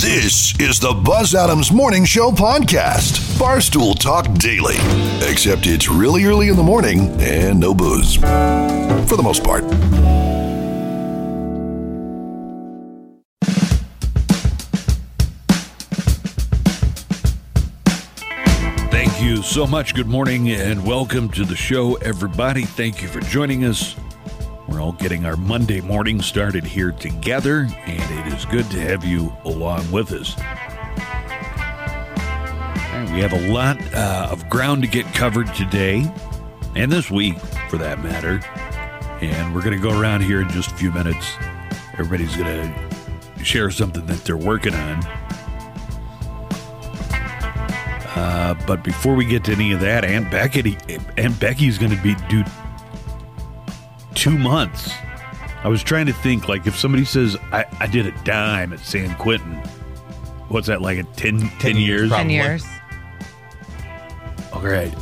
This is the Buzz Adams Morning Show podcast, Barstool Talk Daily. Except it's really early in the morning and no booze. For the most part. Thank you so much. Good morning and welcome to the show, everybody. Thank you for joining us. We're all getting our Monday morning started here together, and it is good to have you along with us. We have a lot uh, of ground to get covered today, and this week for that matter. And we're going to go around here in just a few minutes. Everybody's going to share something that they're working on. Uh, but before we get to any of that, Aunt Becky, Aunt Becky's going to be do two months. I was trying to think, like, if somebody says I, I did a dime at San Quentin, what's that like a 10, 10 years? Ten years. All right,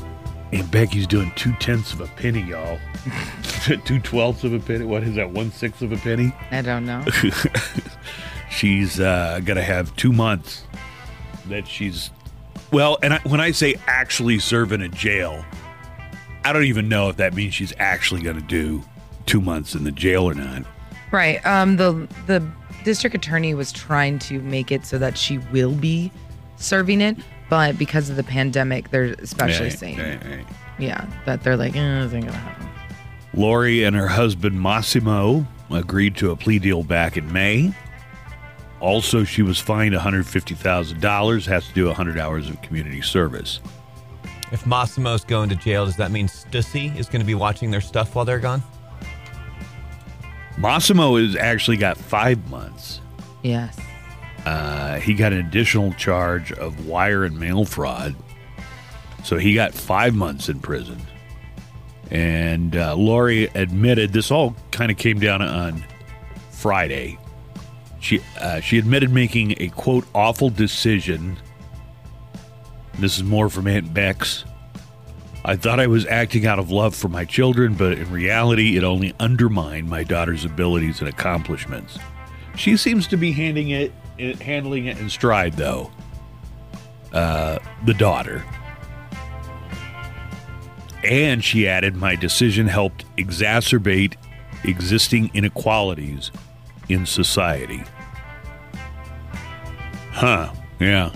And Becky's doing two tenths of a penny, y'all. two twelfths of a penny. What is that? One sixth of a penny. I don't know. she's uh, gonna have two months that she's well and I, when i say actually serve in a jail i don't even know if that means she's actually gonna do two months in the jail or not right. Um. The the district attorney was trying to make it so that she will be serving it, but because of the pandemic, they're especially Right, saying, right, right. yeah, that they're like, eh, this ain't gonna happen. lori and her husband mossimo agreed to a plea deal back in may also she was fined $150000 has to do 100 hours of community service If Mossimo's going to jail, does that mean Stussy is going to be watching their stuff while they're gone? Massimo has actually got five months Yes. Uh, he got an additional charge of wire and mail fraud. So he got five months in prison. And uh, Lori admitted this all kind of came down on Friday. She uh, she admitted making a quote awful decision. This is more from Aunt Bex. I thought I was acting out of love for my children, but in reality, it only undermined my daughter's abilities and accomplishments. She seems to be handing it, handling it in stride, though. Uh, the daughter. And she added, my decision helped exacerbate existing inequalities in society. Huh, yeah.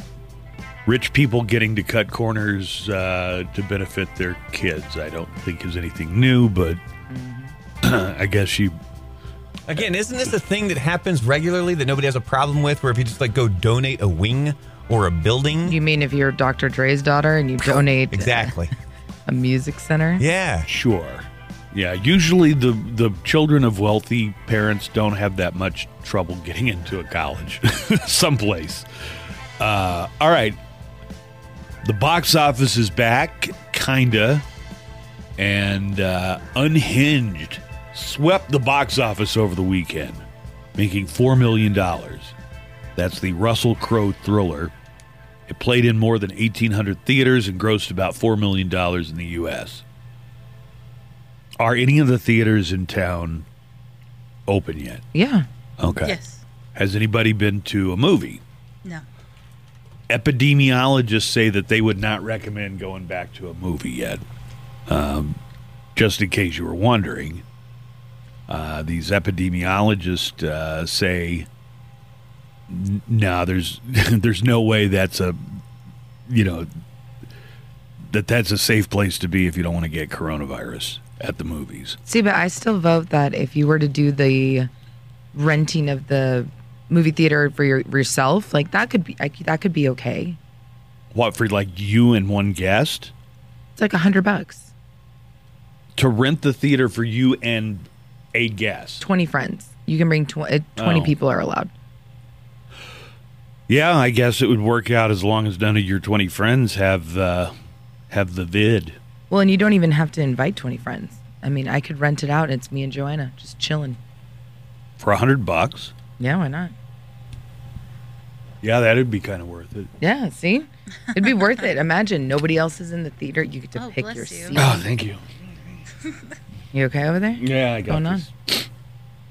Rich people getting to cut corners uh, to benefit their kids. I don't think is anything new, but I guess she Again, isn't this a thing that happens regularly that nobody has a problem with? Where if you just like go donate a wing or a building, You mean if you're Dr. Dre's daughter and you donate exactly? a music center? Yeah, Sure. Yeah, usually the the children of wealthy parents don't have that much trouble getting into a college someplace. Uh, all right. The box office is back, kinda. And uh, Unhinged swept the box office over the weekend, making $4 million. That's the Russell Crowe thriller. It played in more than 1,800 theaters and grossed about $4 million in the U.S. Are any of the theaters in town open yet? Yeah. Okay. Yes. Has anybody been to a movie? No. Epidemiologists say that they would not recommend going back to a movie yet. Um, just in case you were wondering, uh, these epidemiologists uh, say, "N- "No, there's there's no way that's a, you know, that that's a safe place to be if you don't want to get coronavirus at the movies." See, but I still vote that if you were to do the renting of the movie theater for your, yourself, like that could be I, that could be okay. What for? Like you and one guest It's like a hundred bucks, to rent the theater for you and a guest. twenty friends. You can bring tw- uh, twenty Oh. people are allowed. Yeah, I guess it would work out as long as none of your twenty friends have uh, have the vid. Well, and you don't even have to invite twenty friends. I mean, I could rent it out. and It's me and Joanna just chilling. for a hundred bucks. Yeah, why not? Yeah, that'd be kind of worth it. Yeah, see, it'd be worth it. Imagine nobody else is in the theater. You get to Oh, pick bless your you. seat. Oh, thank you. You okay over there? Yeah, I got Going on? this.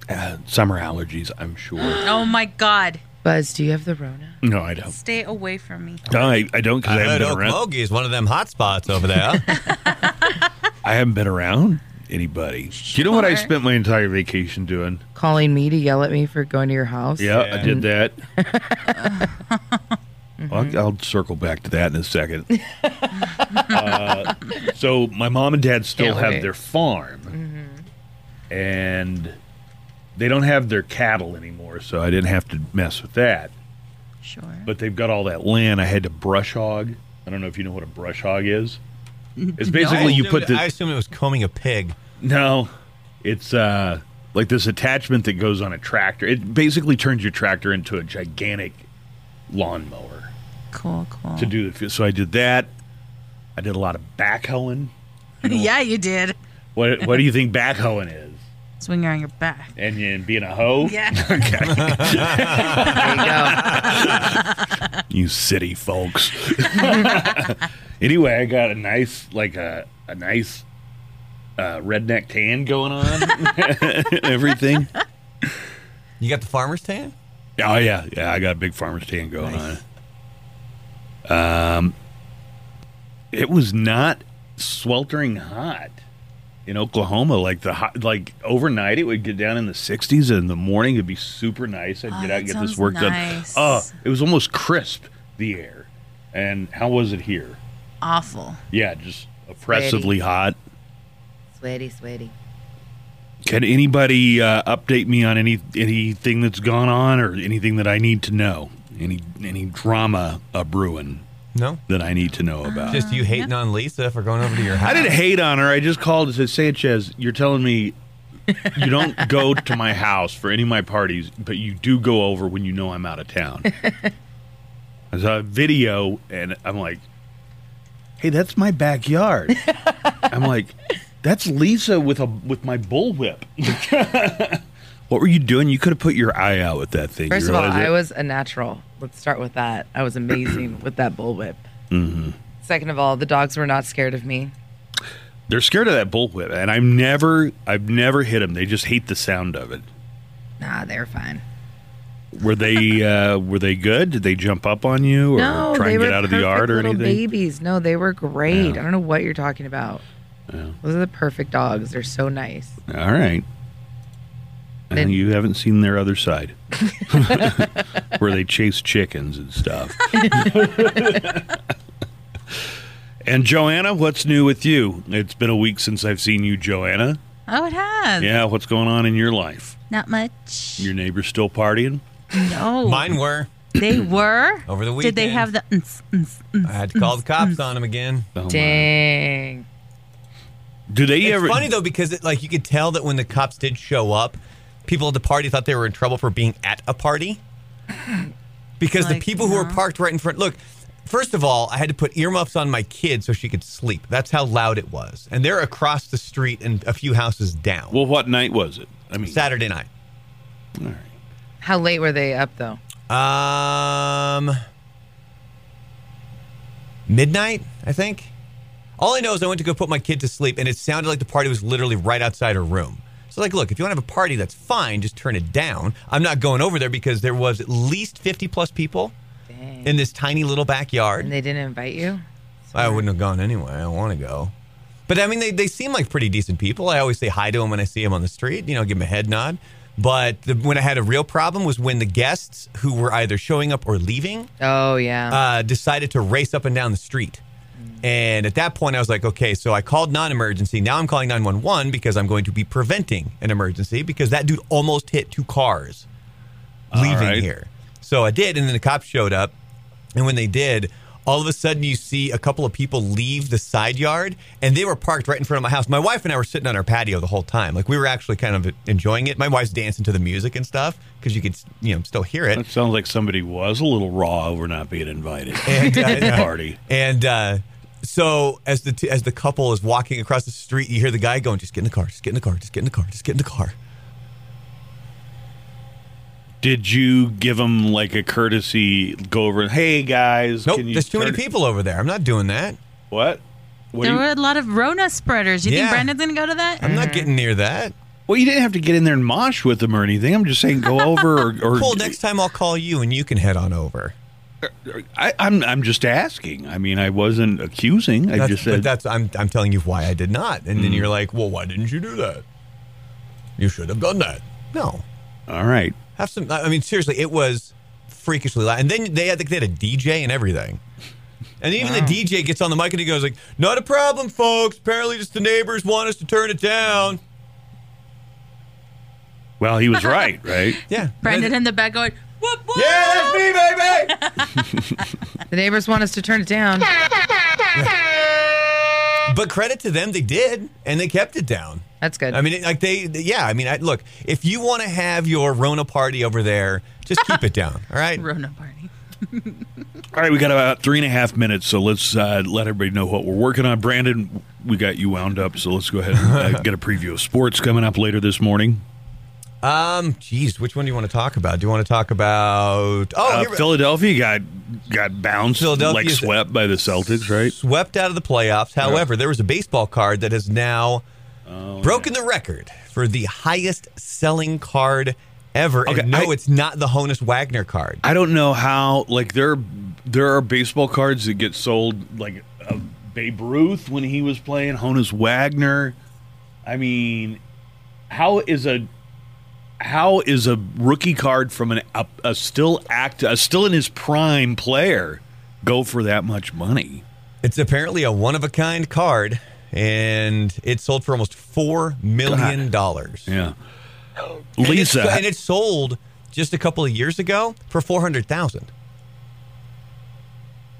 Uh, summer allergies, I'm sure. Oh my God. Buzz, do you have the Rona? No, I don't. Stay away from me. No, I, I don't because I, I heard haven't been around. Okmulgee is one of them hot spots over there. I haven't been around anybody. Do you know what I Sure. spent my entire vacation doing? Calling me to yell at me for going to your house? Yeah, I did that. I'll, I'll circle back to that in a second. uh, so my mom and dad still Can't have wait. their farm, and they don't have their cattle anymore, so I didn't have to mess with that. Sure. But they've got all that land. I had to brush hog. I don't know if you know what a brush hog is. It's basically you put the I assumed it was combing a pig. No, it's uh like this attachment that goes on a tractor. It basically turns your tractor into a gigantic lawnmower Cool, cool. to do the. So I did that. I did a lot of backhoeing. yeah, you did. What What do you think backhoeing is? Swing her on your back. And, you and being a hoe? Yeah. Okay. there you go. You city folks. anyway, I got a nice like a a nice uh, redneck tan going on. Everything. You got the farmer's tan? Oh yeah, yeah. I got a big farmer's tan going Nice. on. Um, it was not sweltering hot in Oklahoma. Like the hot, like overnight, it would get down in the 60s, and in the morning it'd be super nice. I'd Oh, get out and get this work nice. done. Oh, it was almost crisp the air. And how was it here? Awful. Yeah, just oppressively hot. Sweaty, sweaty. Can anybody uh, update me on any anything that's gone on or anything that I need to know? Any any drama uh, brewing No. that I need to know about? Just you hating on Lisa for going over to your house. I didn't hate on her. I just called and said, Sanchez, you're telling me you don't go to my house for any of my parties, but you do go over when you know I'm out of town. I saw a video and I'm like, hey, that's my backyard. I'm like, that's Lisa with a with my bullwhip. what were you doing? You could have put your eye out with that thing. First of all, realize I was a natural. Let's start with that. I was amazing with that bullwhip. Mm-hmm. Second of all, the dogs were not scared of me. They're scared of that bullwhip, and I've never, I've never hit them. They just hate the sound of it. Nah, they're fine. Were they uh, were they good? Did they jump up on you or no, try they and get out of the yard or anything? babies. No, they were great. Yeah. I don't know what you're talking about. Those are the perfect dogs. They're so nice. All right. And Then- you haven't seen their other side, where they chase chickens and stuff. and Joanna, what's new with you? It's been a week since I've seen you, Joanna. Oh, it has. Yeah, what's going on in your life? Not much. Your neighbors still partying? no. Mine were. They were. Over the weekend. Did they have the? I had to call the cops on them again. Oh, my. Dang. Do they It's ever? funny though because it, like you could tell that when the cops did show up, people at the party thought they were in trouble for being at a party. Because the people who were parked right in front, look. First of all, I had to put earmuffs on my kid so she could sleep. That's how loud it was, and they're across the street and a few houses down. Well, what night was it? I mean, Saturday night. All right. How late were they up though? Um, midnight, I think. All I know is I went to go put my kid to sleep, and it sounded like the party was literally right outside her room. So, like, look, if you want to have a party, that's fine. Just turn it down. I'm not going over there because there was at least 50 plus people Dang. in this tiny little backyard. and they didn't invite you? I wouldn't have gone anyway. I don't want to go. But I mean, they, they seem like pretty decent people. I always say hi to them when I see them on the street, you know, give them a head nod. But the, when I had a real problem was when the guests who were either showing up or leaving Oh yeah. uh, decided to race up and down the street. And at that point, I was like, okay, so I called non emergency. Now I'm calling 911 because I'm going to be preventing an emergency because that dude almost hit two cars leaving right. here. So I did. And then the cops showed up. And when they did, all of a sudden you see a couple of people leave the side yard and they were parked right in front of my house. My wife and I were sitting on our patio the whole time. Like we were actually kind of enjoying it. My wife's dancing to the music and stuff because you could, you know, still hear it. That sounds like somebody was a little raw over not being invited And, uh, to the party. And uh, so as the t- as the couple is walking across the street, you hear the guy going, "Just get in the car. Just get in the car. Just get in the car. Just get in the car." Did you give them like a courtesy go over hey guys? Nope, can you there's too many turn- people over there. I'm not doing that. What? What There you- were a lot of Rona spreaders. You Yeah. think Brandon's gonna go to that? I'm not getting near that. Well, you didn't have to get in there and mosh with them or anything. I'm just saying go over or, or Well, next time I'll call you and you can head on over. I, I'm I'm just asking. I mean, I wasn't accusing. I That's, just but said that's I'm I'm telling you why I did not, and Mm. then you're like, well, why didn't you do that? You should have done that. No, all right. have some. I mean, seriously, it was freakishly loud, and then they had they had a DJ and everything. And even the DJ gets on the mic and he goes like, "Not a problem, folks. Apparently, just the neighbors want us to turn it down." Well, he was right, right? Yeah, Brandon in the back going, whoop, whoop. Yeah, that's me, baby. The neighbors want us to turn it down. but credit to them, they did, and they kept it down. That's good. I mean, like they, yeah. I mean, I, look, if you want to have your Rona party over there, just keep it down. All right. Rona party. All right, we got about three and a half minutes, so let's uh, let everybody know what we're working on. Brandon, we got you wound up, so let's go ahead and uh, get a preview of sports coming up later this morning. Um, geez, which one do you want to talk about? Do you want to talk about? Oh, Uh, here Philadelphia got got bounced, like swept by the Celtics, right? swept out of the playoffs. However, there was a baseball card that has now Oh, broken the record for the highest selling card ever. Okay, and no, I- it's not the Honus Wagner card. I don't know how. Like there, there are baseball cards that get sold, like uh, Babe Ruth when he was playing, Honus Wagner. I mean, how is a how is a rookie card from an a, a still act a still in his prime player go for that much money? It's apparently a one of a kind card, and it sold for almost four million dollars. Yeah, And Lisa. it's- and it sold just a couple of years ago for four hundred thousand.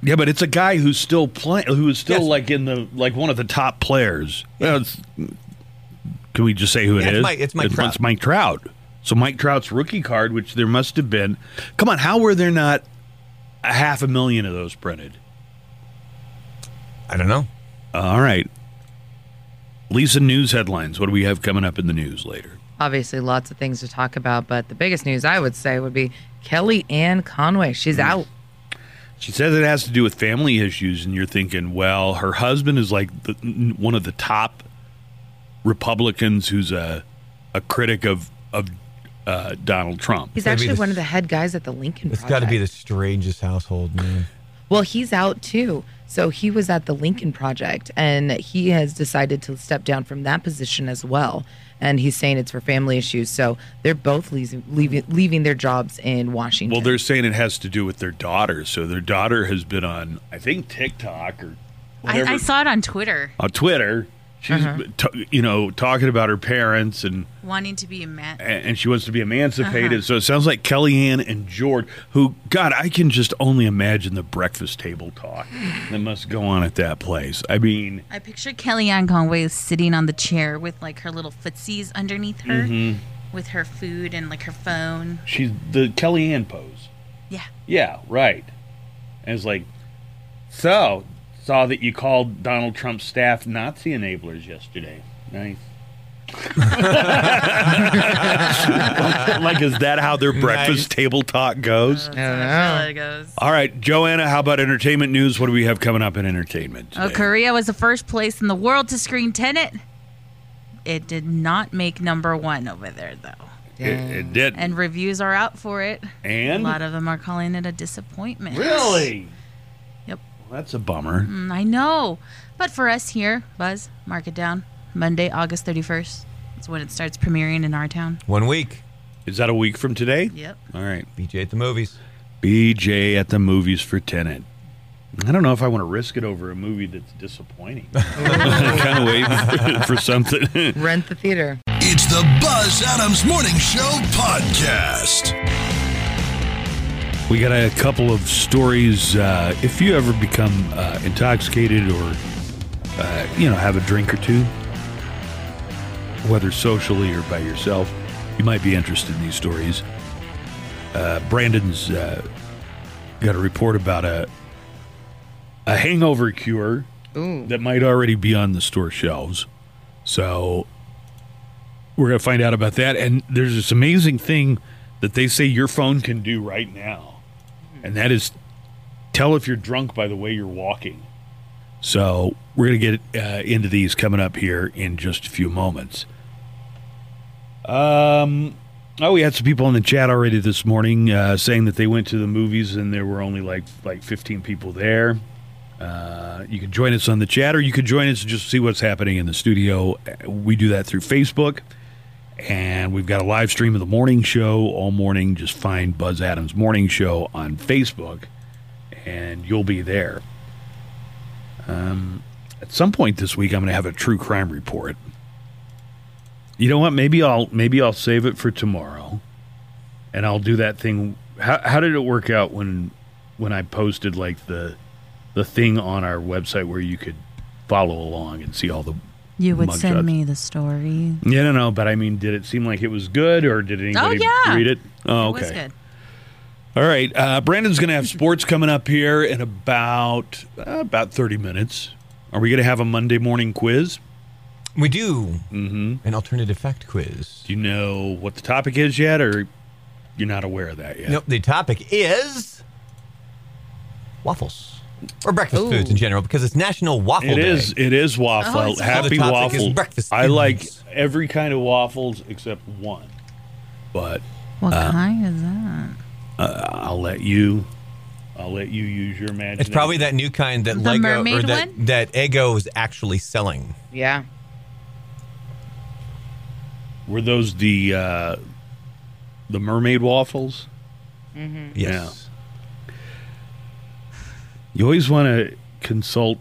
Yeah, but it's a guy who's still playing, who is still Yes. like in the like one of the top players. Well, it's- can we just say who Yeah, it it's is? Mike- it's Mike Trout. It's Mike Trout. So Mike Trout's rookie card, which there must have been. Come on, how were there not a half a million of those printed? I don't know. All right, Lisa. News headlines. What do we have coming up in the news later? Obviously, lots of things to talk about, but the biggest news I would say would be Kellyanne Conway. She's Hmm. out. She says it has to do with family issues, and you're thinking, well, her husband is like the, one of the top Republicans who's a a critic of of uh, Donald Trump. He's gotta be actually the- one of the head guys at the Lincoln It's got to be the strangest household, man. Well, he's out too. So he was at the Lincoln Project and he has decided to step down from that position as well. And he's saying it's for family issues. So they're both leaving, leaving, leaving their jobs in Washington. Well, they're saying it has to do with their daughter. So their daughter has been on, I think, TikTok or I, I saw it on Twitter, on Twitter. She's, Uh-huh. t- you know, talking about her parents and wanting to be a man. and she wants to be emancipated. Uh-huh. So it sounds like Kellyanne and George, who, God, I can just only imagine the breakfast table talk that must go on at that place. I mean, I picture Kellyanne Conway sitting on the chair with like her little footsies underneath her, Mm-hmm. with her food and like her phone. she's the Kellyanne pose. Yeah. Yeah, right. And it's like, so saw that you called Donald Trump's staff Nazi enablers yesterday. Nice. like, is that how their breakfast table talk goes? I don't know. how it goes. All right, Joanna, how about entertainment news? What do we have coming up in entertainment? Oh, today? Korea was the first place in the world to screen Tenet. It did not make number one over there, though. It, it did. And reviews are out for it. And? a lot of them are calling it a disappointment. Really? Yep. Well, that's a bummer. Mm, I know. But for us here, Buzz, mark it down. Monday, August 31st. That's when it starts premiering in our town. One week. Is that a week from today? Yep. All right. BJ at the movies. BJ at the movies for Tenet. I don't know if I want to risk it over a movie that's disappointing. I'm kind of waiting for, for something. Rent the theater. It's the Buzz Adams Morning Show podcast. We got a couple of stories. Uh, if you ever become uh, intoxicated or, uh, you know, have a drink or two, whether socially or by yourself, you might be interested in these stories. Uh, Brandon's uh, got a report about a a hangover cure Ooh. that might already be on the store shelves. So we're going to find out about that. And there's this amazing thing that they say your phone can do right now, and that is tell if you're drunk by the way you're walking. So we're going to get uh, into these coming up here in just a few moments. Um, oh, we had some people in the chat already this morning uh, saying that they went to the movies and there were only like like 15 people there. Uh, you can join us on the chat, or you can join us and just see what's happening in the studio. We do that through Facebook, and we've got a live stream of the morning show all morning. Just find Buzz Adams Morning Show on Facebook, and you'll be there. Um, at some point this week, I'm going to have a true crime report. You know what? Maybe I'll maybe I'll save it for tomorrow, and I'll do that thing. How, how did it work out when when I posted like the the thing on our website where you could follow along and see all the You would Mugshots. send me the story. yeah, no, no, but I mean, did it seem like it was good, or did anybody yeah. read it? Oh, It okay. was good. All right. Uh, Brandon's going to have sports coming up here in about uh, about thirty minutes. Are we going to have a Monday morning quiz? We do mm-hmm. an alternative fact quiz. Do you know what the topic is yet, or you're not aware of that yet? Nope. The topic is waffles or breakfast Ooh. foods in general because it's National Waffle It Day. is. It is waffle. Oh, Happy So the topic is waffle. breakfast I like every kind of waffles except one, but What Uh, kind is that? I'll let you. I'll let you use your imagination. It's probably that new kind that The Lego or mermaid that one? that Eggo is actually selling. Yeah. Were those the uh, the mermaid waffles? Yes. You always want to consult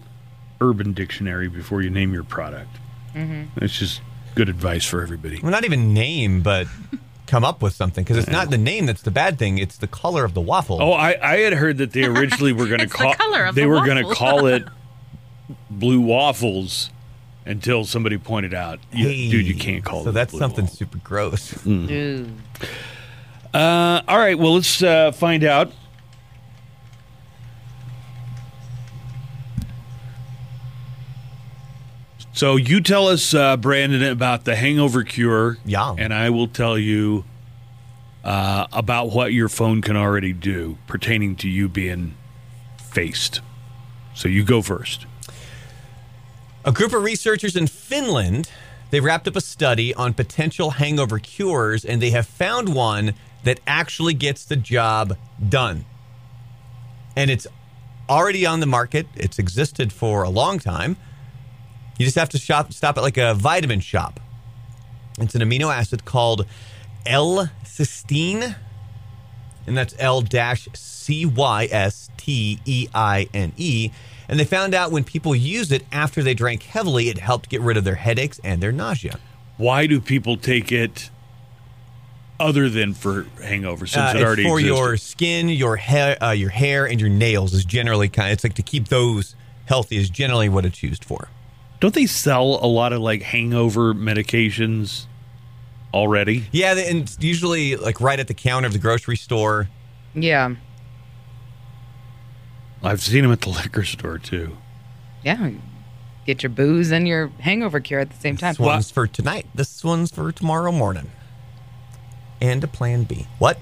Urban Dictionary before you name your product. Mm-hmm. It's just good advice for everybody. Well, not even name, but come up with something because it's not the name that's the bad thing; it's the color of the waffle. Oh, I, I had heard that they originally were going to It's the call color of they the were going to call it blue waffles until somebody pointed out, "You- Hey, dude, you can't call it. So that's blue something waffle." super gross. Ooh. Uh, all right, well, let's uh, find out. So you tell us, uh, Brandon, about the hangover cure. Yeah. And I will tell you uh, about what your phone can already do pertaining to you being faced. So you go first. A group of researchers in Finland, they wrapped up a study on potential hangover cures and they have found one that actually gets the job done. And it's already on the market. It's existed for a long time. You just have to shop stop at like a vitamin shop. It's an amino acid called L-cysteine and that's L C Y S T E I N E. And they found out when people used it after they drank heavily, it helped get rid of their headaches and their nausea. Why do people take it other than for hangover since Uh, it already for existed? your skin, your hair, uh, your hair, and your nails is generally kind. Of, it's like to keep those healthy is generally what it's used for. Don't they sell a lot of like hangover medications already? Yeah, and usually like right at the counter of the grocery store. Yeah. I've seen them at the liquor store too. Yeah. Get your booze and your hangover cure at the same time. This one's for tonight. This one's for tomorrow morning. And a plan B. What?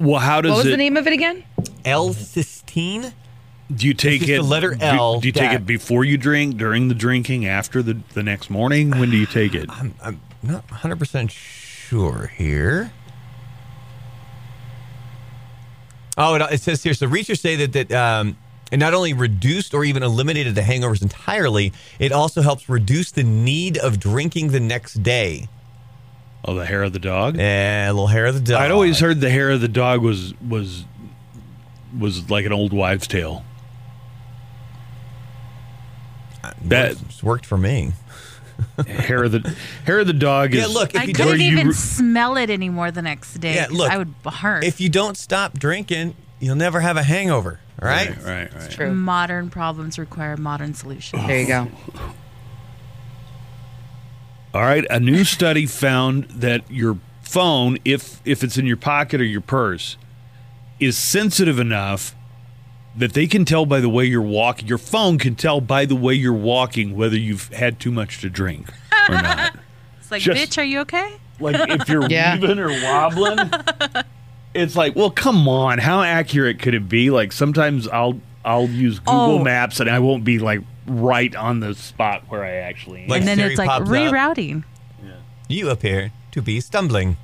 Well, how does What was it? the name of it again? L-cysteine? Do you take it the letter L Do, you take it before you drink, during the drinking, after the the next morning? When do you take it? I'm, I'm not 100% sure here. Oh, it, it says here. So researchers say that that um, it not only reduced or even eliminated the hangovers entirely, it also helps reduce the need of drinking the next day. Oh, the hair of the dog. Eh, a little hair of the dog. I'd always heard the hair of the dog was was was like an old wives' tale. That It's worked for me. hair of the hair of the dog is. Yeah, look, if I you couldn't where you even smell it anymore the next day. Yeah, 'cause look, I would hurt. If you don't stop drinking, you'll never have a hangover. All right. Right, right, right. True. modern problems require modern solutions. There you go. All right, a new study found that your phone, if if it's in your pocket or your purse, is sensitive enough that they can tell by the way you're walking. Your phone can tell by the way you're walking whether you've had too much to drink or not. It's like, Just- bitch, are you okay? like if you're Yeah. weaving or wobbling, it's like, well, come on, how accurate could it be? Like sometimes I'll I'll use Google Oh. Maps and I won't be like right on the spot where I actually am. Like and then Siri it's like pops up. rerouting. You appear to be stumbling.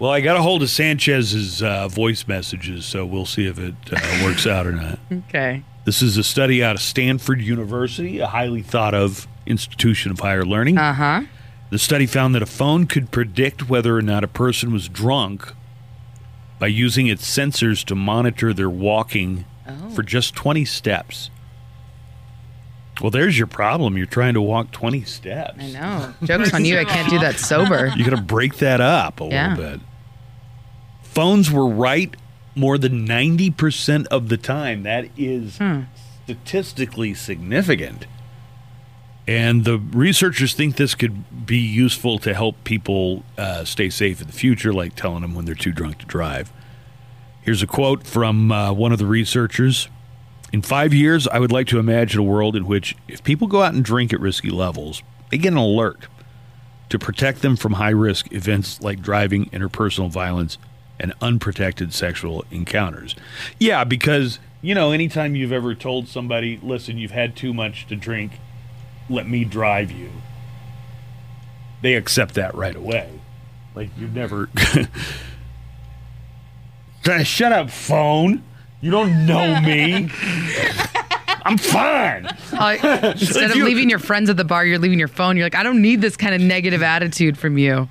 Well, I got a hold of Sanchez's uh, voice messages, so we'll see if it uh, works out or not. Okay. This is a study out of Stanford University, a highly thought of institution of higher learning. Uh huh. The study found that a phone could predict whether or not a person was drunk by using its sensors to monitor their walking for just 20 steps. Well, there's your problem. You're trying to walk 20 steps. I know. Joke's on you. I can't do that sober. You got to break that up a Yeah. little bit. Phones were right more than 90% of the time. That is statistically significant. And the researchers think this could be useful to help people uh, stay safe in the future, like telling them when they're too drunk to drive. Here's a quote from uh, one of the researchers. In five years, I would like to imagine a world in which if people go out and drink at risky levels, they get an alert to protect them from high risk events like driving, interpersonal violence, and unprotected sexual encounters. Yeah, because, you know, anytime you've ever told somebody, listen, you've had too much to drink, let me drive you, they accept that right away. Like, you've never. Shut up, phone. You don't know me. I'm fine. Uh, instead of leaving your friends at the bar, you're leaving your phone. You're like, I don't need this kind of negative attitude from you.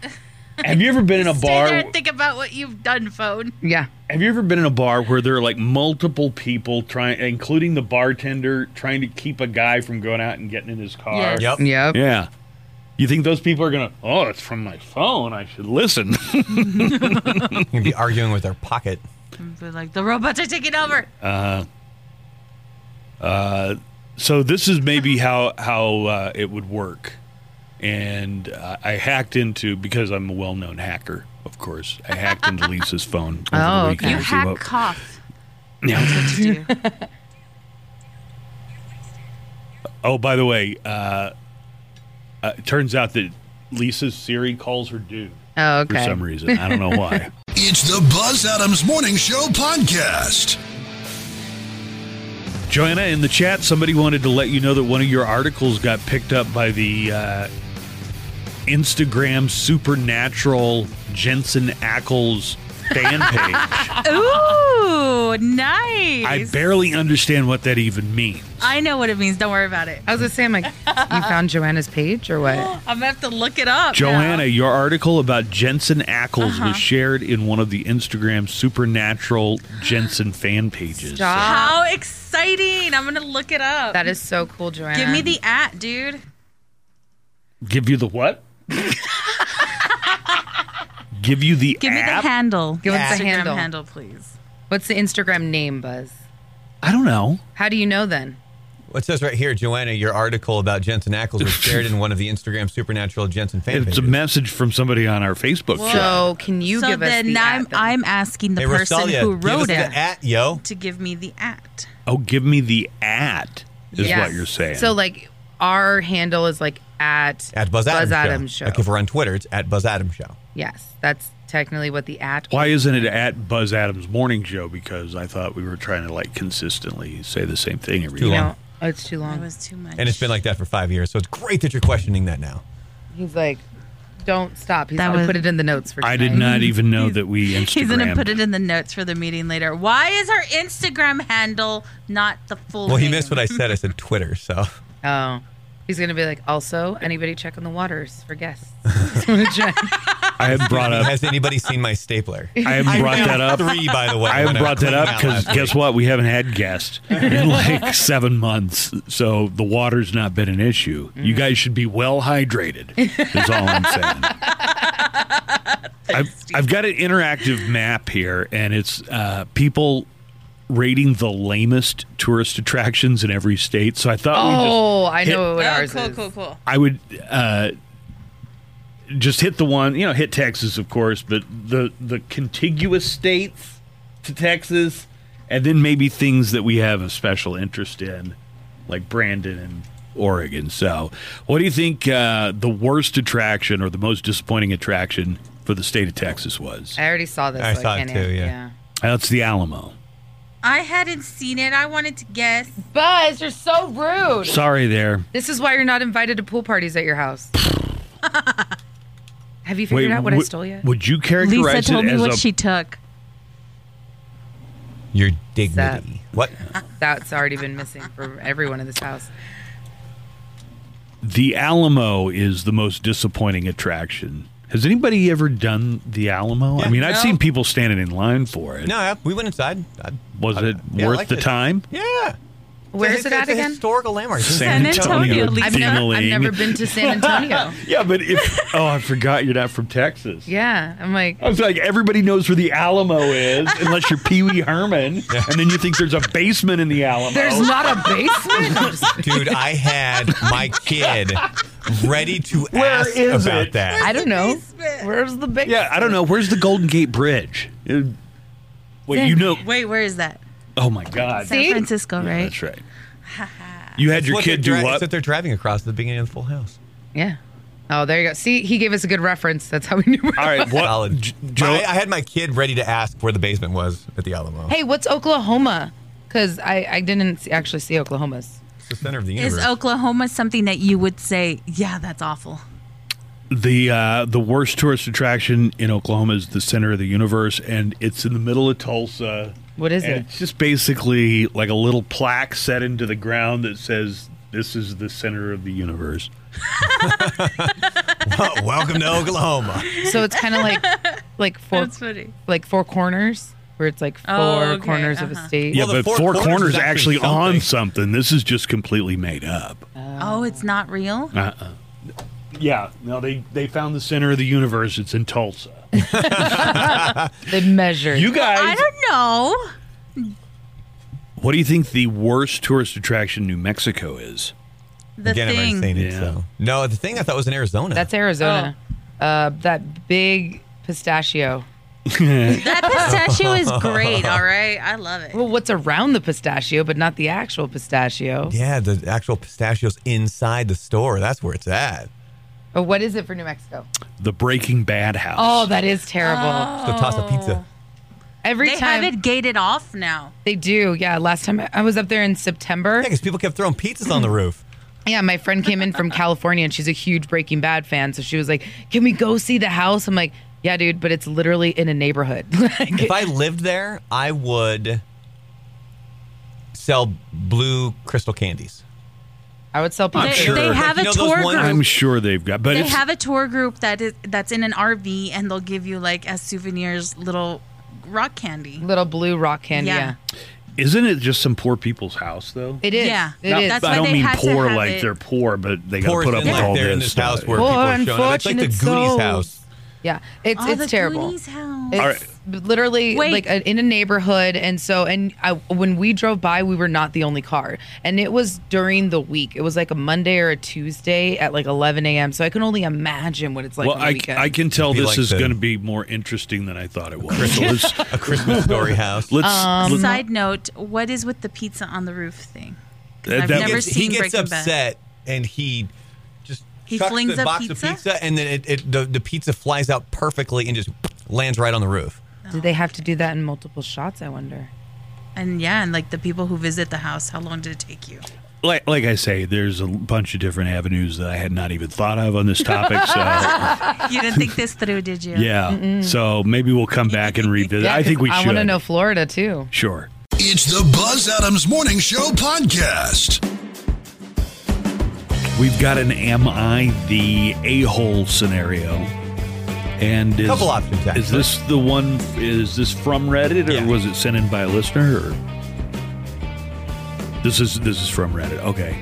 Have you ever been in a bar? Stay there bar? and think about what you've done, phone. Yeah. Have you ever been in a bar where there are like multiple people trying, including the bartender, trying to keep a guy from going out and getting in his car? Yes. Yep. Yep. Yeah. You think those people are gonna? Oh, it's from my phone. I should listen. You'd be arguing with their pocket. Be like the robots are taking over. Uh. Uh. so this is maybe how how uh, it would work. And uh, I hacked into because I'm a well-known hacker, of course. I hacked into Lisa's phone. Over Oh, the okay. You to see hack what- cough. Yeah. That's what you do. Oh, by the way, uh, uh, it turns out that Lisa's Siri calls her dude Oh, for some reason. I don't know why. It's the Buzz Adams Morning Show podcast. Joanna, in the chat, somebody wanted to let you know that one of your articles got picked up by the uh, Instagram Supernatural Jensen Ackles fan page. Ooh, nice. I barely understand what that even means. I know what it means. Don't worry about it. I was gonna say, I'm like, you found Joanna's page or what? I'm gonna have to look it up. Joanna, now. your article about Jensen Ackles Uh-huh. was shared in one of the Instagram Supernatural Jensen fan pages. Stop. How exciting! I'm gonna look it up. That is so cool, Joanna. Give me the at, dude. Give you the what? Give you the Give me the app? handle. Give us the Instagram handle. handle, please. What's the Instagram name, Buzz? I don't know. How do you know then? What says right here, Joanna, your article about Jensen Ackles was shared in one of the Instagram Supernatural Jensen fan It's a message from somebody on our Facebook chat. So can you so give us then the I'm at then? I'm asking the Hey, person Rosalia, who give us wrote the it at, yo. to give me the at. Oh, give me the at is Yes. what you're saying. So like our handle is like at At Buzz Adams, Adams Show. Show. Like if we're on Twitter, it's at Buzz Adams Show. yes, that's technically what the at. why isn't it at Buzz Adams Morning Show? Because I thought we were trying to like consistently say the same thing every Too You day. long. know, oh, it's too That long. was too much. And it's been like that for five years. So it's great that you're questioning that now. He's like, don't stop. He's That gonna was- put it in the notes for. I did not even know that we Instagram. He's gonna put it in the notes for the meeting later. Why is our Instagram handle not the full? Well, he name? missed what I said. I said Twitter. So Oh, he's gonna be like, also, anybody checking the waters for guests? Just wanna check. I have brought up. has anybody seen my stapler? I haven't brought that up. Three, by the way. I haven't brought that up because guess what? We haven't had guests in like seven months, so the water's not been an issue. You guys should be well hydrated. Is all I'm saying. I've, I've got an interactive map here, and it's uh, people rating the lamest tourist attractions in every state. So I thought we just Oh, I hit- know what Oh, ours cool, is. cool, cool. I would uh, just hit the one, you know, hit Texas, of course, but the the contiguous states to Texas, and then maybe things that we have a special interest in, like Brandon and Oregon. So, what do you think uh, the worst attraction or the most disappointing attraction for the state of Texas was? I already saw this. I so saw it too, answer. yeah. That's the Alamo. I hadn't seen it. I wanted to guess. Buzz, you're so rude. Sorry, there. This is why you're not invited to pool parties at your house. Have you figured out what I would- stole yet? Would you characterize Lisa characterize told it me as what a she took. Your dignity. What? That's already been missing for everyone in this house. The Alamo is the most disappointing attraction. Has anybody ever done the Alamo? I Yeah, mean, I've no. seen people standing in line for it. No, yeah, we went inside. I, Was I- it yeah, I worth the it. time? Yeah. Where It's is a- it at again? historical landmark. It's in San Antonio, Lisa. I've, never, I've never been to San Antonio. Yeah, but if oh, I forgot you're not from Texas. yeah, I'm like, I was like, everybody knows where the Alamo is, unless you're Pee Wee Herman, and then you think there's a basement in the Alamo. there's not a basement. Dude, I had my kid ready to Where ask is about it? that. I don't know. Where's the basement? yeah, I don't know. Where's the Golden Gate Bridge? Uh, Wait, you know? Wait, where is that? Oh my God, San See? Francisco, right? that's right. You had your what kid do dri- what? It's what they're driving across at the beginning of the Full House. Yeah. Oh, there you go. See, he gave us a good reference. That's how we knew. All right, what? Solid. J- Joe, I, I had my kid ready to ask where the basement was at the Alamo. Hey, what's Oklahoma? Because I, I didn't see, actually see Oklahoma's. It's the center of the universe. Is. Oklahoma something that you would say, yeah, that's awful? the uh, the worst tourist attraction in Oklahoma is the center of the universe, and it's in the middle of Tulsa. What is And it? It's just basically like a little plaque set into the ground that says, "This is the center of the universe." Welcome to Oklahoma. So it's kind of like like four funny. like four corners, where it's like four Oh, okay, corners of a uh-huh. state. Yeah, Well, but Four Four, Corners Corners is actually, actually on something. something. This is just completely made up. Oh, it's not real? Uh-uh. Yeah, no, they they found the center of the universe. It's in Tulsa. They measured. You guys, I don't know. what do you think the worst tourist attraction in New Mexico is? The Again, I've thing. seen it. Yeah. So. No, the thing I thought was in Arizona. That's Arizona. Uh, that big pistachio. That pistachio is great, all right? I love it. Well, what's around the pistachio, but not the actual pistachio. yeah, the actual pistachios inside the store. That's where it's at. But what is it for New Mexico? The Breaking Bad house. Oh, that is terrible. So toss a pizza. Every time. They time have it gated off now. they do. Yeah, last time I was up there in September. Yeah, because people kept throwing pizzas on the roof. Yeah, my friend came in from California and she's a huge Breaking Bad fan. So she was like, "Can we go see the house?" I'm like, "Yeah, dude, but it's literally in a neighborhood." Like, If I lived there, I would sell blue crystal candies. I would sell They, sure. they have Like, a you know tour group. I'm sure they've got, but they it's, have a tour group that is that's in an RV, and they'll give you like as souvenirs little rock candy. Little blue rock candy. Yeah. Yeah, isn't it just some poor people's house though? it is. Yeah. it Not- is. That's I don't mean poor like it- they're poor, but they got to put up with like all they're in this this house where Poor, people are showing up. It's like the Goonies souls. house. Yeah, it's Oh, it's the terrible. House. It's All right. literally Wait. like a, in a neighborhood, and so and I, when we drove by, we were not the only car, and it was during the week. It was like a Monday or a Tuesday at like 11 a.m. So I can only imagine what it's like well, on the I, weekend. I can tell this like is going to be more interesting than I thought it was. So let's A Christmas story house. let's, Um, let's Side note: What is with the pizza on the roof thing? That- I've that- never gets, he gets Breaking Bad. upset and he just He chucks flings the a box pizza? of pizza and then it, it the, the pizza flies out perfectly and just lands right on the roof. Did they have to do that in multiple shots? I wonder. And yeah, and like the people who visit the house, how long did it take you? like like I say, there's a bunch of different avenues that I had not even thought of on this topic. So You didn't think this through, did you? yeah, so maybe we'll come back and revisit. Yeah, I think we I should. I want to know Florida too. Sure. It's the Buzz Adams Morning Show podcast. We've got an "Am I the a-hole?" scenario, and is, Couple options, Is this the one? Is this from Reddit, or Yeah. was it sent in by a listener? Or this is this is from Reddit. Okay.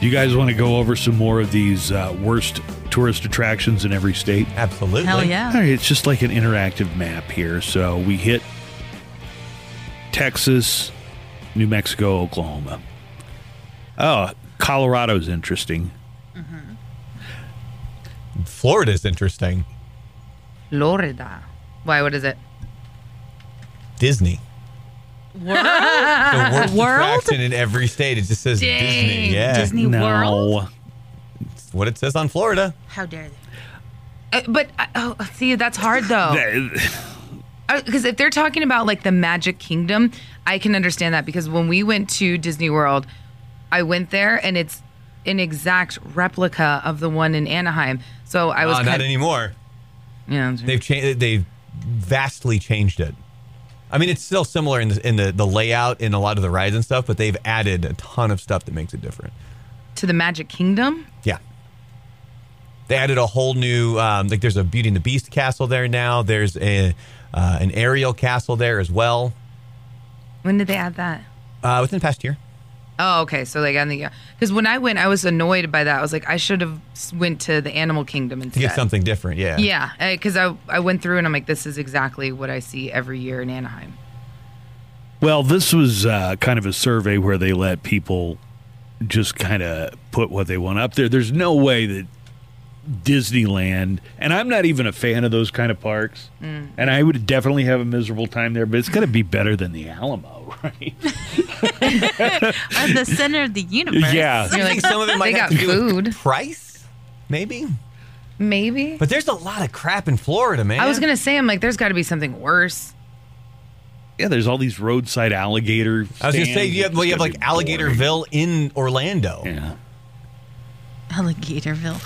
Do you guys want to go over some more of these uh, worst tourist attractions in every state? Absolutely. Hell yeah. All right, it's just like an interactive map here. So we hit Texas, New Mexico, Oklahoma. Oh, Colorado's interesting. Florida's interesting. Florida. Why? What is it? Disney. World? The worst World? attraction in every state. It just says Dang, Disney. Yeah. Disney no. World? It's what it says on Florida. How dare they? Uh, but uh, oh, see, that's hard though. That- because if they're talking about like the Magic Kingdom, I can understand that because when we went to Disney World, I went there and it's an exact replica of the one in Anaheim. So I was Uh, not anymore. yeah, They've changed. They've vastly changed it. I mean, it's still similar in the in the, the layout in a lot of the rides and stuff, but they've added a ton of stuff that makes it different. to the Magic Kingdom. Yeah. They added a whole new um, like there's a Beauty and the Beast castle there now. There's a uh, an Ariel castle there as well. When did they add that? Uh, within the past year. Oh, okay. So like on the because when I went, I was annoyed by that. I was like, I should have went to the Animal Kingdom To instead. get something different, yeah. Yeah, because I I went through and I'm like, this is exactly what I see every year in Anaheim. Well, this was uh, kind of a survey where they let people just kind of put what they want up there. There's no way that Disneyland, and I'm not even a fan of those kind of parks, Mm. and I would definitely have a miserable time there, but it's going to be better than the Alamo, right? At the center of the universe. yeah. You're like, some of it might they have got to do food. with price, maybe. Maybe. But there's a lot of crap in Florida, man. I was gonna say, I'm like, there's got to be something worse. Yeah, there's all these roadside alligator. I was gonna say you have well, you have like gonna be boring. Alligatorville in Orlando. Yeah. Alligatorville.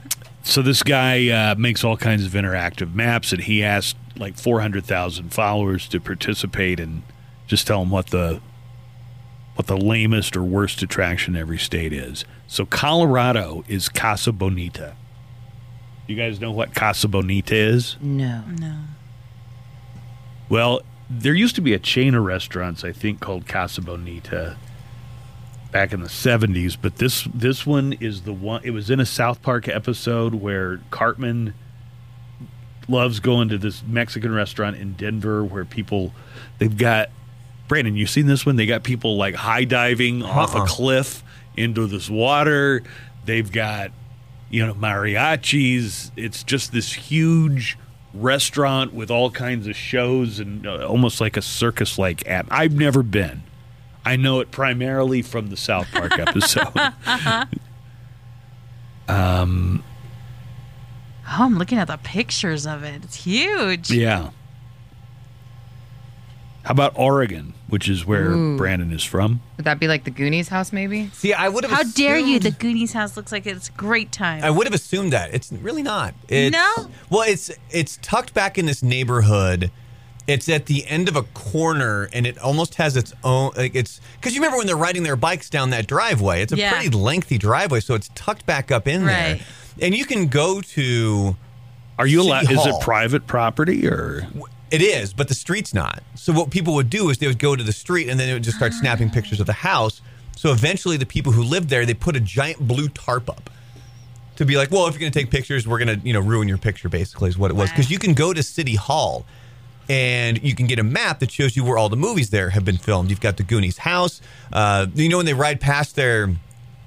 So this guy uh, makes all kinds of interactive maps, and he asked like 400,000 followers to participate and just tell him what the what the lamest or worst attraction in every state is. So Colorado is Casa Bonita. You guys know what Casa Bonita is? No. No. Well, there used to be a chain of restaurants, I think, called Casa Bonita back in the 70s, but this this one is the one it was in a South Park episode where Cartman loves going to this Mexican restaurant in Denver where people they've got Brandon, you seen this one? They got people like high diving off a Uh-uh. cliff into this water. They've got you know mariachis. It's just this huge restaurant with all kinds of shows and uh, almost like a circus like at. I've never been. I know it primarily from the South Park episode. Oh, I'm looking at the pictures of it. It's huge. yeah. How about Oregon, which is where Ooh. Brandon is from? Would that be like the Goonies house, maybe? See, I would have. How dare you? The Goonies house looks like it's a great time. I would have assumed that. It's really not. It's, No? Well, it's it's tucked back in this neighborhood. It's at the end of a corner, and it almost has its own. Like it's because you remember when they're riding their bikes down that driveway. It's a Yeah. pretty lengthy driveway, so it's tucked back up in there, and you can go to. Are you allowed? Is it private property or? It is, but the street's not. So what people would do is they would go to the street, and then it would just start snapping pictures of the house. So eventually, the people who lived there they put a giant blue tarp up to be like, well, if you're going to take pictures, we're going to you know ruin your picture. Basically, is what it was because you can go to City Hall. And you can get a map that shows you where all the movies there have been filmed. You've got the Goonies house. Uh, you know when they ride past their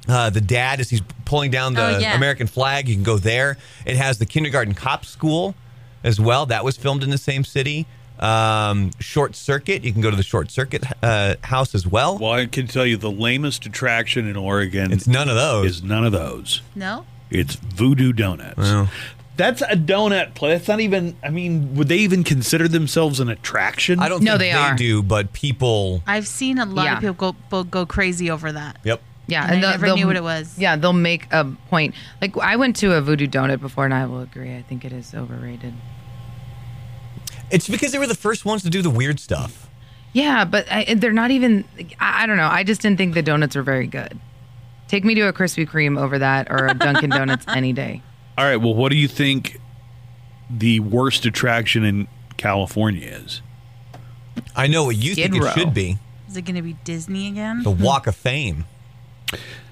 uh, the dad as he's pulling down the Oh, yeah. American flag. You can go there. It has the kindergarten cop school as well. That was filmed in the same city. Um, Short Circuit. You can go to the Short Circuit uh, house as well. Well, I can tell you the lamest attraction in Oregon It's none of those. is none of those. no? It's Voodoo Donuts. Well. That's a donut place. That's not even. I mean, would they even consider themselves an attraction? I don't No, think they they, are. do, but people. I've seen a lot Yeah. of people go, go crazy over that. Yep. Yeah, And I they'll- never they'll- knew what it was. Yeah, they'll make a point. Like I went to a Voodoo Donut before, and I will agree. I think it is overrated. It's because they were the first ones to do the weird stuff. Yeah, but I, they're not even. I, I don't know. I just didn't think the donuts were very good. Take me to a Krispy Kreme over that, or a Dunkin' Donuts any day. All right. Well, what do you think the worst attraction in California is? I know what you Skid think Row. it should be Is it going to be Disney again? the Walk of Fame.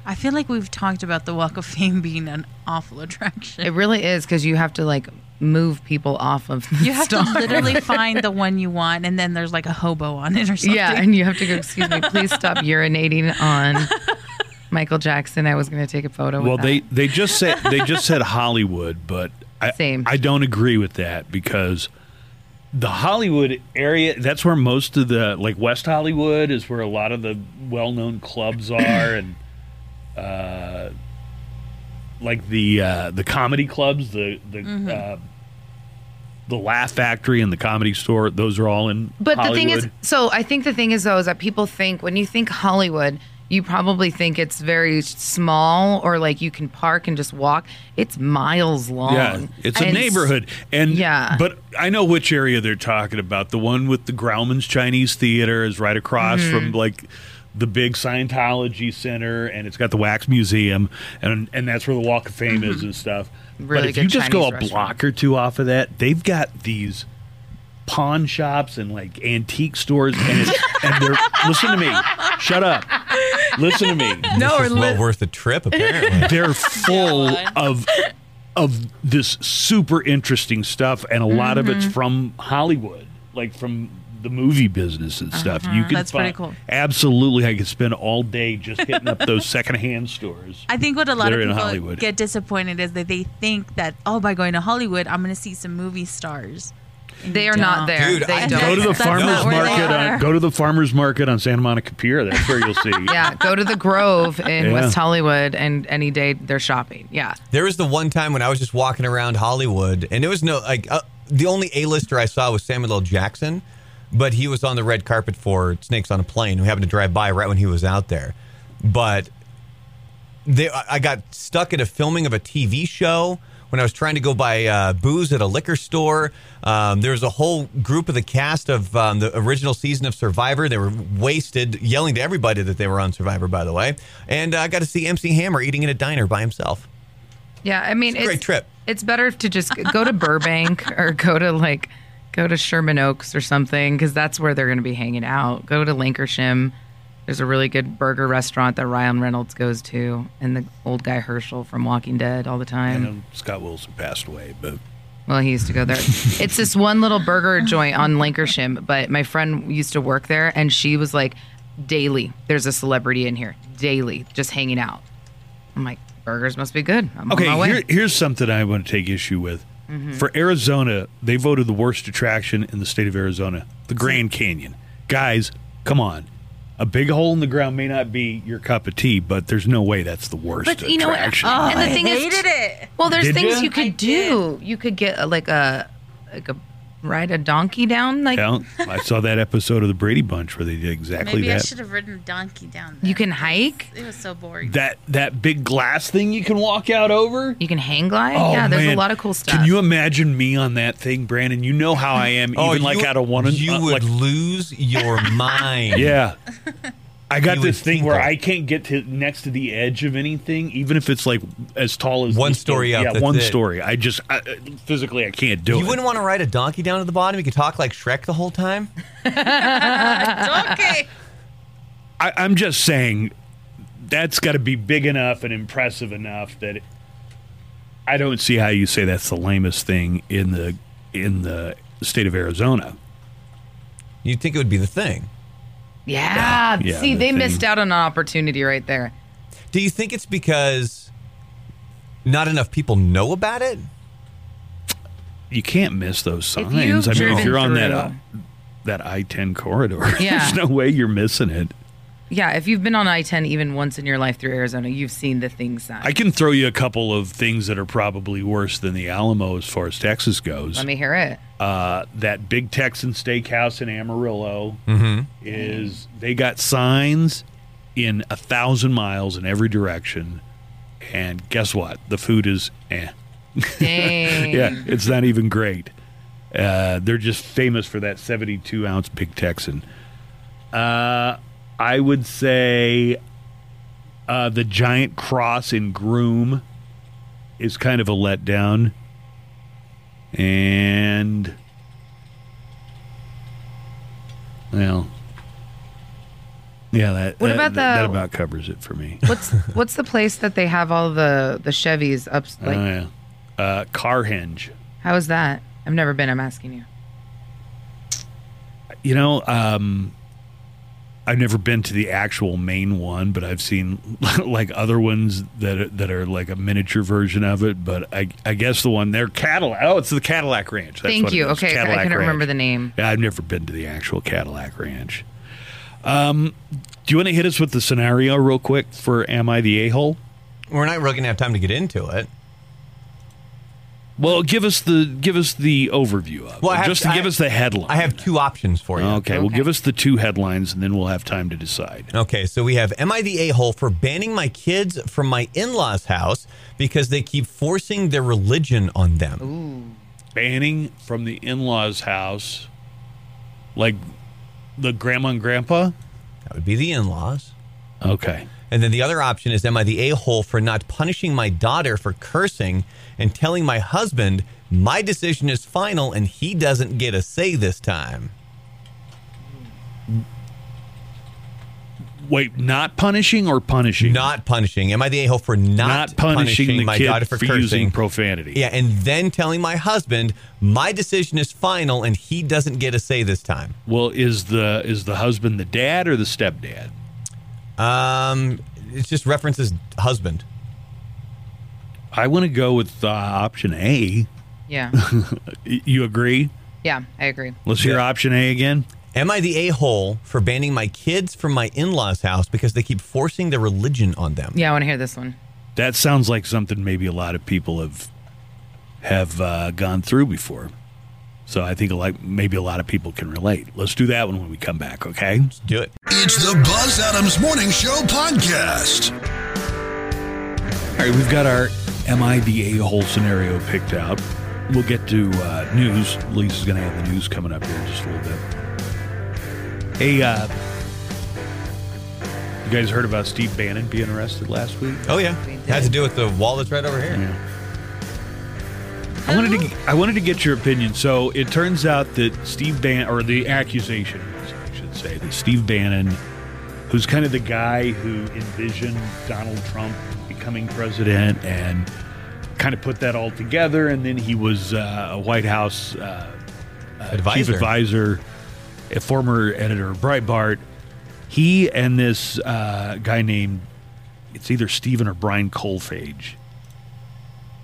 I feel like we've talked about the Walk of Fame being an awful attraction. It really is because you have to like move people off of. The you have star. to literally find the one you want, and then there's like a hobo on it or something. Yeah, and you have to go. Excuse me, please stop urinating on Michael Jackson. I was going to take a photo. Well, with they they just said they just said Hollywood, but I Same. I don't agree with that because the Hollywood area that's where most of the like West Hollywood is where a lot of the well-known clubs are and uh like the uh the comedy clubs, the the Mm-hmm. uh the Laugh Factory and the Comedy Store, those are all in But the thing is, so I think the thing is though is that people think when you think Hollywood, you probably think it's very small or like you can park and just walk. It's miles long. Yeah, it's a And neighborhood, and Yeah. But I know which area they're talking about. The one with the Grauman's Chinese Theater is right across Mm-hmm. from like the big Scientology Center, and it's got the Wax Museum, and and that's where the Walk of Fame is and stuff. but Mm-hmm. If you good just go a Chinese block or two off of that, they've got these pawn shops and like antique stores, and it's, and they're listen to me, shut up, listen to me. No, This is or well worth the trip, apparently. they're full Yeah, of of this super interesting stuff, and a lot of it's Mm-hmm. from Hollywood, like from the movie business and stuff. You can That's pretty find- cool. Absolutely, I could spend all day just hitting up those secondhand stores. I think what a lot of are in people Hollywood. get disappointed is that they think that oh, by going to Hollywood, I'm going to see some movie stars. They are not don't. there. Dude, they don't. Go to the farmers not where they market. On, go to the farmers market on Santa Monica Pier. That's where you'll see. yeah, go to the Grove in Yeah. West Hollywood, and any day they're shopping. Yeah, There was the one time when I was just walking around Hollywood, and it was no like uh, the only A-lister I saw was Samuel L. Jackson, but he was on the red carpet for Snakes on a Plane. We happened to drive by right when he was out there, but they I got stuck at a filming of a TV show when I was trying to go buy uh, booze at a liquor store. Um, there was a whole group of the cast of um, the original season of Survivor. They were wasted, yelling to everybody that they were on Survivor, by the way. And uh, I got to see MC Hammer eating in a diner by himself. yeah. I mean, It's a great trip. It's better to just go to Burbank or go to like go to Sherman Oaks or something because that's where they're going to be hanging out. Go to Lankershim. There's a really good burger restaurant that Ryan Reynolds goes to, and the old guy Herschel from Walking Dead all the I time. know um, Scott Wilson passed away, but Well, he used to go there. it's this one little burger joint on Lankershim, but my friend used to work there, and she was like, daily, there's a celebrity in here, daily, just hanging out. I'm like, burgers must be good. I'm Okay, on my way. here, here's something I want to take issue with. Mm-hmm. For Arizona, they voted the worst attraction in the state of Arizona, the Grand Canyon. Guys, come on. A big hole in the ground may not be your cup of tea, but there's no way that's the worst But you know what? attraction. Oh, and the I thing is, it. well, there's Did things ya? you could I do. You could get a, like a like a ride a donkey down. Like Yeah, I saw that episode of the Brady Bunch where they did exactly Maybe I should have ridden a donkey down. you can hike. It was so boring. That that big glass thing you can walk out over. You can hang glide. Oh, yeah, there's man. a lot of cool stuff. Can you imagine me on that thing, Brandon? You know how I am, even like Oh, you, out of one. You uh, would like, lose your mind. Yeah. I got this thing where. I can't get to next to the edge of anything, even if it's like as tall as One story up, Yeah, one it. story. I just I, physically I can't do You it. You wouldn't want to ride a donkey down to the bottom. You could talk like Shrek the whole time. okay. I, I'm just saying that's got to be big enough and impressive enough that I don't see how you say that's the lamest thing in the in the state of Arizona. You'd think it would be the thing. Yeah, Yeah, see, the they thing. missed out on an opportunity right there. Do you think it's because not enough people know about it? You can't miss those signs. I mean, if you're on that uh, that I-10 corridor, Yeah. there's no way you're missing it. Yeah, if you've been on I-10 even once in your life through Arizona, you've seen the things that. I can throw you a couple of things that are probably worse than the Alamo as far as Texas goes. Let me hear it. uh, that big Texan steakhouse in Amarillo Mm-hmm. is they got signs in a thousand miles in every direction, and guess what? The food is eh. Dang. Yeah, it's not even great. Uh, they're just famous for that 72 ounce big Texan. Uh, I would say uh, the giant cross in Groom is kind of a letdown. And, well, yeah, that, What that, about that, that about covers it for me. What's what's the place that they have all the the Chevys up? Oh, Like, yeah. Uh, Carhenge. how is that? I've never been. I'm asking you. You know, um, I've never been to the actual main one, but I've seen like other ones that are, that are like a miniature version of it. But I, I guess the one there, Cadillac. Oh, it's the Cadillac Ranch. That's Thank what you. is, Okay, I Cadillac couldn't remember the name. Yeah, I've never been to the actual Cadillac Ranch. Um, do you want to hit us with the scenario real quick for "Am I the a hole"? We're not really going to have time to get into it. Well, give us the give us the overview of Well, it, have- just to give I- us the headline. I have two options for you. Okay, well, Okay. give us the two headlines, and then we'll have time to decide. Okay, so we have Am I the a hole for banning my kids from my in law's house because they keep forcing their religion on them? Banning from the in-laws' house, like the grandma and grandpa. That would be the in laws. Okay. And then the other option is Am I the a hole for not punishing my daughter for cursing and telling my husband my decision is final and he doesn't get a say this time? Wait, not punishing or punishing? Not punishing. Am I the a hole for not, not punishing, the my daughter for, for cursing? using profanity. Yeah, and then telling my husband my decision is final and he doesn't get a say this time. Well, is the is the husband the dad or the stepdad? Um, it just references husband. I want to go with uh, option A. Yeah. You agree? Yeah, I agree. Let's hear Yeah. option A again. Am I the a hole for banning my kids from my in law's house because they keep forcing their religion on them? Yeah, I want to hear this one. That sounds like something maybe a lot of people have have uh, gone through before. So I think like maybe a lot of people can relate. Let's do that one when we come back, okay? Let's do it. It's the Buzz Adams Morning Show podcast. All right, we've got our Am I the a-hole scenario picked out. We'll get to uh, news. Lisa's going to have the news coming up here in just a little bit. Hey, uh, you guys heard about Steve Bannon being arrested last week? Oh yeah, We did. had to do with the wall that's right over here. I wanted to I wanted to get your opinion. So it turns out that Steve Bannon, or the accusation I should say, that Steve Bannon, who's kind of the guy who envisioned Donald Trump becoming president and kind of put that all together, and then he was uh, a White House uh, uh, chief Advisor. advisor, a former editor of Breitbart. He and this uh, guy named it's either Stephen or Brian Kolfage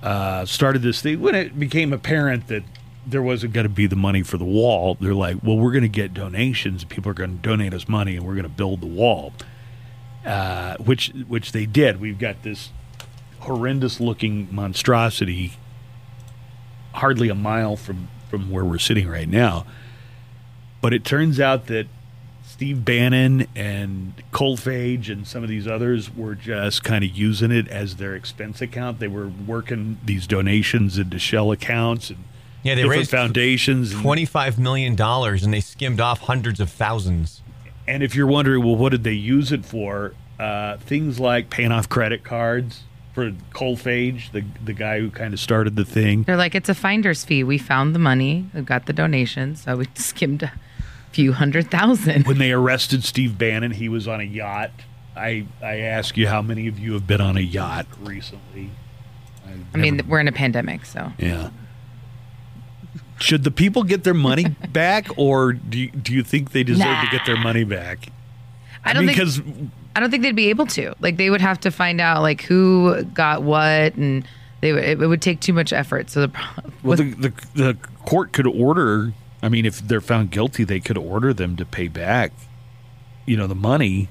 uh, started this thing when it became apparent that there wasn't going to be the money for the wall. They're like, well, we're going to get donations. People are going to donate us money, and we're going to build the wall. Uh, which which they did. We've got this horrendous looking monstrosity, hardly a mile from from where we're sitting right now. But it turns out that Steve Bannon and Kolfage and some of these others were just kind of using it as their expense account. They were working these donations into shell accounts and Yeah, they raised foundations. Twenty-five million dollars, and they skimmed off hundreds of thousands. And if you're wondering, well, what did they use it for? Uh, things like paying off credit cards for Kolfage, the the guy who kind of started the thing. They're like, it's a finder's fee. We found the money. We've got the donations. So we skimmed a few hundred thousand. When they arrested Steve Bannon, he was on a yacht. I I ask you, how many of you have been on a yacht recently? I mean, we're in a pandemic, so. Yeah. Should the people get their money back, or do you, do you think they deserve to get their money back? I don't think because I don't think they'd be able to. Like they would have to find out like who got what, and they would, it would take too much effort. So the well, the, the the court could order. I mean, if they're found guilty, they could order them to pay back, you know, the money.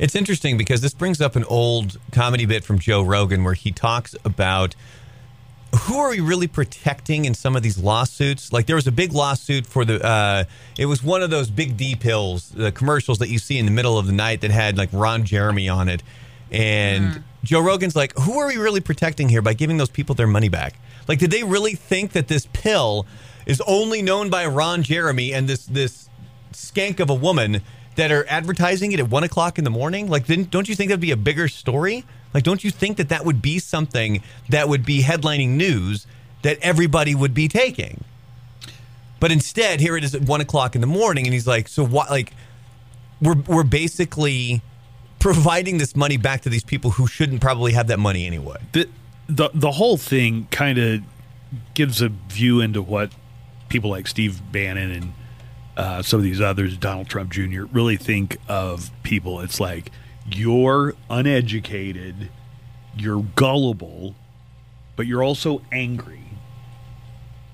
It's interesting because this brings up an old comedy bit from Joe Rogan where he talks about who are we really protecting in some of these lawsuits? Like there was a big lawsuit for the uh it was one of those big D pills, the commercials that you see in the middle of the night that had like Ron Jeremy on it. And Joe Rogan's like, who are we really protecting here by giving those people their money back? Like did they really think that this pill is only known by Ron Jeremy and this this skank of a woman that are advertising it at one o'clock in the morning? Like, don't you think that'd be a bigger story? Like, don't you think that that would be something that would be headlining news that everybody would be taking? But instead, here it is at one o'clock in the morning, and he's like, "So what? Like, we're we're basically providing this money back to these people who shouldn't probably have that money anyway." The the whole thing kind of gives a view into what people like Steve Bannon and uh, some of these others, Donald Trump Jr., really think of people. It's like you're uneducated, you're gullible, but you're also angry,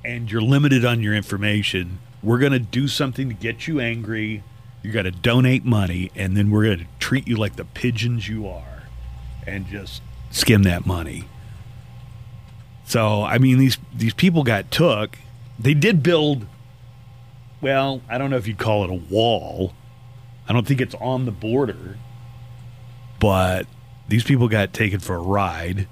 and you're limited on your information. We're going to do something to get you angry. You got to donate money, and then we're going to treat you like the pigeons you are, and just skim that money. So I mean, these these people got took. They did build. Well, I don't know if you'd call it a wall. I don't think it's on the border, but these people got taken for a ride.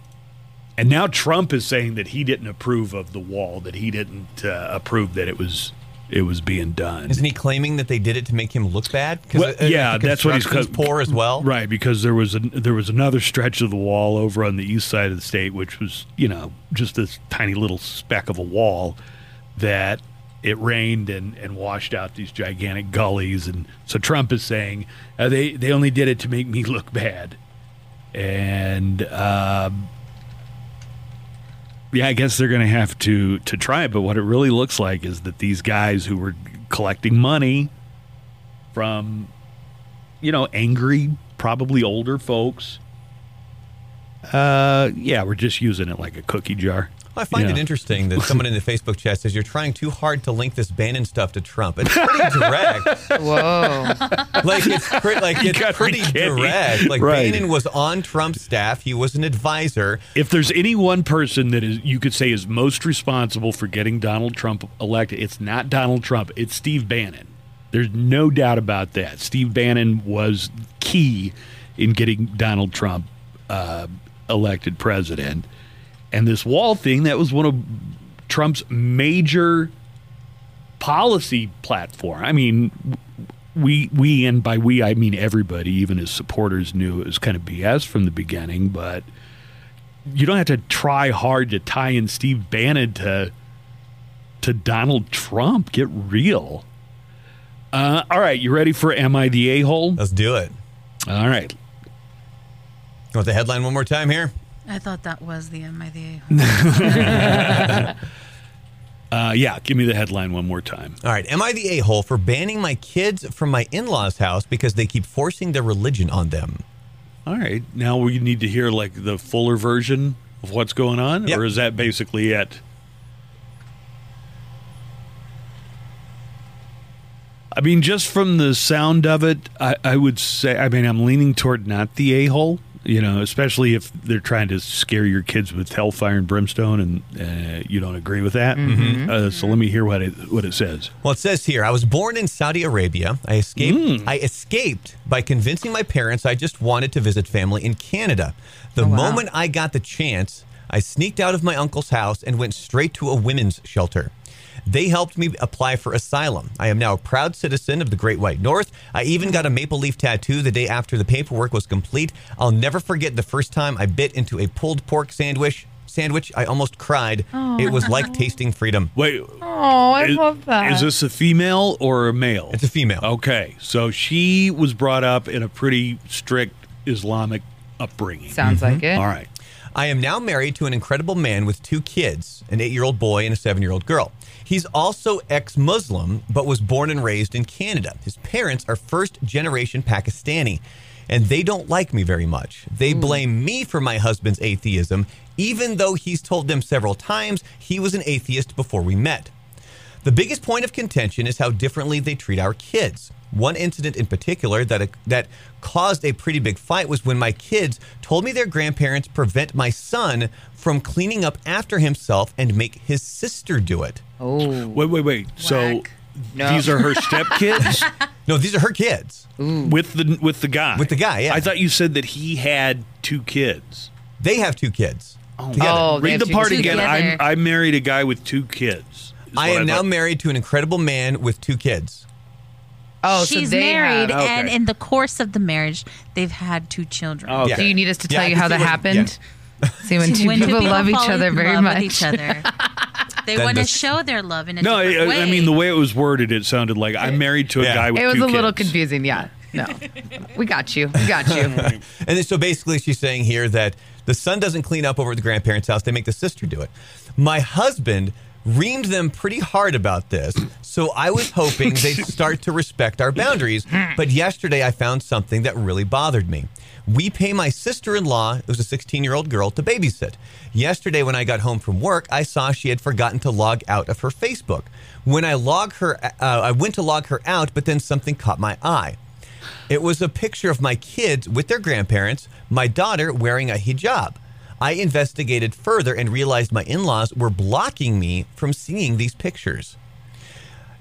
And now Trump is saying that he didn't approve of the wall, that he didn't uh, approve that it was it was being done. Isn't he claiming that they did it to make him look bad? Well, uh, yeah, that's what he's construction's poor as well. Right, because there was a, there was another stretch of the wall over on the east side of the state, which was you know just this tiny little speck of a wall that it rained and, and washed out these gigantic gullies, and so Trump is saying uh, they they only did it to make me look bad, and. Um, yeah, I guess they're going to have to to try it. But what it really looks like is that these guys who were collecting money from, you know, angry, probably older folks. Uh, yeah, we're just using it like a cookie jar. I find Yeah. it interesting that someone in the Facebook chat says you're trying too hard to link this Bannon stuff to Trump. It's pretty direct. Whoa. like it's pre- like it's pretty kidding. direct. Like Right. Bannon was on Trump's staff. He was an advisor. If there's any one person that is you could say is most responsible for getting Donald Trump elected, it's not Donald Trump, it's Steve Bannon. There's no doubt about that. Steve Bannon was key in getting Donald Trump uh, elected president. And this wall thing, that was one of Trump's major policy platform. I mean, we we and by we I mean everybody, even his supporters knew it was kind of BS from the beginning, but you don't have to try hard to tie in Steve Bannon to to Donald Trump. Get real. Uh, all right, you ready for Am I the A hole? Let's do it. All right. You want the headline one more time here? I thought that was the MIDA. Uh, yeah, give me the headline one more time. All right. Am I the a hole for banning my kids from my in law's house because they keep forcing their religion on them? All right, now we need to hear like the fuller version of what's going on, Yep. or is that basically it? I mean, just from the sound of it, I, I would say, I mean, I'm leaning toward not the a hole, you know, especially if they're trying to scare your kids with hellfire and brimstone and uh, you don't agree with that. Uh, so let me hear what it, what it says. Well, it says here, I was born in Saudi Arabia. I escaped. I escaped by convincing my parents I just wanted to visit family in Canada. The wow. moment I got the chance, I sneaked out of my uncle's house and went straight to a women's shelter. They helped me apply for asylum. I am now a proud citizen of the Great White North. I even got a maple leaf tattoo the day after the paperwork was complete. I'll never forget the first time I bit into a pulled pork sandwich. Sandwich, I almost cried. it was like tasting freedom. Wait, Oh, I is, love that. is this a female or a male? It's a female. Okay, so she was brought up in a pretty strict Islamic upbringing. Sounds like mm-hmm. it. All right. I am now married to an incredible man with two kids, an eight year old boy and a seven year old girl. He's also ex Muslim, but was born and raised in Canada. His parents are first generation Pakistani, and they don't like me very much. They hmm. blame me for my husband's atheism, even though he's told them several times he was an atheist before we met. The biggest point of contention is how differently they treat our kids. One incident in particular that uh, that caused a pretty big fight was when my kids told me their grandparents prevent my son from cleaning up after himself and make his sister do it. Oh. Wait, wait, wait. So No. these are her stepkids No, these are her kids. with the with the guy. With the guy, yeah. I thought you said that he had two kids. They have two kids. together. Oh, Read the part again. together. I I married a guy with two kids. I what am now married to an incredible man with two kids. Oh, She's so they married, Have, and in the course of the marriage, they've had two children. Oh, Yeah. Do you need us to Yeah, tell you how that see what- happened? See, when two When people, love each other very much. with each other, they Then want to show their love in a No, different I, way. I mean the way it was worded, it sounded like I'm married to a Yeah. guy with It was two a little confusing. Yeah. No. We got you. We got you. And so basically, she's saying here that the son doesn't clean up over at the grandparents' house; they make the sister do it. My husband reamed them pretty hard about this, so I was hoping they'd start to respect our boundaries. But yesterday, I found something that really bothered me. We pay my sister-in-law, who's a 16-year-old girl, to babysit. Yesterday, when I got home from work, I saw she had forgotten to log out of her Facebook. When I log her, uh, I went to log her out, but then something caught my eye. It was a picture of my kids with their grandparents, my daughter wearing a hijab. I investigated further and realized my in laws were blocking me from seeing these pictures.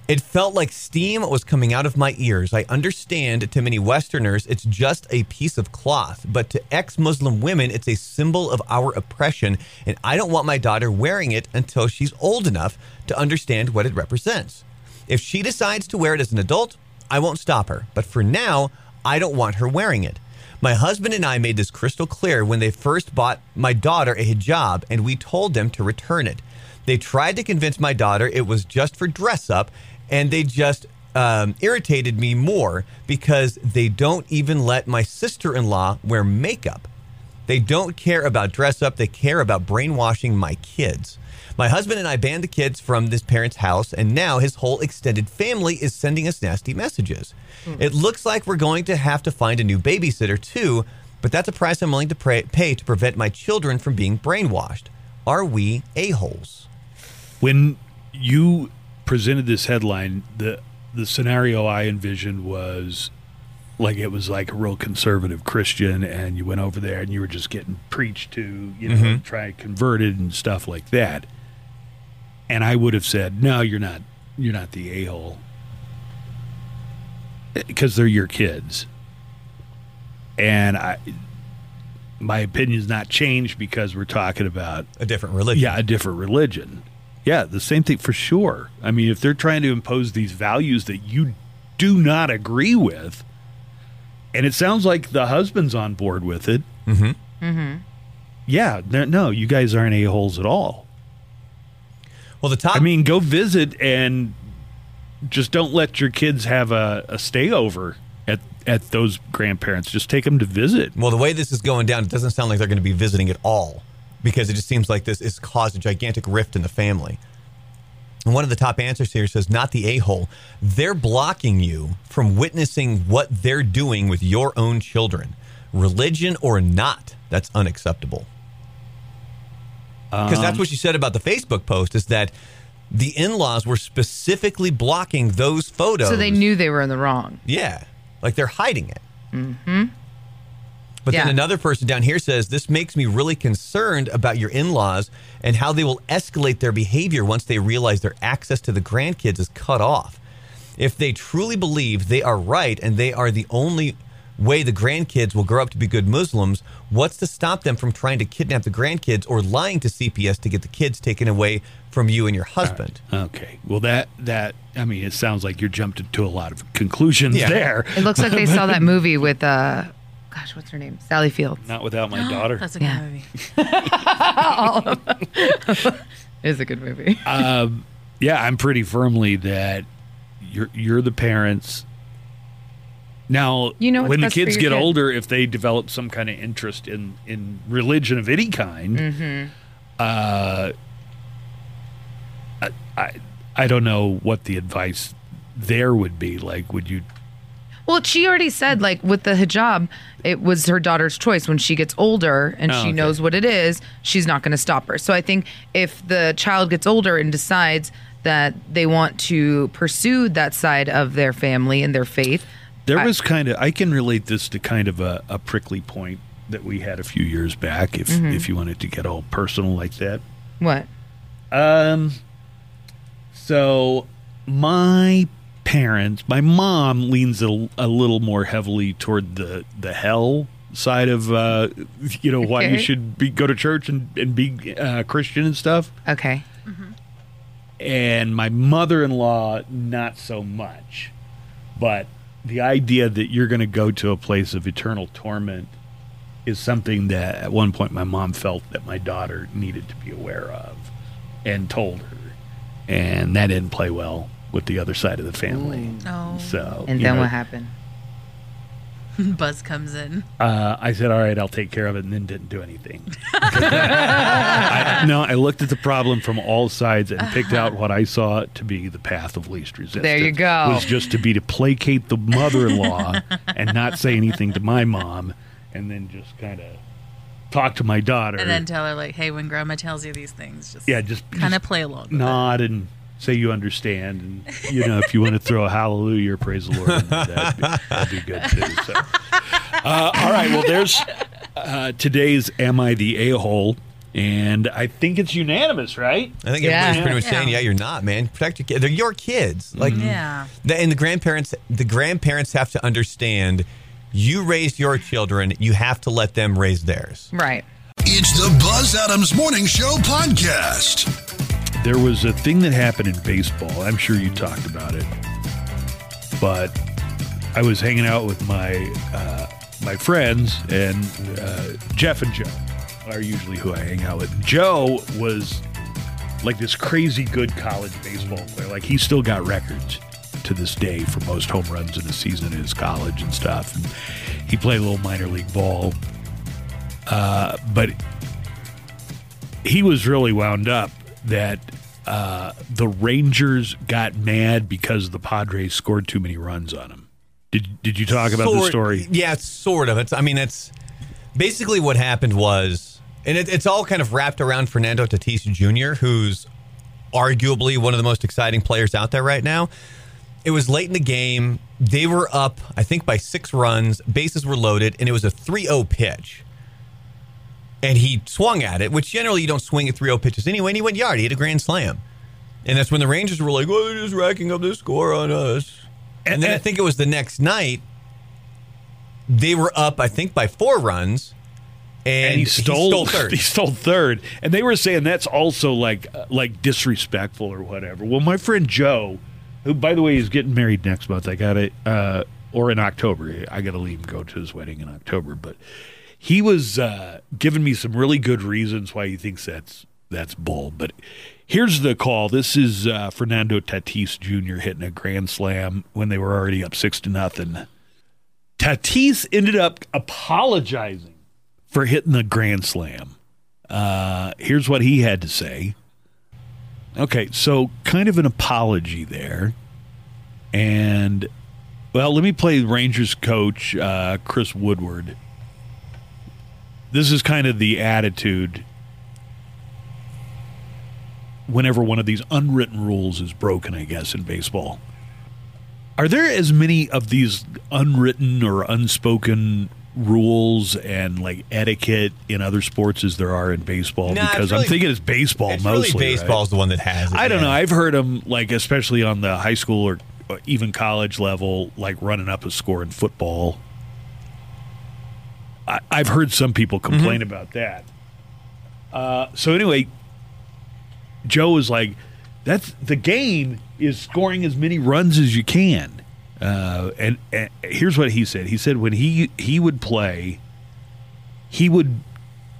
It felt like steam was coming out of my ears. I understand to many Westerners, it's just a piece of cloth, but to ex Muslim women, it's a symbol of our oppression, and I don't want my daughter wearing it until she's old enough to understand what it represents. If she decides to wear it as an adult, I won't stop her, but for now, I don't want her wearing it. My husband and I made this crystal clear when they first bought my daughter a hijab, and we told them to return it. They tried to convince my daughter it was just for dress up, and they just um, irritated me more because they don't even let my sister in law wear makeup. They don't care about dress up, they care about brainwashing my kids. My husband and I banned the kids from this parent's house, and now his whole extended family is sending us nasty messages. Hmm. It looks like we're going to have to find a new babysitter, too, but that's a price I'm willing to pray, pay to prevent my children from being brainwashed. Are we a-holes? When you presented this headline, the the scenario I envisioned was like it was like a real conservative Christian, and you went over there and you were just getting preached to, you know, mm-hmm. try and convert it and stuff like that. And I would have said, no, you're not. You're not the a hole because eh, they're your kids. And I, my opinion's not changed because we're talking about A different religion. yeah, a different religion. Yeah, the same thing for sure. I mean, if they're trying to impose these values that you do not agree with, and it sounds like the husband's on board with it. Mm-hmm. Mm-hmm. Yeah, no, you guys aren't a holes at all. Well, the top I mean, go visit and just don't let your kids have a, a stay over at at those grandparents. Just take them to visit. Well, the way this is going down, it doesn't sound like they're going to be visiting at all because it just seems like this has caused a gigantic rift in the family. And one of the top answers here says, not the a hole. They're blocking you from witnessing what they're doing with your own children. Religion or not, that's unacceptable. Because that's what she said about the Facebook post is that the in laws were specifically blocking those photos. So they knew they were in the wrong. Yeah, like they're hiding it. Mm-hmm. But then another person down here says, This makes me really concerned about your in laws and how they will escalate their behavior once they realize their access to the grandkids is cut off. If they truly believe they are right and they are the only way the grandkids will grow up to be good Muslims, what's to stop them from trying to kidnap the grandkids or lying to CPS to get the kids taken away from you and your husband? Okay. Well, that that I mean, it sounds like you're jumped into a lot of conclusions Yeah. there. It looks like they saw that movie with uh gosh, what's her name? Sally Fields. Not without my daughter. That's a good Yeah. movie. It is a good movie. yeah, I'm pretty firmly that you're you're the parents. Now, You know what's when the best for kids your get kid. older, if they develop some kind of interest in in religion of any kind, Mm-hmm. uh, I, I I don't know what the advice there would be. Like, would you? Well, she already said like with the hijab, it was her daughter's choice. When she gets older and Oh, she okay. knows what it is, she's not going to stop her. So I think if the child gets older and decides that they want to pursue that side of their family and their faith, There I- was kind of I can relate this to kind of a, a prickly point that we had a few years back. If Mm-hmm. if you wanted to get all personal like that. what? Um. So, my parents, my mom leans a, a little more heavily toward the the hell side of uh, you know why you should be go to church and and be uh, Christian and stuff. Okay. And my mother in law, not so much. But the idea that you're going to go to a place of eternal torment is something that at one point my mom felt that my daughter needed to be aware of and told her. And that didn't play well with the other side of the family. Oh. So, And then know, what happened? Buzz comes in. Uh, I said, "All right, I'll take care of it," and then didn't do anything. I, no, I looked at the problem from all sides and picked out what I saw to be the path of least resistance. There you go. Was just to be to placate the mother-in-law and not say anything to my mom, and then just kind of talk to my daughter. And then tell her, like, hey, when grandma tells you these things, just yeah, just kind of play along. With it. nod and say you understand, and you know if you want to throw a hallelujah or praise the Lord, that'd be, that'd be good too. So, uh, all right, well, there's uh, today's "Am I the a hole?" and I think it's unanimous, right? I think Yeah. everybody's pretty much Yeah. saying, "Yeah, you're not, man. Protect your kids. They're your kids." Like, Yeah. the, and the grandparents, the grandparents have to understand. You raised your children. You have to let them raise theirs. Right. It's the Buzz Adams Morning Show podcast. There was a thing that happened in baseball. I'm sure you talked about it, but I was hanging out with my uh, my friends, and uh, Jeff and Joe are usually who I hang out with. Joe was like this crazy good college baseball player. Like he still got records to this day for most home runs in a season in his college and stuff. And he played a little minor league ball, uh, but he was really wound up that uh, the Rangers got mad because the Padres scored too many runs on them. Did Did you talk about the story? Yeah, it's sort of. It's. I mean, it's basically what happened was, and it, it's all kind of wrapped around Fernando Tatis Jr., who's arguably one of the most exciting players out there right now. It was late in the game. They were up, I think, by six runs. Bases were loaded, and it was a 3-0 pitch. And he swung at it, which generally you don't swing at 3-0 pitches anyway. And he went yard. He hit a grand slam. And that's when the Rangers were like, "Well, they're just racking up this score on us." And then I think it was the next night. They were up, I think, by four runs, and, and he stole, third. he stole third, and they were saying that's also like uh, like disrespectful or whatever. Well, my friend Joe, who by the way is getting married next month, I got it, uh, or in October. I got to leave and go to his wedding in October, but he was uh, giving me some really good reasons why he thinks that's that's bull. But here's the call. This is uh, Fernando Tatis Jr. hitting a grand slam when they were already up six to nothing. Tatis ended up apologizing for hitting the grand slam. Uh, here's what he had to say. Okay, so kind of an apology there. And, well, let me play Rangers coach uh, Chris Woodward. This is kind of the attitude whenever one of these unwritten rules is broken, I guess, in baseball. Are there as many of these unwritten or unspoken rules and like etiquette in other sports as there are in baseball? Nah, because really- I'm thinking it's baseball It's mostly. really right? baseball's the one that has. It, I don't yeah. know. I've heard them like, especially on the high school or even college level, like running up a score in football. I, I've heard some people complain Mm-hmm. about that. Uh, so anyway, Joe was like, "That's the game is scoring as many runs as you can." Uh, and, and here's what he said. He said when he he would play, he would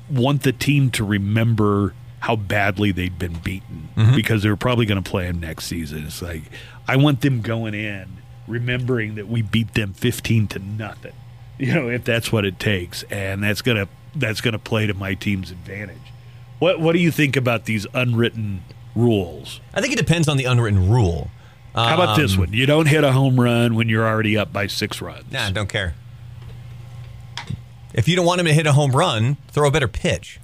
want the team to remember how badly they'd been beaten because they were probably going to play him next season. It's like I want them going in remembering that we beat them 15 to nothing. You know, if that's what it takes and that's going to that's going to play to my team's advantage. What what do you think about these unwritten rules? I think it depends on the unwritten rule. How about this Um, one? You don't hit a home run when you're already up by 6 runs. Nah, don't care. If you don't want him to hit a home run, throw a better pitch.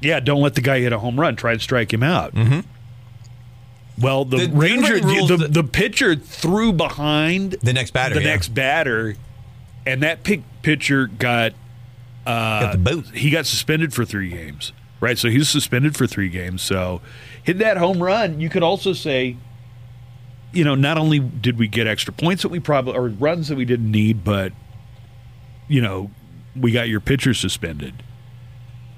Yeah, don't let the guy hit a home run. Try and strike him out. Mm-hmm. Well, the, The- Ranger, the, the pitcher threw behind The next batter, the yeah. next batter, and that pick pitcher got Got the boot. he got suspended for three games. Right, so he was suspended for three games. So hit that home run. You could also say, you know, not only did we get extra points that we probably or runs that we didn't need, but you know, we got your pitcher suspended.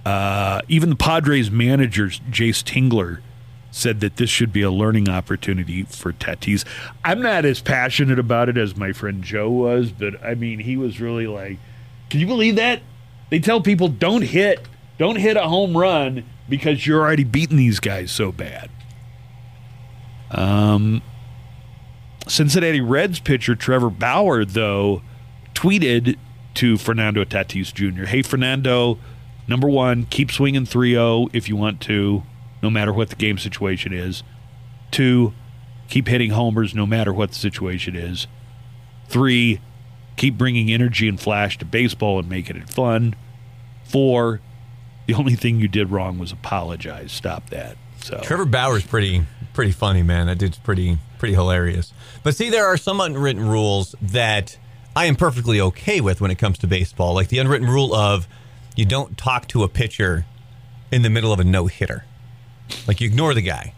Uh, even the Padres managers, Jayce Tingler, said that this should be a learning opportunity for Tatis. I'm not as passionate about it as my friend Joe was, but I mean, he was really like, "Can you believe that?" They tell people don't hit, don't hit a home run because you're already beating these guys so bad. Um, Cincinnati Reds pitcher Trevor Bauer, though, tweeted to Fernando Tatis Jr. Hey, Fernando, number one, keep swinging 3 0 if you want to, no matter what the game situation is. Two, keep hitting homers no matter what the situation is. Three, keep bringing energy and flash to baseball and making it fun. Four, the only thing you did wrong was apologize. Stop that. So Trevor Bauer's pretty pretty funny, man. That dude's pretty pretty hilarious. But see, there are some unwritten rules that I am perfectly okay with when it comes to baseball. Like the unwritten rule of you don't talk to a pitcher in the middle of a no hitter. Like you ignore the guy.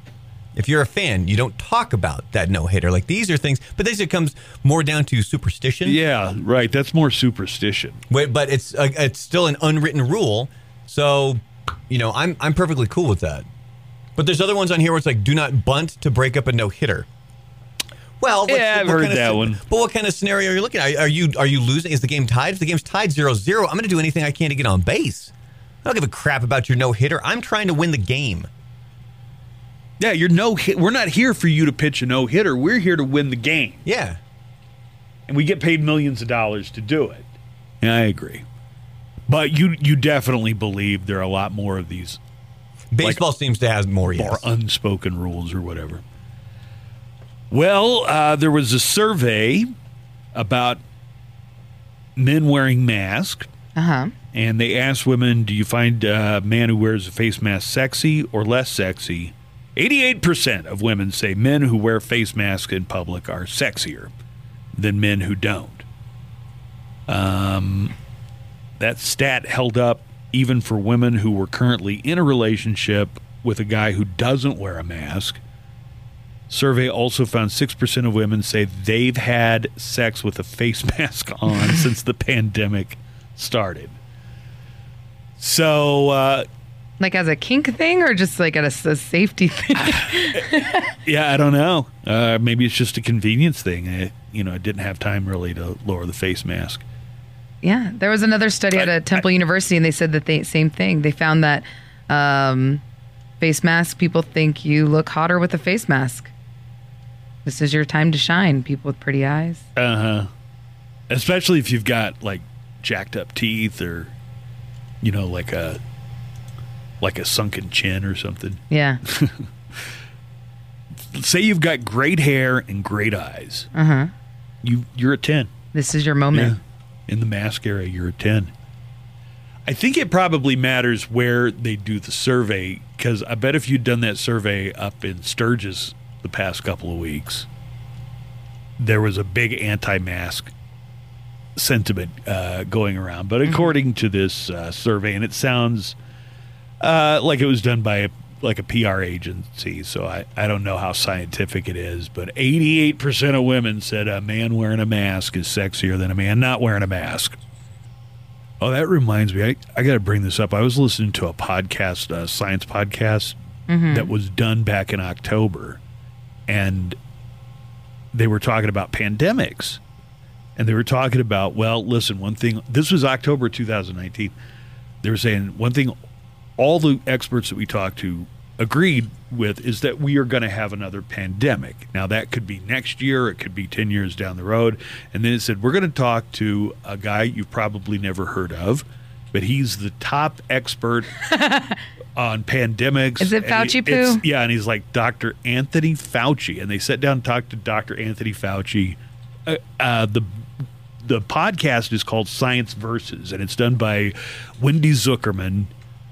If you're a fan, you don't talk about that no hitter. Like these are things, but this it comes more down to superstition. Yeah, right. That's more superstition. Wait, but it's uh, it's still an unwritten rule. So, you know, I'm I'm perfectly cool with that. But there's other ones on here where it's like, do not bunt to break up a no hitter. Well, Yeah, I've what heard kind of that one. But what kind of scenario are you looking at? Are you are you losing? Is the game tied? If the game's tied 0-0, I'm going to do anything I can to get on base. I don't give a crap about your no hitter. I'm trying to win the game. Yeah, you're no hit. We're not here for you to pitch a no hitter. We're here to win the game, Yeah. and we get paid millions of dollars to do it. Yeah, I agree. But you you definitely believe there are a lot more of these Baseball seems to have more. more unspoken rules or whatever. Well, uh, there was a survey about men wearing masks, Uh huh. and they asked women, "Do you find a man who wears a face mask sexy or less sexy?" Eighty-eight percent of women say men who wear face masks in public are sexier than men who don't. Um, that stat held up even for women who were currently in a relationship with a guy who doesn't wear a mask. Survey also found 6% of women say they've had sex with a face mask on since the pandemic started. So, uh, Like as a kink thing or just like at a, a safety thing? yeah, I don't know. Uh, maybe it's just a convenience thing. I, you know, I didn't have time really to lower the face mask. yeah. There was another study at a Temple University and they said the th- same thing. They found that um, face mask people think you look hotter with a face mask. This is your time to shine, people with pretty eyes. Uh huh. Especially if you've got like jacked up teeth or, you know, like a like a sunken chin or something. Yeah. Say you've got great hair and great eyes. Uh huh. You you're a ten. This is your moment. In the mask area, you're a ten. I think it probably matters where they do the survey because I bet if you'd done that survey up in Sturgis the past couple of weeks, there was a big anti-mask sentiment uh, going around. But according to this uh, survey, and it sounds uh, like it was done by a, like a PR agency, so I, I don't know how scientific it is, but 88% of women said a man wearing a mask is sexier than a man not wearing a mask. Oh, that reminds me. I, I got to bring this up. I was listening to a podcast, a science podcast, that was done back in October. And they were talking about pandemics. And they were talking about, well, listen, one thing, this was October 2019. They were saying one thing all the experts that we talked to agreed with is that we are going to have another pandemic. Now, that could be next year, it could be 10 years down the road. And then it said, we're going to talk to a guy you've probably never heard of, but he's the top expert on pandemics. Is it Fauci it's- poo? Yeah, and he's like Dr. Anthony Fauci. And they sat down and talked to Dr. Anthony Fauci. Uh, uh, the the podcast is called Science Versus, and it's done by Wendy Zukerman,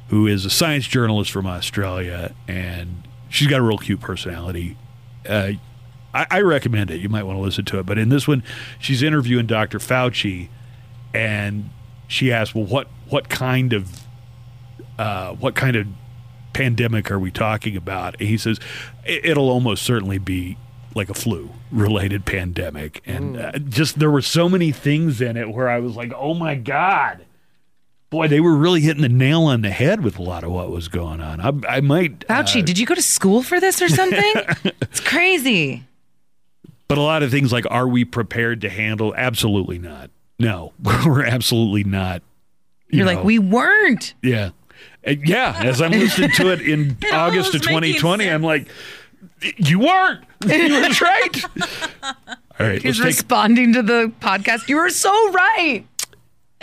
who is a science journalist from Australia, and she's got a real cute personality. Uh, I, I recommend it. You might want to listen to it. But in this one, she's interviewing Dr. Fauci, and she asked, "Well, what what kind of uh, what kind of pandemic are we talking about?" And he says, "It- "It'll almost certainly be." Like a flu related pandemic. And uh, just there were so many things in it where I was like, oh my God, boy, they were really hitting the nail on the head with a lot of what was going on. I, I might, Fauci, uh, did you go to school for this or something? it's crazy. but a lot of things like, are we prepared to handle? Absolutely not. No, we're absolutely not. You You're like, we weren't. yeah, Uh, yeah. As I'm listening to it in August of 2020, sense. I'm like, you weren't. You were right. All right, He's let's take responding to the podcast. You were so right.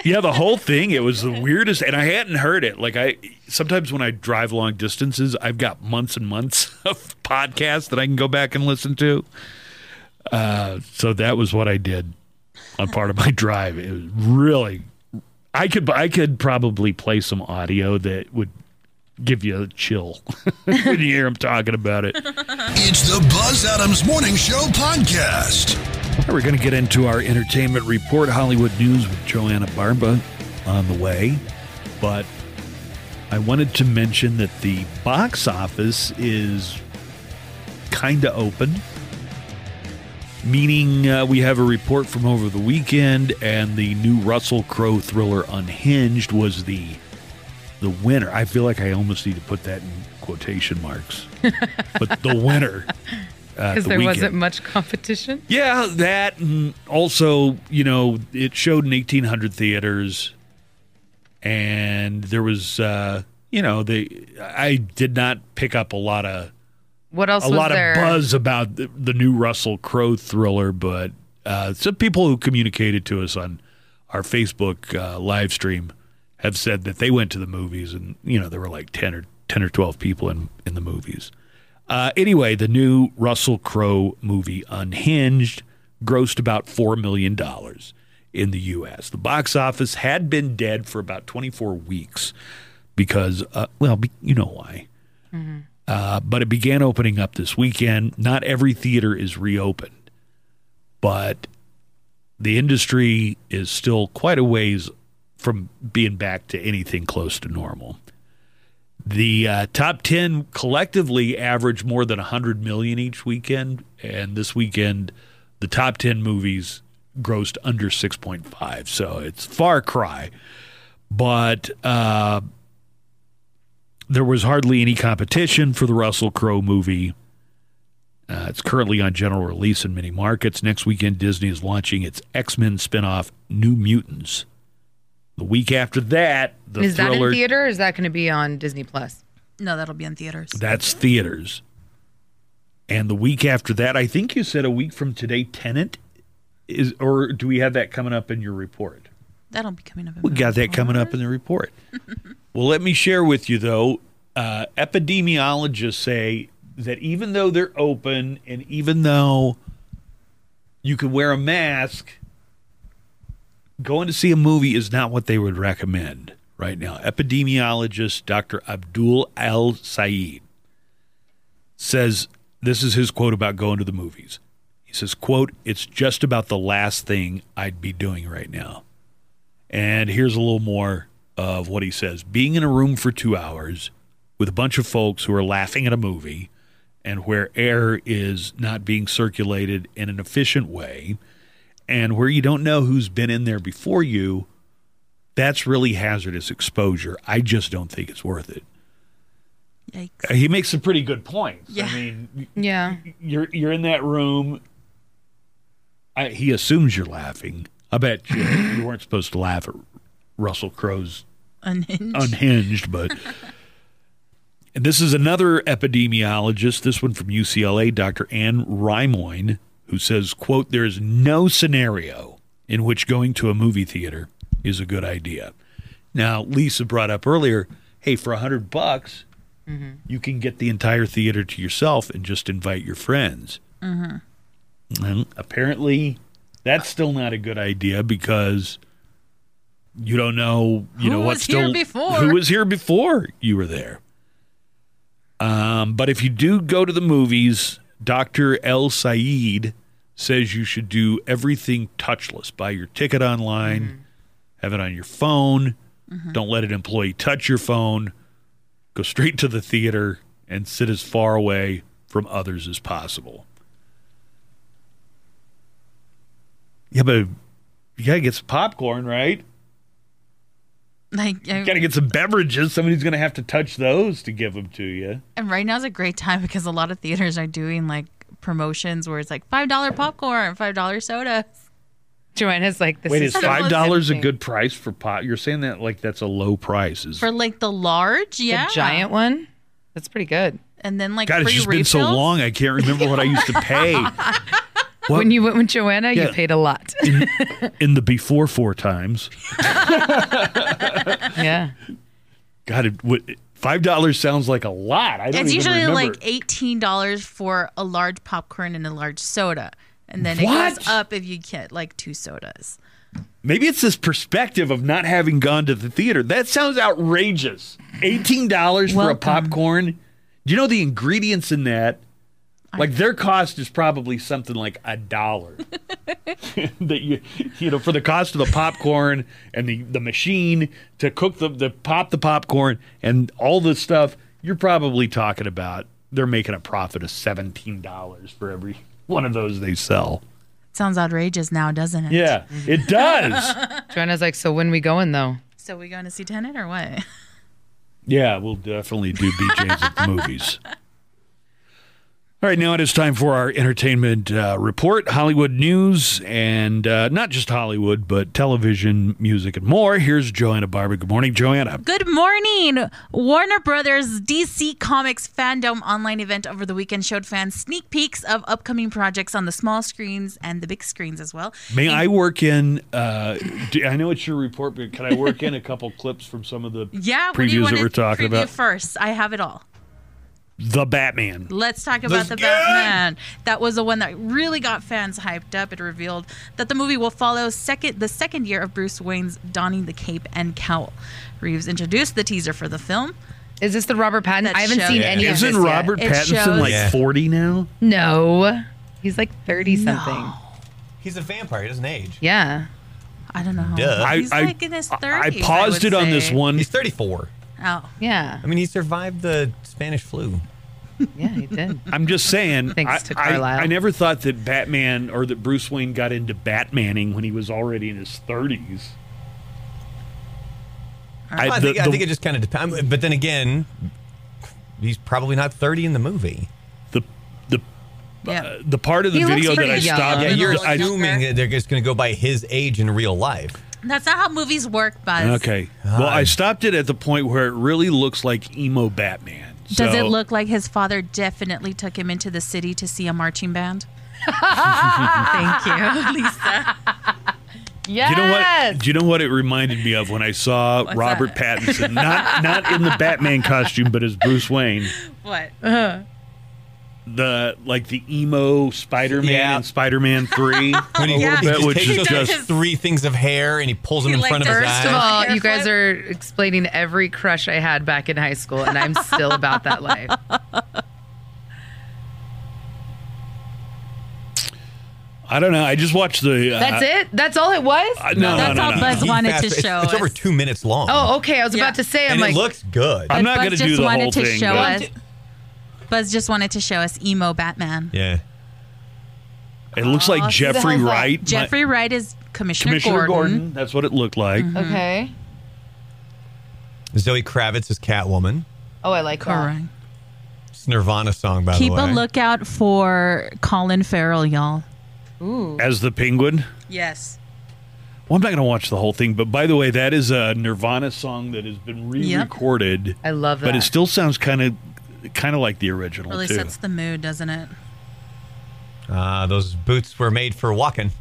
Yeah, the whole thing. It was the weirdest, and I hadn't heard it. Like I sometimes when I drive long distances, I've got months and months of podcasts that I can go back and listen to. Uh, so that was what I did on part of my drive. It was really, I could I could probably play some audio that would give you a chill when you hear him talking about it. It's the Buzz Adams Morning Show podcast. We're going to get into our entertainment report, Hollywood news with Joanna Barba on the way. But I wanted to mention that the box office is kind of open, meaning uh, we have a report from over the weekend, and the new Russell Crowe thriller Unhinged was the the winner. I feel like I almost need to put that in quotation marks, but the winner. Uh, Because the there wasn't much competition. Yeah, that and also, you know, it showed in 1800 theaters and there was uh, you know, the I did not pick up a lot of What else a lot there? of buzz about the, the new Russell Crowe thriller, but uh, some people who communicated to us on our Facebook uh, live stream have said that they went to the movies and you know there were like 10 or 10 or 12 people in in the movies. Uh, anyway, the new Russell Crowe movie Unhinged grossed about $4 million in the U.S. The box office had been dead for about 24 weeks because, uh, well, be, you know why. Uh, but it began opening up this weekend. Not every theater is reopened, but the industry is still quite a ways from being back to anything close to normal. The uh, top 10 collectively average more than 100 million each weekend, and this weekend the top 10 movies grossed under 6.5. So it's far cry. But uh, there was hardly any competition for the Russell Crowe movie. Uh, it's currently on general release in many markets. Next weekend, Disney is launching its X Men spinoff, New Mutants. The week after that, the is that in theater or is that going to be on Disney Plus? No, that'll be in theaters. that's theaters. And the week after that, I think you said a week from today, Tenet is, or do we have that coming up in your report? That'll be coming up. In We my got that report. coming up in the report. well, let me share with you though. Uh, epidemiologists say that even though they're open and even though you can wear a mask, going to see a movie is not what they would recommend right now. Epidemiologist Dr. Abdul El-Sayed says this is his quote about going to the movies. He says, quote, it's just about the last thing I'd be doing right now. And here's a little more of what he says. Being in a room for two hours with a bunch of folks who are laughing at a movie and where air is not being circulated in an efficient way and where you don't know who's been in there before you, that's really hazardous exposure. I just don't think it's worth it. Yikes. Uh, he makes some pretty good points. Yeah. I mean, Yeah. you're you're in that room. I, he assumes you're laughing. I bet you, you weren't supposed to laugh at Russell Crowe's Unhinged. unhinged, but and this is another epidemiologist, this one from UCLA, Dr. Anne Rimoin, who says, quote, there is no scenario in which going to a movie theater is a good idea. Now, Lisa brought up earlier, hey, for a hundred bucks, you can get the entire theater to yourself and just invite your friends. And apparently, that's still not a good idea because you don't know, you Who know, what's here still before? who was here before you were there. Um, but if you do go to the movies, Dr. El-Sayed says you should do everything touchless. Buy your ticket online, mm-hmm. have it on your phone. Mm-hmm. Don't let an employee touch your phone. Go straight to the theater and sit as far away from others as possible. Yeah, but you gotta get some popcorn, right? Like, I- You gotta get some beverages. Somebody's gonna have to touch those to give them to you. and right now is a great time because a lot of theaters are doing like promotions where it's like five dollar popcorn, five dollar soda. Joanna's like, this Wait, is is five dollars a good price for pot? You're saying that like that's a low price? Is For like the large, yeah, The giant one? That's pretty good. and then like God, it's free just been so long. I can't remember what I used to pay What? When you went with Joanna, Yeah. you paid a lot. in the before four times. yeah. God, it, what, five dollars sounds like a lot. I don't It's even usually remember. like eighteen dollars for a large popcorn and a large soda, and then it What? goes up if you get like two sodas. Maybe it's this perspective of not having gone to the theater. That sounds outrageous. Eighteen dollars for a popcorn. Do you know the ingredients in that? Like their cost is probably something like a dollar. that you you know for the cost of the popcorn and the the machine to cook the the pop the popcorn and all this stuff, you're probably talking about they're making a profit of seventeen dollars for every one of those they sell. Sounds outrageous now, doesn't it? Yeah, mm-hmm. it does. Joanna's like, so when we going though? So we going to see Tenet or what? yeah, we'll definitely do BJ's at the movies. All right, now it is time for our entertainment uh, report, Hollywood news, and uh, not just Hollywood, but television, music, and more. Here's Joanna Barba. Good morning, Joanna. Good morning. Warner Brothers DC Comics FanDome online event over the weekend showed fans sneak peeks of upcoming projects on the small screens and the big screens as well. May I work in? Uh, do, I know it's your report, but can I work in a couple clips from some of the Yeah, what do you previews that we're talking about? first? I have it all. The Batman. Let's talk about Let's the go! Batman. That was the one that really got fans hyped up. It revealed that the movie will follow second the second year of Bruce Wayne's donning the cape and cowl. Reeves introduced the teaser for the film. Is this the Robert Pattinson? I haven't show- seen Yeah. any of Isn't this Robert It Pattinson shows- like Yeah. 40 now? No, he's like thirty something. He's a vampire. He doesn't age. Yeah. I don't know. Duh. old- I, He's I, like in his thirties. I paused would it on this one. He's 34. Oh, Yeah. I mean, he survived the Spanish flu. Yeah, he did. I'm just saying. Thanks I, to I- Carlisle. I, never thought that Batman or that Bruce Wayne got into Batmaning when he was already in his 30s. I, I, the- think, I think it just kind of depends. But then again, he's probably not 30 in the movie. the the yeah. uh, the part of the He video that I pretty young. stopped. Yeah, you're I, assuming that they're just going to go by his age in real life. That's not how movies work, Buzz. okay. Well, I stopped it at the point where it really looks like emo Batman. Does So- it look like his father definitely took him into the city to see a marching band? Thank you, Lisa. Yes. Do you know what? Do you know what it reminded me of when I saw What's Robert that? Pattinson, not not in the Batman costume, but as Bruce Wayne, What? Uh-huh. The like the emo Spider-Man Yeah. in Spider-Man Three, When he, a Yeah. little he bit, which takes is just his- three things of hair and he pulls them He in like front of his eyes. First of all, you guys are explaining every crush I had back in high school, and I'm still about that life. I don't know. I just watched the. Uh, That's it. That's all it was. uh, no, That's no, all no, no. Buzz He wanted fast- to it's- show It's, over two minutes long. Oh, okay. I was Yeah. about to say. I'm and like, it looks good. I'm not going to just do the wanted whole to thing. show but us. Buzz just wanted to show us emo Batman. yeah. It looks like oh, Aw, who the Jeffrey hell's that? Wright. my- Jeffrey Wright is Commissioner, Commissioner Gordon. Gordon. That's what it looked like. Mm-hmm. okay. Zoe Kravitz is Catwoman. Oh, I like that. Correct. It's a Nirvana song, by Keep the way. Keep a lookout for Colin Farrell, y'all. Ooh. As the Penguin. Yes. Well, I'm not going to watch the whole thing, but by the way, that is a Nirvana song that has been re-recorded. I love that. But it still sounds kind of, kind of like the original Really too. sets the mood, doesn't it? Uh, those boots were made for walking.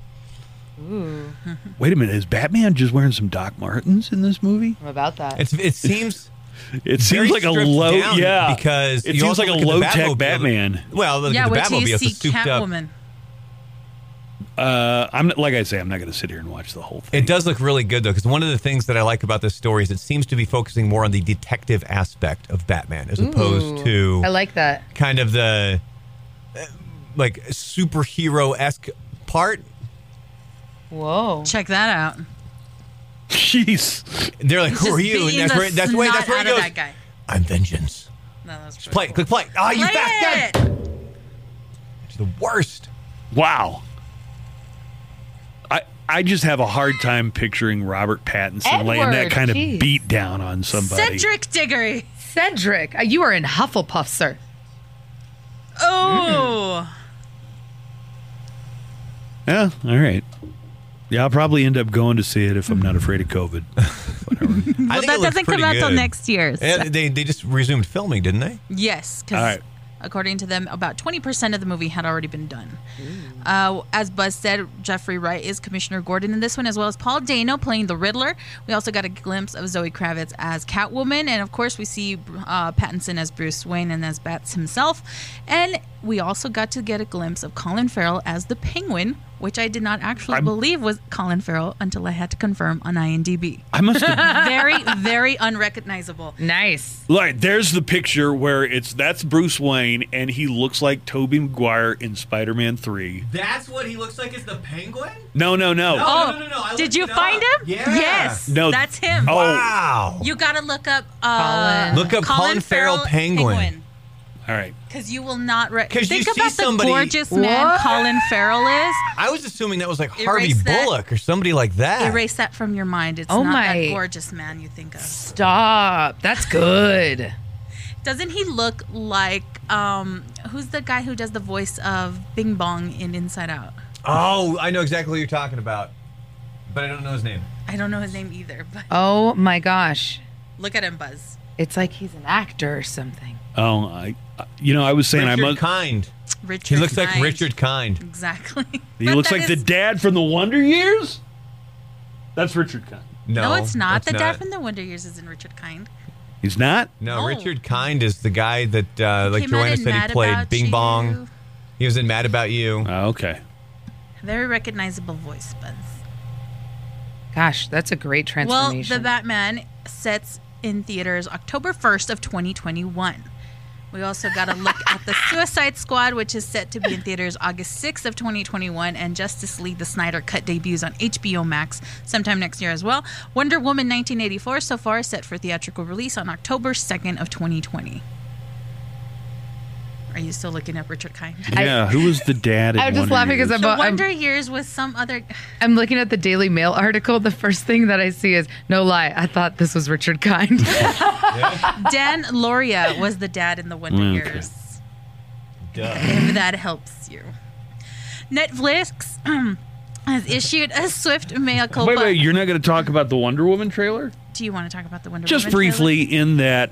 Ooh. Wait a minute, is Batman just wearing some Doc Martens in this movie? I'm about that. It's, it seems It seems like a low, yeah, because it you seems like a look at the low tech Batman. Well, look yeah, at the wait till you Batmobile. see It's a souped up. Catwoman. Uh, I'm like I say, I'm not going to sit here and watch the whole thing. It does look really good though, because one of the things that I like about this story is it seems to be focusing more on the detective aspect of Batman as opposed to I like that. kind of the uh, like superhero esque part. Whoa. Check that out. Jeez, They're like, "Who just are you?" And beating that's the where that's where that's where he goes. That guy. I'm vengeance. No, that's Play, cool. click, play. Ah, you Play fast guy. It's the worst. wow. I I just have a hard time picturing Robert Pattinson laying that Edward, kind of beat down on somebody. Cedric Diggory. Cedric, uh, you are in Hufflepuff, sir. Oh. Yeah, all right. Yeah, I'll probably end up going to see it if I'm not afraid of COVID. Whatever. I Well, think that doesn't come pretty out till next year. so- Yeah, they they just resumed filming, didn't they? Yes, All right. According to them, about 20% of the movie had already been done. Uh, as Buzz said, Jeffrey Wright is Commissioner Gordon in this one, as well as Paul Dano playing the Riddler. We also got a glimpse of Zoe Kravitz as Catwoman, and of course, we see uh, Pattinson as Bruce Wayne and as Bats himself. And we also got to get a glimpse of Colin Farrell as the Penguin, which I did not actually I'm- believe was Colin Farrell until I had to confirm on IMDb. I must have. Very, very unrecognizable. Nice. Like, there's the picture where it's that's Bruce Wayne, and he looks like Tobey Maguire in Spider-Man Three. That's what he looks like as the penguin? No, no, no. Oh, no, no, no, I did you find up. him? Yeah. Yes. No. That's him. Oh. Wow. You gotta look up uh, Colin. Look up Colin Farrell Penguin. All right. Because you will not re- 'Cause you think see about the somebody- gorgeous man What? Colin Farrell is. I was assuming that was like Harvey Erase that. Bullock or somebody like that. Erase that from your mind. It's Oh not my- that gorgeous man you think of. Stop. That's good. Doesn't he look like um who's the guy who does the voice of Bing Bong in Inside Out? Oh, I know exactly what you're talking about, but I don't know his name. I don't know his name either, but Oh my gosh. look at him, Buzz. It's like he's an actor or something. Oh, I. You know, I was saying I Richard must. Kind. Richard. He looks like Richard Kind. Exactly. He But looks that like the dad from the Wonder Years. That's Richard Kind. No, No, it's not. that's The dad from the Wonder Years isn't Richard Kind. He's not. No, No. Richard Kind is the guy that, uh, like Came out Joanna in said, he played Bing You. Bong. He was in Mad About You. Oh, okay. Very recognizable voice, Buzz. Gosh, that's a great transformation. Well, the Batman sets in theaters October 1st of 2021. We also got a look at the Suicide Squad, which is set to be in theaters August 6th of 2021, and Justice League: The Snyder Cut debuts on HBO Max sometime next year as well. Wonder Woman 1984 so far set for theatrical release on October 2nd of 2020. Are you still looking up Richard Kind? Yeah. who was the dad? in I was just Wonder laughing 'cause Years? I'm- The I'm- Wonder Years was some other. I'm looking at the Daily Mail article. The first thing that I see is no lie. I thought this was Richard Kind. Dan Lauria was the dad in the Wonder mm, Okay. Years. Duh. if that helps you. Netflix has issued a swift mea culpa. Wait, wait. You're not going to talk about the Wonder Woman trailer? Do you want to talk about the Wonder Just Woman Just briefly, in that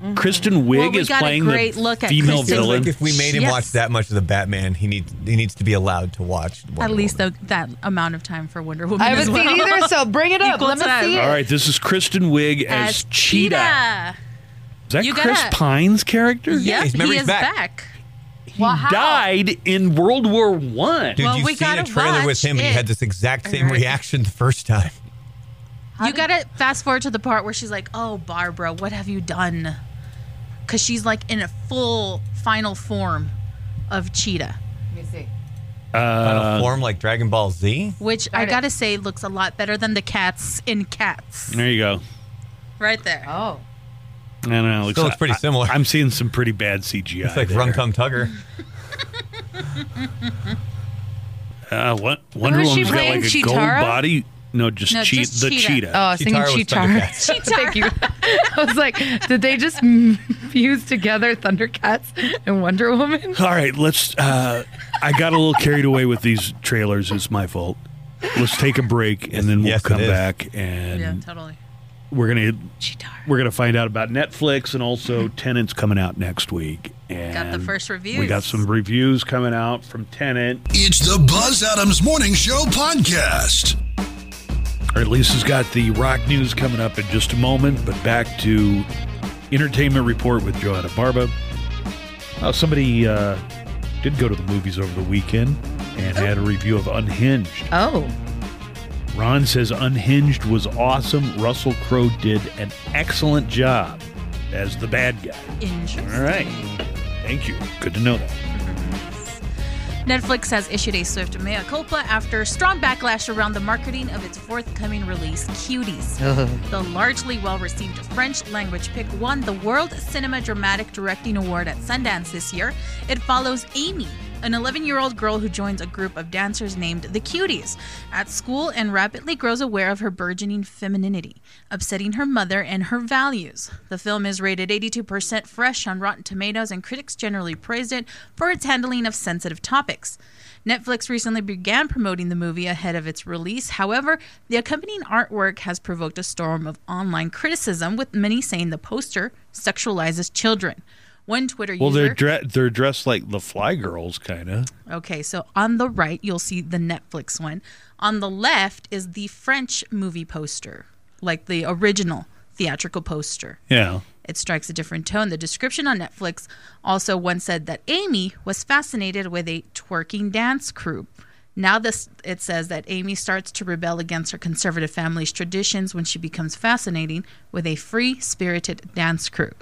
Mm-hmm. Kristen Wiig Well, we is got a playing great the look at female Kristen villain. like if we made him Yes. watch that much of the Batman, he needs he needs to be allowed to watch. Wonder At least Woman. the, that amount of time for Wonder Woman. I haven't well. seen either, so bring it up. Equal Let me see it. All right, this is Kristen Wiig as, As Cheetah. Cheetah. Is that You Chris gotta- Pine's character? Yep, he's- he is back. back. He Well, died in World War One. Dude, Well, you've we seen a trailer with watch him, and he had this exact same Alright. reaction the first time. you gotta fast forward to the part where she's like, "Oh, Barbara, what have you done?" Because she's like in a full final form of Cheetah, Let me see. Final form like Dragon Ball Z. which I Got it. gotta say looks a lot better than the cats in Cats. There you go. Right there. Oh. I don't know. Still looks pretty I- similar. I'm seeing some pretty bad CGI. It's like there. Rum Tum Tugger. Uh, what? Wonder Who is she Woman's got playing? like a gold Chitara? body. No, just, No, cheat just the Cheetah. cheetah. Oh, I was thinking Chitara was Cheetara. Thank you. I was like, did they just fuse together Thundercats and Wonder Woman? All right, let's. Uh, I got a little carried away with these trailers. It's my fault. Let's take a break and then we'll Yes, come back and Yeah, totally. we're gonna Cheetara. we're gonna find out about Netflix and also Tenet's coming out next week. And Got the first We got some reviews coming out from Tenant. It's the Buzz Adams Morning Show podcast. All right, Lisa's got the rock news coming up in just a moment, but back to entertainment report with Joanna Barba. Uh, somebody uh, did go to the movies over the weekend and had a review of Unhinged. Oh. Ron says Unhinged was awesome. Russell Crowe did an excellent job as the bad guy. Interesting. All right. Thank you. Good to know that. Netflix has issued a swift mea culpa after strong backlash around the marketing of its forthcoming release, Cuties. The largely well received French language pick won the World Cinema Dramatic Directing Award at Sundance this year. It follows Amy, an 11 year old girl who joins a group of dancers named the Cuties at school and rapidly grows aware of her burgeoning femininity, upsetting her mother and her values. The film is rated 82% fresh on Rotten Tomatoes, and critics generally praised it for its handling of sensitive topics. Netflix recently began promoting the movie ahead of its release. However, the accompanying artwork has provoked a storm of online criticism, with many saying the poster sexualizes children. One Twitter Well, user. they're dre- they're dressed like the Fly Girls, kind of. Okay, so on the right, you'll see the Netflix one. On the left is the French movie poster, like the original theatrical poster. Yeah. It strikes a different tone. The description on Netflix also once said that Amy was fascinated with a twerking dance crew. Now this it says that Amy starts to rebel against her conservative family's traditions when she becomes fascinating with a free-spirited dance crew.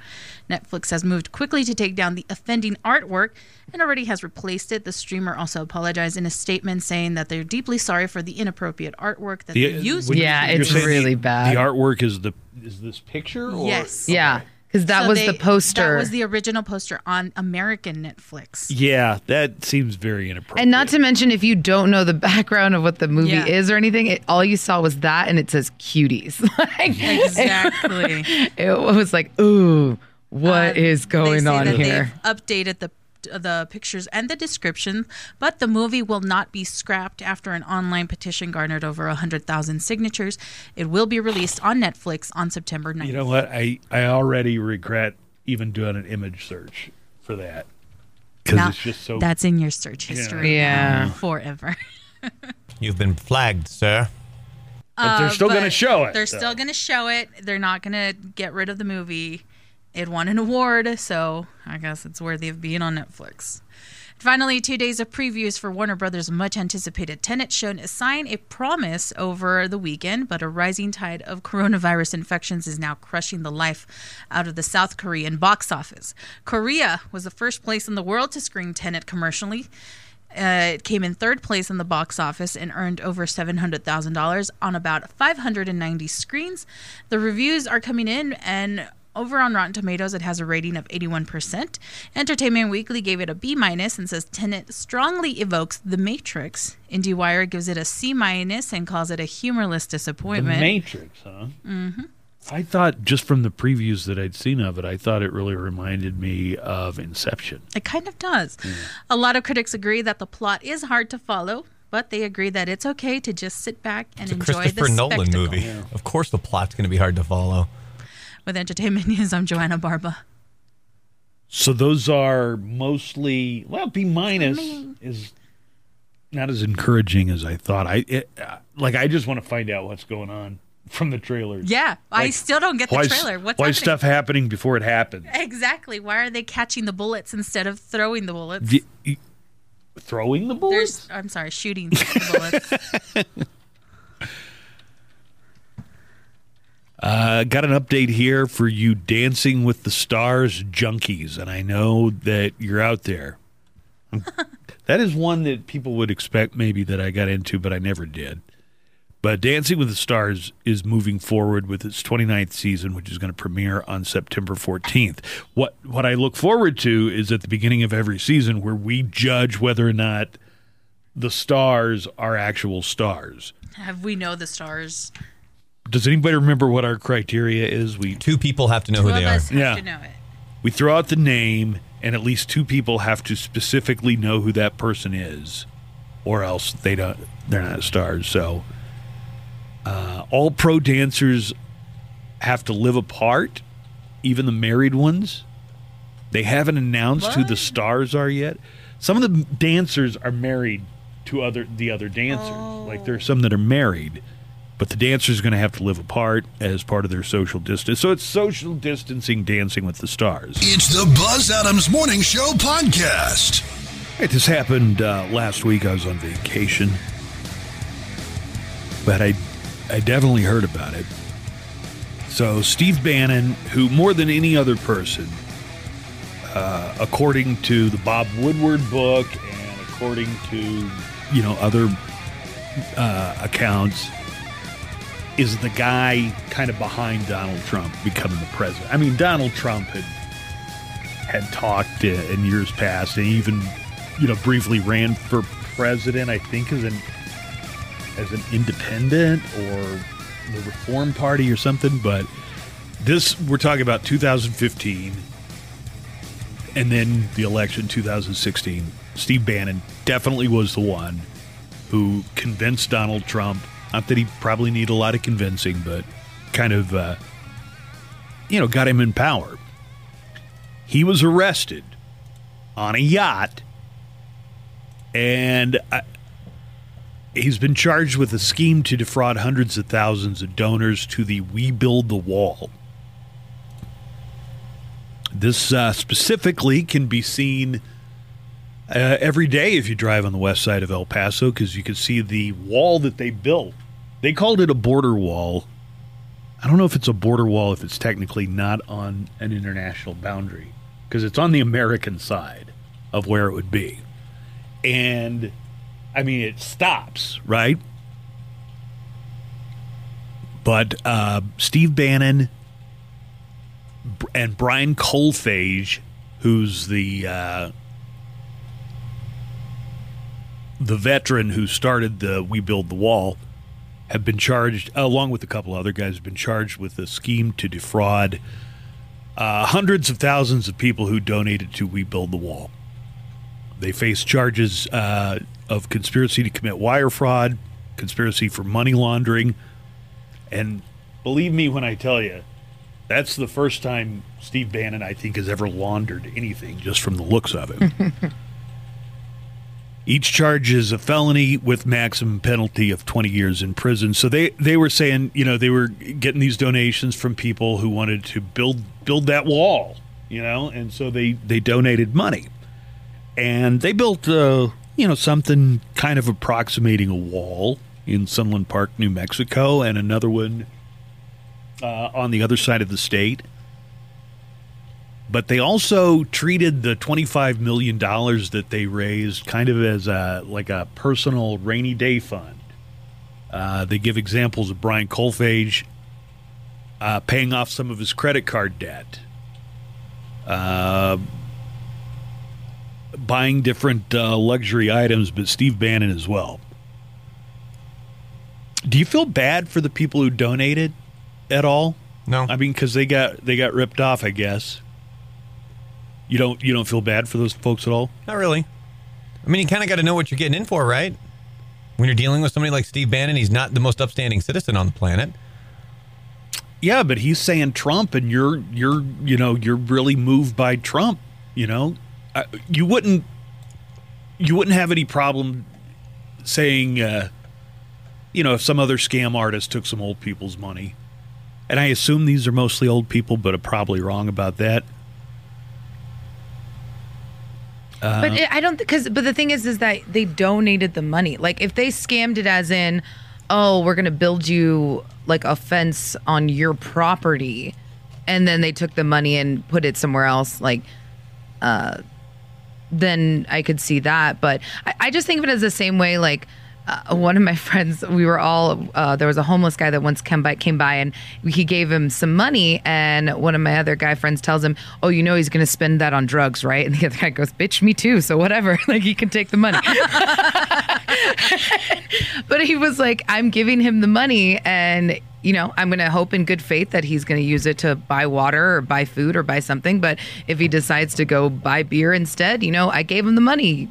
Netflix has moved quickly to take down the offending artwork and already has replaced it. The streamer also apologized in a statement saying that they're deeply sorry for the inappropriate artwork that they uh, used. Yeah, it's really the, bad. The artwork is the is this picture? Or? Yes. Yeah, because that So was they- the poster. That was the original poster on American Netflix. Yeah, that seems very inappropriate. and not to mention, if you don't know the background of what the movie Yeah. is or anything, it, all you saw was that, and it says cuties. like, Exactly. it was like, ooh, what Uh, is going they say on that here? They've updated the the pictures and the description, but the movie will not be scrapped after an online petition garnered over 100,000 signatures. It will be released on Netflix on September 9th. You know what? I I already regret even doing an image search for that because it's just so. that's in your search history Yeah. now forever. You've been flagged, sir. but they're uh, still going to show it. They're though. still going to show it. They're not going to get rid of the movie. It won an award, so I guess it's worthy of being on Netflix. Finally, two days of previews for Warner Brothers' much anticipated Tenet shown a sign, a promise over the weekend, but a rising tide of coronavirus infections is now crushing the life out of the South Korean box office. Korea was the first place in the world to screen Tenet commercially. Uh, it came in third place in the box office and earned over $700,000 on about 590 screens. The reviews are coming in, and over on Rotten Tomatoes, it has a rating of 81%. Entertainment Weekly gave it a B minus and says Tenet strongly evokes The Matrix. IndieWire gives it a C minus and calls it a humorless disappointment. the disappointment. Matrix, huh? Mm-hmm. I thought just from the previews that I'd seen of it, I thought it really reminded me of Inception. It kind of does. A lot of critics agree that the plot is hard to follow, but they agree that it's okay to just sit back and It's a enjoy Christopher the Nolan spectacle. movie. Of course, the plot's going to be hard to follow. With entertainment news, I'm Joanna Barba. So those are mostly well, B minus is not as encouraging as I thought. I it, uh, like I just want to find out what's going on from the trailers. Yeah, I still don't get the why trailer. What's why happening? stuff happening before it happens? Exactly. Why are they catching the bullets instead of throwing the bullets? Y- throwing the bullets? There's, I'm sorry, shooting the bullets. Uh, got an update here for you Dancing with the Stars junkies, and I know that you're out there. that is one that people would expect maybe that I got into, but I never did. But Dancing with the Stars is moving forward with its 29th season, which is going to premiere on September 14th. What what I look forward to is at the beginning of every season where we judge whether or not the stars are actual stars. Have we know the stars? Does anybody remember what our criteria is? We Two people have to know Two who of they are. have Yeah. to know it. we throw out the name and at least two people have to specifically know who that person is or else they don't they're not stars so uh, all pro dancers have to live apart even the married ones they haven't announced who the stars are yet some of the dancers are married to other the other dancers like there are some that are married but the dancers are going to have to live apart as part of their social distance. So it's social distancing dancing with the stars. It's the Buzz Adams Morning Show podcast. Right, this happened uh, last week. I was on vacation, but I, I definitely heard about it. So Steve Bannon, who more than any other person, uh, according to the Bob Woodward book and according to you know other uh, accounts, is the guy kind of behind Donald Trump becoming the president. I mean, Donald Trump had had talked in years past and even you know briefly ran for president i think as an as an independent or the reform party or something but this we're talking about 2015 and then the election 2016 steve bannon definitely was the one who convinced donald trump not that he probably needed a lot of convincing but kind of uh, you know got him in power. He was arrested on a yacht and uh, he's been charged with a scheme to defraud hundreds of thousands of donors to the we build the wall. This uh, specifically can be seen uh, every day if you drive on the west side of El Paso because you can see the wall that they built. They called it a border wall. I don't know if it's a border wall if it's technically not on an international boundary because it's on the American side of where it would be. And I mean, it stops, right? But uh, Steve Bannon and Brian Kolfage, who's the uh, the veteran who started the We Build the Wall, have been charged, along with a couple other guys, have been charged with a scheme to defraud uh, hundreds of thousands of people who donated to We Build the Wall. They face charges uh, of conspiracy to commit wire fraud, conspiracy for money laundering, and believe me when I tell you, that's the first time Steve Bannon, I think, has ever laundered anything just from the looks of him. Each charge is a felony with maximum penalty of 20 years in prison. So they, they were saying, you know, they were getting these donations from people who wanted to build build that wall, you know, and so they, they donated money. And they built, uh, you know, something kind of approximating a wall in Sunland Park, New Mexico, and another one uh, on the other side of the state. But they also treated the $25 million that they raised kind of as a, like a personal rainy day fund. Uh, they give examples of Brian Kolfage uh, paying off some of his credit card debt, uh, buying different uh, luxury items, but Steve Bannon as well. Do you feel bad for the people who donated at all? No. I mean, because they got they got ripped off. I guess. You don't you don't feel bad for those folks at all? Not really. I mean, you kind of got to know what you're getting in for, right? When you're dealing with somebody like Steve Bannon, he's not the most upstanding citizen on the planet. Yeah, but he's saying Trump, and you're you're you know you're really moved by Trump. You know, uh, you wouldn't you wouldn't have any problem saying, uh, you know, if some other scam artist took some old people's money, and I assume these are mostly old people, but I'm probably wrong about that. But it, I don't because but the thing is is that they donated the money. Like if they scammed it as in, oh, we're gonna build you like a fence on your property, and then they took the money and put it somewhere else, like, uh, then I could see that. But I, I just think of it as the same way, like. Uh, one of my friends, we were all uh, there was a homeless guy that once came by, came by, and he gave him some money. And one of my other guy friends tells him, "Oh, you know he's going to spend that on drugs, right?" And the other guy goes, "Bitch, me too. So whatever. like he can take the money." but he was like, "I'm giving him the money, and you know, I'm going to hope in good faith that he's going to use it to buy water or buy food or buy something. But if he decides to go buy beer instead, you know, I gave him the money."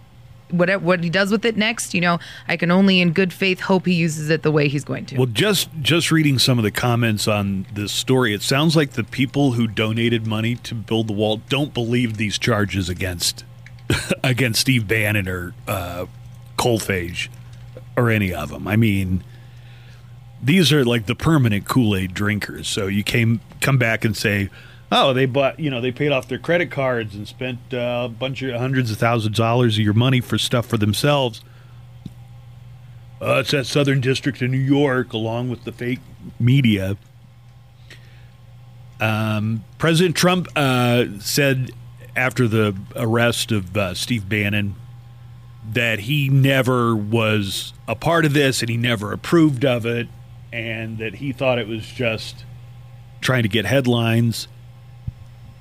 Whatever what he does with it next, you know, I can only in good faith hope he uses it the way he's going to. Well, just just reading some of the comments on this story, it sounds like the people who donated money to build the wall don't believe these charges against against Steve Bannon or uh, Kolfage or any of them. I mean, these are like the permanent Kool Aid drinkers. So you came come back and say, oh, they bought, you know, they paid off their credit cards and spent uh, a bunch of hundreds of thousands of dollars of your money for stuff for themselves. Uh, it's that Southern District of New York, along with the fake media. Um, President Trump uh, said after the arrest of uh, Steve Bannon that he never was a part of this and he never approved of it, and that he thought it was just trying to get headlines.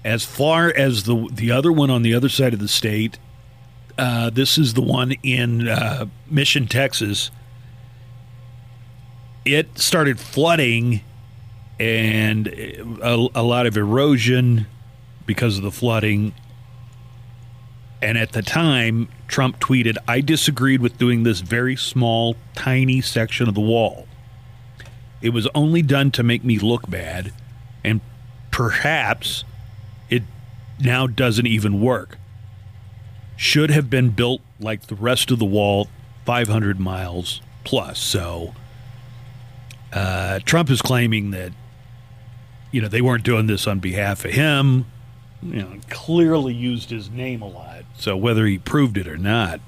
As far as the the other one on the other side of the state, uh, this is the one in uh, Mission, Texas. It started flooding and a, a lot of erosion because of the flooding. And at the time, Trump tweeted, I disagreed with doing this very small, tiny section of the wall. It was only done to make me look bad, and perhaps now doesn't even work. Should have been built like the rest of the wall, 500 miles plus. So uh, Trump is claiming that, you know, they weren't doing this on behalf of him. you know, clearly used his name a lot. So whether he proved it or not,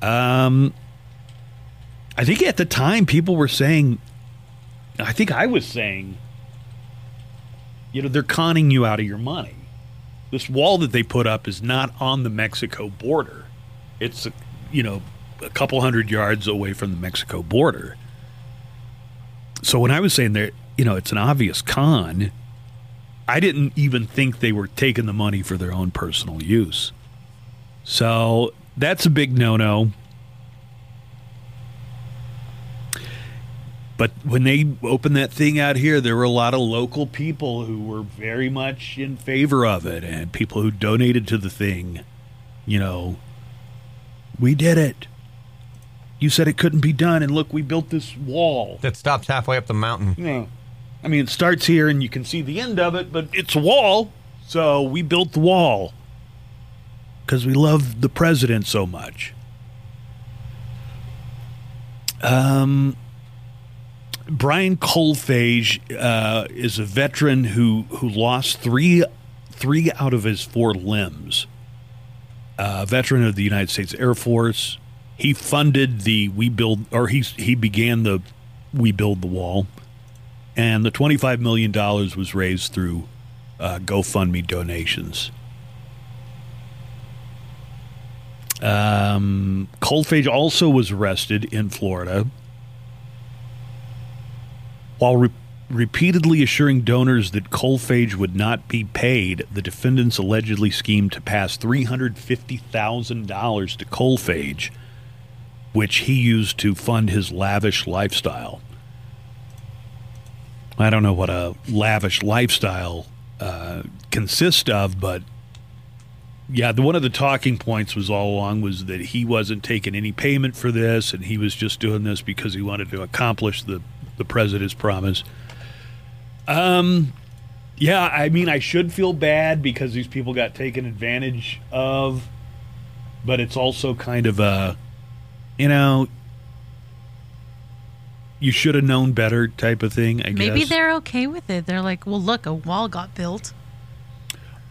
um, I think at the time people were saying, I think I was saying, you know, they're conning you out of your money. This wall that they put up is not on the Mexico border. It's, a, you know, a couple hundred yards away from the Mexico border. So when I was saying that, you know, it's an obvious con, I didn't even think they were taking the money for their own personal use. So that's a big no no. But when they opened that thing out here, there were a lot of local people who were very much in favor of it and people who donated to the thing. You know, we did it. You said it couldn't be done, and look, we built this wall. That stops halfway up the mountain. Yeah. I mean, it starts here and you can see the end of it, but it's a wall. So we built the wall because we love the president so much. Um, Brian Kolfage uh, is a veteran who who lost three three out of his four limbs. A veteran of the United States Air Force. He funded the We Build, or he he began the We Build the Wall, and the twenty five million dollars was raised through uh, GoFundMe donations. Um, also was arrested in Florida while re- repeatedly assuring donors that Kolfage would not be paid, the defendants allegedly schemed to pass $350,000 to Kolfage, which he used to fund his lavish lifestyle. I don't know what a lavish lifestyle uh, consists of, but yeah, the, one of the talking points was all along was that he wasn't taking any payment for this, and he was just doing this because he wanted to accomplish the the president's promise. Um, yeah, I mean, I should feel bad because these people got taken advantage of, but it's also kind of a, you know, you should have known better type of thing. I Maybe guess. they're okay with it. They're like, well, look, a wall got built.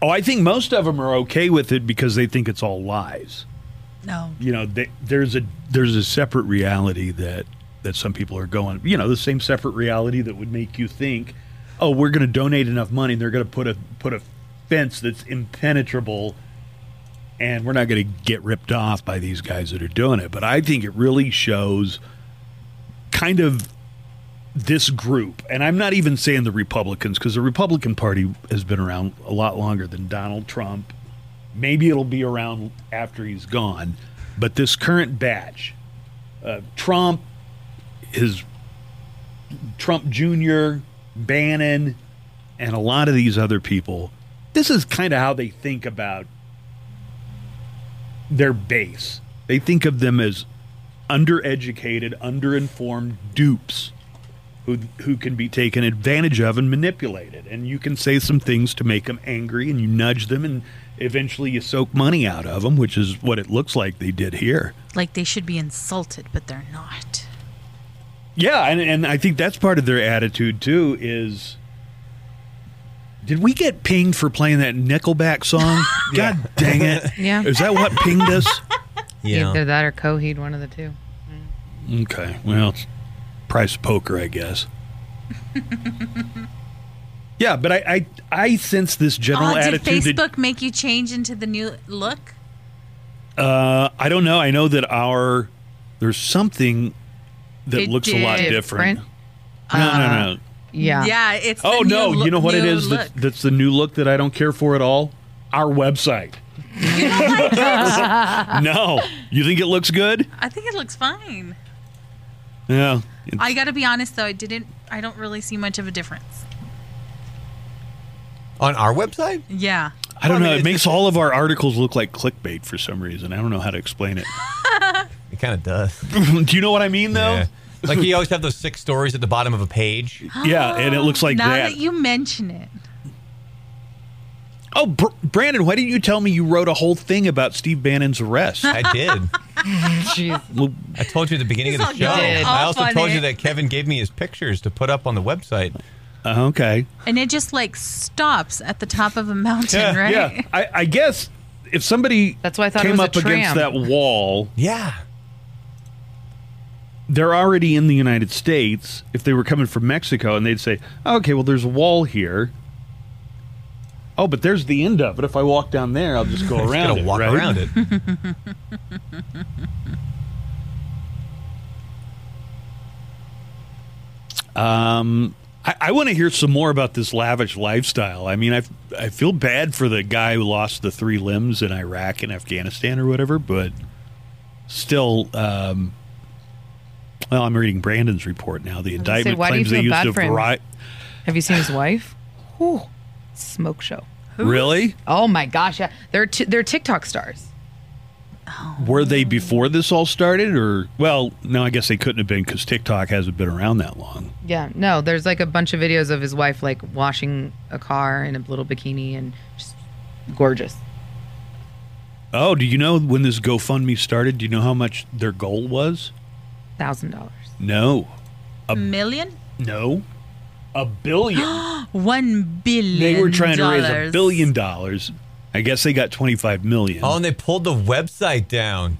Oh, I think most of them are okay with it because they think it's all lies. No. You know, they, there's a there's a separate reality that that some people are going. You know, the same separate reality that would make you think, oh, we're going to donate enough money, and they're going to put a put a fence that's impenetrable, and we're not going to get ripped off by these guys that are doing it. But I think it really shows kind of this group, and I'm not even saying the Republicans because the Republican Party has been around a lot longer than Donald Trump. Maybe it'll be around after he's gone, but this current batch, uh, Trump, his Trump Jr., Bannon, and a lot of these other people, this is kind of how they think about their base. They think of them as undereducated, underinformed dupes who who can be taken advantage of and manipulated. And you can say some things to make them angry, and you nudge them, and eventually you soak money out of them, which is what it looks like they did here. Like they should be insulted, but they're not. Yeah, and, and I think that's part of their attitude too. Is did we get pinged for playing that Nickelback song? God dang it! Yeah. Is that what pinged us? Yeah. Either that or Coheed, one of the two. Okay, well, it's price poker, I guess. yeah, but I, I I sense this general Oh, did attitude. Facebook make you change into the new look? uh, I don't know. I know that our there's something that It looks a lot different. Different? No, no, no. Uh, yeah. Yeah, it's. Oh the new no! look- you know what it is? new. That's, that's the new look that I don't care for at all. Our website. no, you think it looks good? I think it looks fine. Yeah. I got to be honest though, I didn't. I don't really see much of a difference. On our website? Yeah. I don't Well, I mean, know. It makes just- all of our articles look like clickbait for some reason. I don't know how to explain it. It kind of does. Do you know what I mean, though? Yeah. Like you always have those six stories at the bottom of a page. Yeah, and it looks like now that. that. you mention it, oh, Br- Brandon, why didn't you tell me you wrote a whole thing about Steve Bannon's arrest? I did. Jeez. I told you at the beginning He's of the show. good. I All also told funny. you that Kevin gave me his pictures to put up on the website. Uh, okay. And it just like stops at the top of a mountain, right? Yeah. I, I guess if somebody That's why I thought it came was a up against that wall, Yeah. They're already in the United States. If they were coming from Mexico and they'd say, okay, well, there's a wall here. Oh, but there's the end of it. If I walk down there, I'll just go Just around it. walk right? around it. Um, I, I want to hear some more about this lavish lifestyle. I mean, I I feel bad for the guy who lost the three limbs in Iraq and Afghanistan or whatever, but still, um, well, I'm reading Brandon's report now. The say, indictment why claims they used a variety. Have you seen his wife? Whew. Smoke show. Really? Oh my gosh, yeah. They're t- they're TikTok stars. Oh. Were they before this all started, or well, no? I guess they couldn't have been because TikTok hasn't been around that long. Yeah, no, there's like a bunch of videos of his wife like washing a car in a little bikini and just gorgeous. Oh, do you know when this GoFundMe started? Do you know how much their goal was? Thousand dollars. No, A million? no, a billion. One billion. They were trying to raise a dollars. billion dollars. I guess they got 25 million. Oh, and they pulled the website down.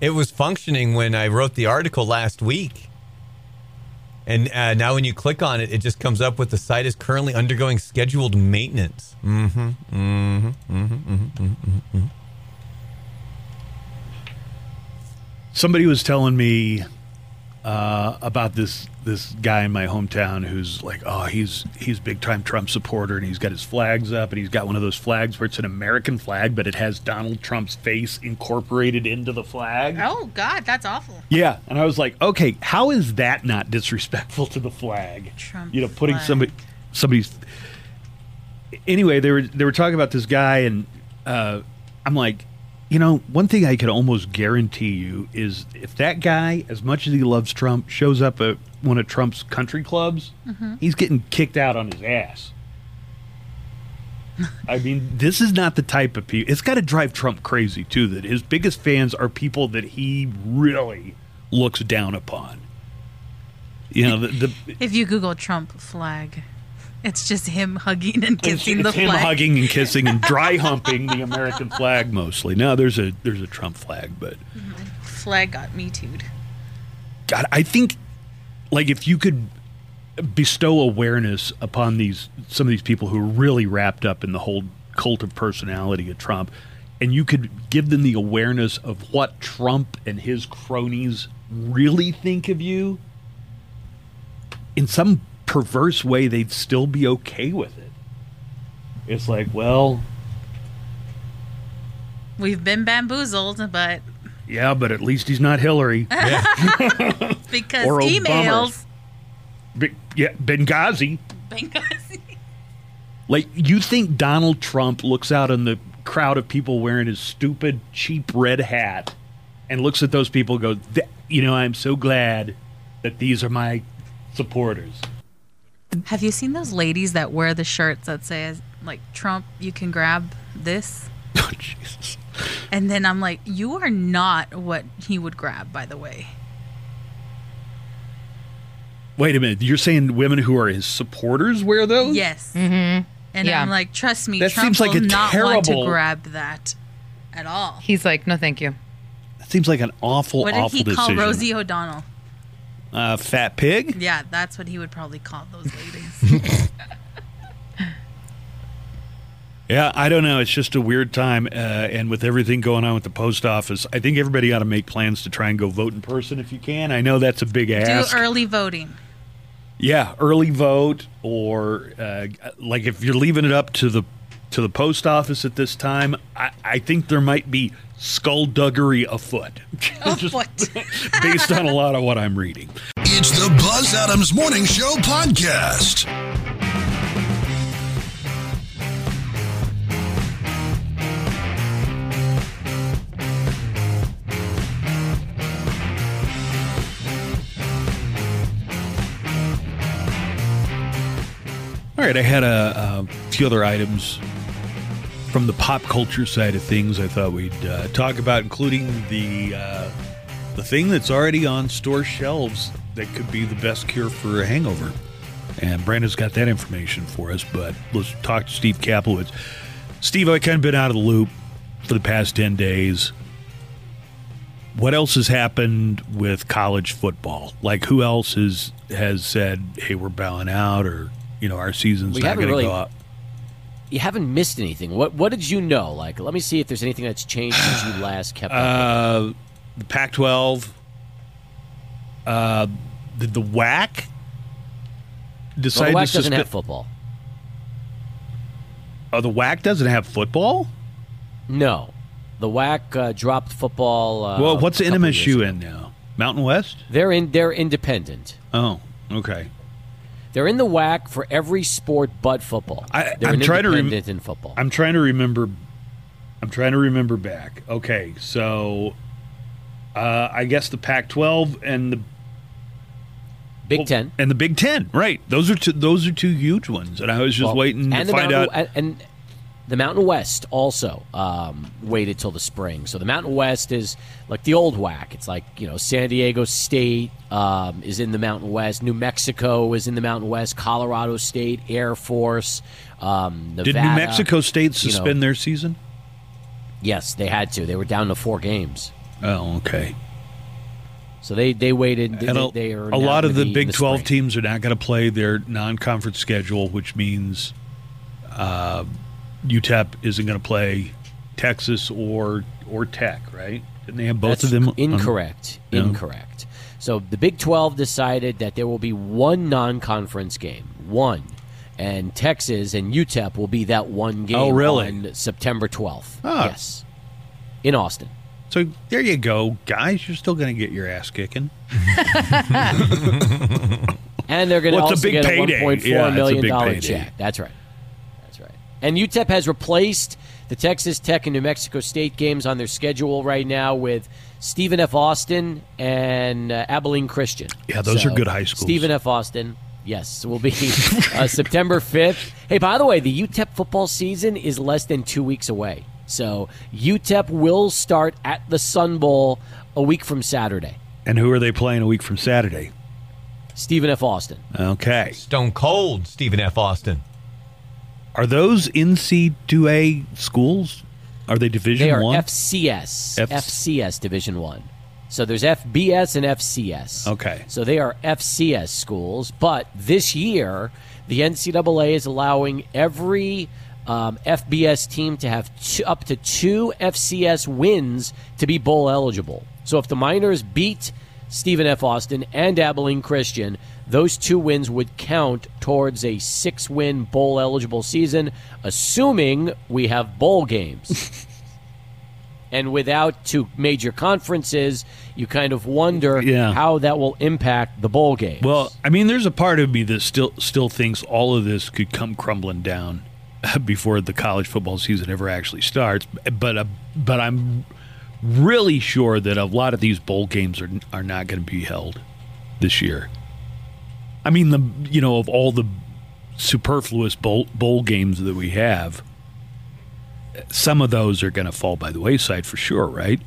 It was functioning when I wrote the article last week. And uh, now when you click on it, it just comes up with the site is currently undergoing scheduled maintenance. Mm-hmm. Mm-hmm. Mm-hmm. Mm-hmm. mm-hmm. Somebody was telling me uh, about this this guy in my hometown who's like, oh, he's he's big time Trump supporter, and he's got his flags up, and he's got one of those flags where it's an American flag, but it has Donald Trump's face incorporated into the flag. Oh God, that's awful. Yeah, and I was like, okay, how is that not disrespectful to the flag? Trump you know, putting flag. somebody somebody's. Anyway, they were they were talking about this guy, and uh, I'm like, you know, one thing I could almost guarantee you is if that guy, as much as he loves Trump, shows up at one of Trump's country clubs, Mm-hmm. he's getting kicked out on his ass. I mean, this is not the type of people. It's got to drive Trump crazy too. That his biggest fans are people that he really looks down upon. You know, the, the If you Google Trump flag, it's just him hugging and kissing it's the him flag. Him hugging and kissing and dry humping the American flag mostly. Now there's a there's a Trump flag, but Flag got me too'd. God, I think like if you could bestow awareness upon these some of these people who are really wrapped up in the whole cult of personality of Trump, and you could give them the awareness of what Trump and his cronies really think of you, in some perverse way, they'd still be okay with it. It's like, well, We've been bamboozled, but yeah, but at least he's not Hillary. because Or emails. Be- yeah, Benghazi. Benghazi. Like, you think Donald Trump looks out on the crowd of people wearing his stupid, cheap red hat and looks at those people and goes, You know, I'm so glad that these are my supporters. Have you seen those ladies that wear the shirts that say like Trump, you can grab this? Oh, Jesus. And then I'm like, you are not what he would grab, by the way. Wait a minute. You're saying women who are his supporters wear those? Yes. Mm-hmm. And Yeah. I'm like, trust me, That Trump seems like will a not want to grab that at all. He's like, no, thank you. That seems like an awful, What did he call decision. Rosie O'Donnell? Uh, fat pig? Yeah, that's what he would probably call those ladies. Yeah, I don't know. It's just a weird time. Uh, and with everything going on with the post office, I think everybody ought to make plans to try and go vote in person if you can. I know that's a big ask. Do early voting. Yeah, early vote, or uh, like if you're leaving it up to the to the post office at this time, I, I think there might be skullduggery afoot, Just Afoot. based on a lot of what I'm reading. It's the Buzz Adams Morning Show podcast. All right, I had a, a few other items from the pop culture side of things. I thought we'd uh, talk about, including the uh, the thing that's already on store shelves that could be the best cure for a hangover. And Brandon's got that information for us, but let's talk to Steve Kaplowitz. Steve, I've kind of been out of the loop for the past 10 days. What else has happened with college football? Like, who else has, has said, hey, we're bowing out, or, you know, our season's We not going to really- go up? You haven't missed anything. What What did you know? Like, let me see if there's anything that's changed since you last kept up. Uh, the Pac 12, uh, did the WAC well, the WAC to doesn't have football. Oh, the WAC doesn't have football? No, the WAC uh, dropped football. Uh, well, what's a couple years NMSU in now? Mountain West? They're in. They're independent. Oh, okay. They're in the WAC for every sport but football. I- an trying to rem- independent in football. I'm trying to remember. I'm trying to remember back. Okay, so uh, I guess the Pac-12 and the Big Ten. and the Big Ten, right? Those are two. Those are two huge ones, and I was just Well, waiting to find out. and, and the Mountain West also um, waited till the spring. So the Mountain West is like the old WAC. It's like you know San Diego State um, is in the Mountain West, New Mexico is in the Mountain West, Colorado State, Air Force. Um, Did New Mexico State you know. suspend their season? Yes, they had to. They were down to four games. Oh, okay. So they they waited. They, a, they a lot of the in Big 12 spring. teams are not going to play their non-conference schedule, which means uh, UTEP isn't going to play Texas or or Tech, right? Didn't they have both That's of them? on- Incorrect. Yeah. Incorrect. So the Big 12 decided that there will be one non-conference game, one, and Texas and UTEP will be that one game. Oh, really? On September 12th. Ah. Yes, in Austin. So there you go, guys. You're still going to get your ass kicking. And they're going to it's a also big get a payday. $1.4 Yeah, it's a million big dollar check. That's right. That's right. And UTEP has replaced the Texas Tech and New Mexico State games on their schedule right now with Stephen F. Austin and uh, Abilene Christian. Yeah, those are good high schools. Stephen F. Austin. Yes, will be uh, September 5th. Hey, by the way, the UTEP football season is less than two weeks away. So UTEP will start at the Sun Bowl a week from Saturday. And who are they playing a week from Saturday? Stephen F. Austin. Okay. Stone Cold Stephen F. Austin. Are those NC2A schools? Are they Division They are One? FCS, F- FCS Division One. So there's FBS and FCS. Okay. So they are FCS schools, but this year the NCAA is allowing every um, FBS team to have two, up to two FCS wins to be bowl eligible. So if the Miners beat Stephen F. Austin and Abilene Christian, those two wins would count towards a six-win bowl eligible season, assuming we have bowl games. And without two major conferences, you kind of wonder Yeah. how that will impact the bowl game. Well, I mean, there's a part of me that still still thinks all of this could come crumbling down before the college football season ever actually starts. But uh, but I'm really sure that a lot of these bowl games are are not going to be held this year. I mean, the you know of all the superfluous bowl bowl games that we have, some of those are going to fall by the wayside for sure, right?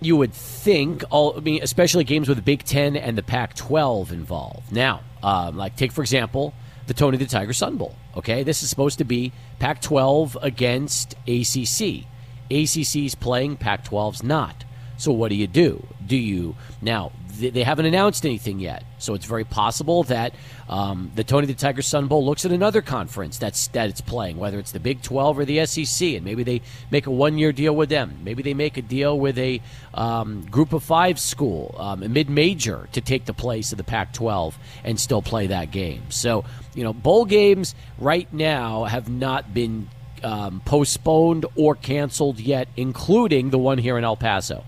you would think all I mean, especially games with the Big Ten and the Pac-12 involved. Now, um, like take for example the Tony the Tiger Sun Bowl. Okay, this is supposed to be Pac-12 against ACC. ACC's playing, Pac-12's not. So what do you do? Do you now? They, haven't announced anything yet, so it's very possible that um, the Tony the Tiger Sun Bowl looks at another conference that's that it's playing, whether it's the Big 12 or the SEC, and maybe they make a one-year deal with them. Maybe they make a deal with a um, Group of Five school, um, a mid-major, to take the place of the Pac-12 and still play that game. So you know, bowl games right now have not been um, postponed or canceled yet, including the one here in El Paso.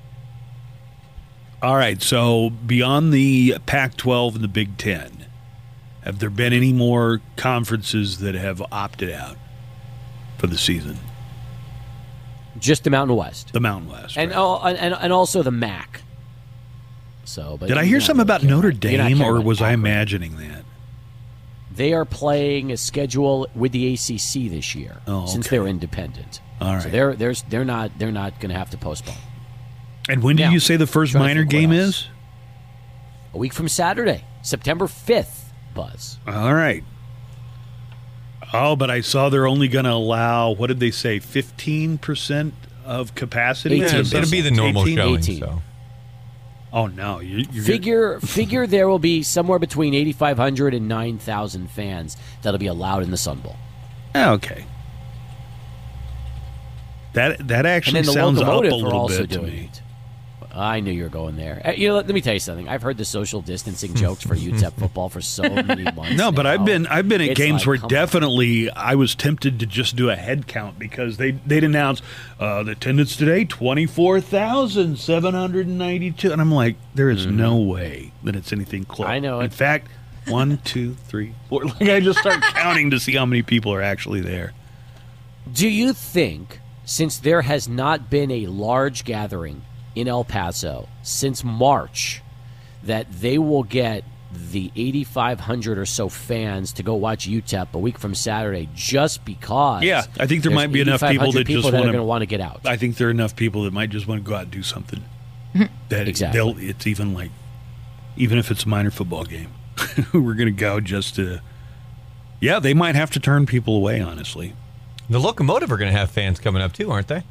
All right. So beyond the Pac 12 and the Big Ten, have there been any more conferences that have opted out for the season? Just the Mountain West. The Mountain West. and, right? oh, and and also the MAC. So, but Did I hear something about Notre Dame, or was I imagining that? They are playing a schedule with the ACC this year, Oh, since they're independent. All So they're they're they're not they're not going to have to postpone. And when did Now, you say the first Miner game is? A week from Saturday, September fifth. Buzz. All right. Oh, but I saw they're only going to allow, what did they say, 15% of capacity? Eighteen. Yeah, it'll be the normal 18? showing. 18. So. Oh, no. You, you're gonna- Figure figure there will be somewhere between 8,500 and 9,000 fans that'll be allowed in the Sun Bowl. Ah, okay. That that And actually then the sounds up a little also bit to me. it. I knew you were going there. Uh, You know, let, let me tell you something. I've heard the social distancing jokes for UTEP football for so many months. No, but now. I've been I've been at It's games like, where come on. definitely I was tempted to just do a head count because they they'd announce uh, the attendance today twenty four thousand seven hundred and ninety two, and I'm like, there is no way that it's anything close. Mm-hmm. I know In fact, one, two, three, four. Like I just start counting to see how many people are actually there. Do you think, since there has not been a large gathering in El Paso since March, that they will get the 8,500 or so fans to go watch UTEP a week from Saturday just because? Yeah, I think there might be enough people that just people that are wanna- to want to get out. I think there are enough people that might just want to go out and do something. Hmm. that Exactly. they'll. It's even like, even if it's a minor football game, we're going to go just to. Yeah, they might have to turn people away. Honestly, The locomotive are going to have fans coming up too, aren't they?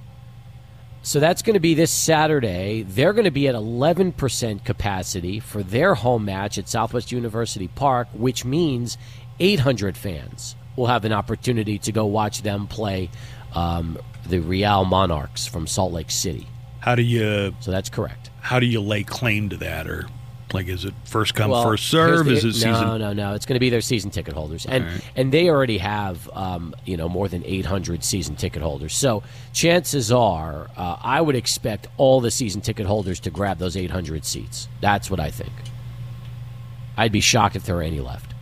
So that's going to be this Saturday. They're going to be at 11% capacity for their home match at Southwest University Park, which means 800 fans will have an opportunity to go watch them play um, the Real Monarchs from Salt Lake City. how do you So that's correct. how do you lay claim to that, or like is it first come Well, first serve? the- Is it no, season? No, no, It's going to be their season ticket holders, and and they already have um, you know more than 800 season ticket holders. So chances are, uh, I would expect all the season ticket holders to grab those 800 seats. That's what I think. I'd be shocked if there were any left.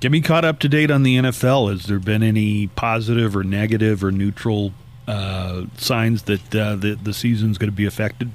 Get me caught up to date on the NFL. Has there been any positive or negative or neutral uh, signs that uh, the the season's going to be affected?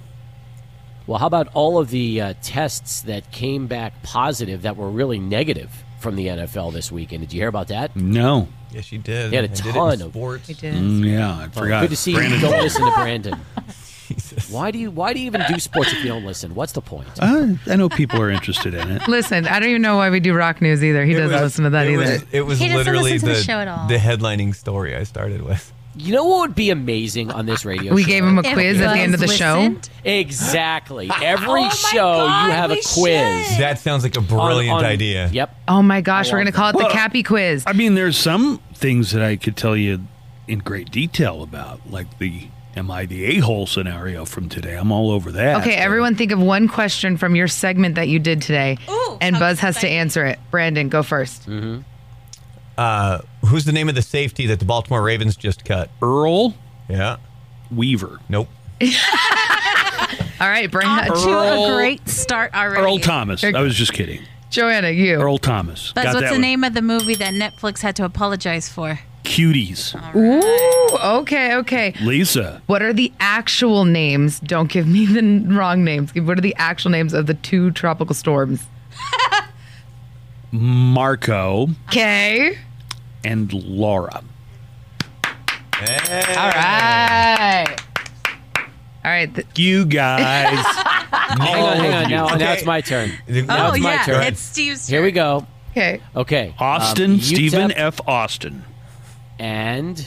Well, how about all of the uh, tests that came back positive that were really negative from the NFL this weekend? Did you hear about that? No. Yes, you did. They had a I did it in ton of- sports. He did. Mm, yeah, I forgot. Good to see Brandon you. Don't listen to Brandon. Why do you Why do you even do sports if you don't listen? What's the point? Uh, I know people are interested in it. Listen, I don't even know why we do rock news either. He doesn't listen to that it either. Was, it was He literally to the, the show at all. the headlining story I started with. You know what would be amazing on this radio we show? gave him a quiz at the end of the Buzz show. Exactly. Every Oh show God, you have a quiz. should. That sounds like a brilliant on- idea. Yep. Oh my gosh, I we're gonna call it that. the Well, Cappy quiz. I mean, there's some things that I could tell you in great detail about, like the "Am I the a-hole?" scenario from today. I'm all over that. Okay, everyone think of one question from your segment that you did today. Ooh, and how Buzz has to answer it. Brandon, go first. Uh, who's the name of the safety that the Baltimore Ravens just cut? Earl Yeah. Weaver, Nope. All right, Off Brandon. to Earl- a great start already. Earl Thomas. I was just kidding. Joanna, you. Earl Thomas. Buzz, Got what's that the one. name of the movie that Netflix had to apologize for? Cuties. Ooh, okay, okay. Lisa. What are the actual names? Don't give me the n- wrong names. What are the actual names of the two tropical storms? Marco Okay. And Laura. All right. All right. th- You guys. Hang on, hang on. Now, now it's my turn. Oh, Now oh it's my yeah, turn. it's Steve's. Here we go. Okay. Okay. Austin Um, Stephen F. Austin. And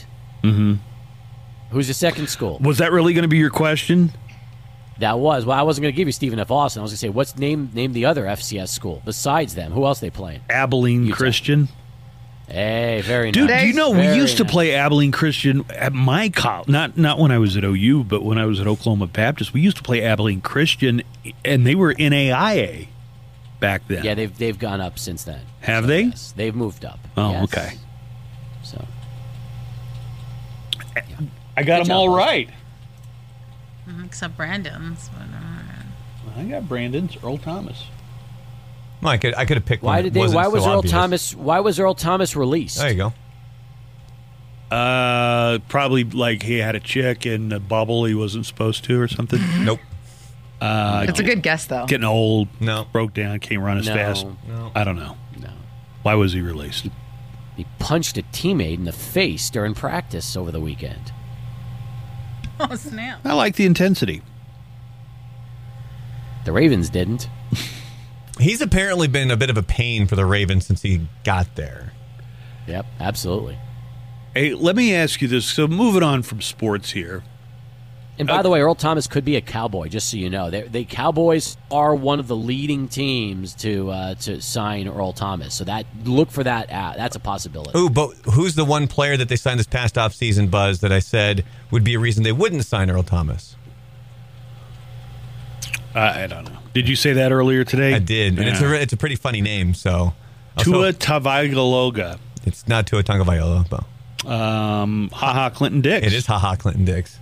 who's the second school? Was that really going to be your question? That was. Well, I wasn't going to give you Stephen F. Austin. I was going to say, what's name name the other FCS school besides them? Who else they playing? Abilene Utah. Christian. Hey, very nice. Dude, nice. do you know we Very used to play Abilene Christian at my college? Not not when I was at OU, but when I was at Oklahoma Baptist. We used to play Abilene Christian, and they were in AIA back then. Yeah, they've they've gone up since then. Have So, they? Yes, they've moved up. Oh, Yes. okay. So I got Good them job, all Except Brandon's. But, uh, I got Brandon's Earl Thomas. Well, I could I could have picked one. why did they? wasn't Why was so Earl obvious. Thomas? Why was Earl Thomas released? There you go. Uh, probably like he had a chick in a bubble he wasn't supposed to, or something. Nope. Uh, It's a good guess, though. getting old. No. broke down, can't run as No. fast. No. I don't know. No. Why was he released? He punched a teammate in the face during practice over the weekend. oh snap! I like the intensity. The Ravens didn't. He's apparently been a bit of a pain for the Ravens since he got there. Yep, absolutely. Hey, let me ask you this. So, moving on from sports here. And by the way, Earl Thomas could be a Cowboy, just so you know. They, the Cowboys are one of the leading teams to uh, to sign Earl Thomas. So that look for that. Out. That's a possibility. Ooh, but who's the one player that they signed this past offseason, Buzz, that I said would be a reason they wouldn't sign Earl Thomas? Uh, I don't know. Did you say that earlier today? I did, and it's a it's a pretty funny name. So Tua Tagovailoa. it's not Tua Tagovailoa, but Um, Ha Ha, Clinton Dix. it is Ha Ha Clinton-Dix.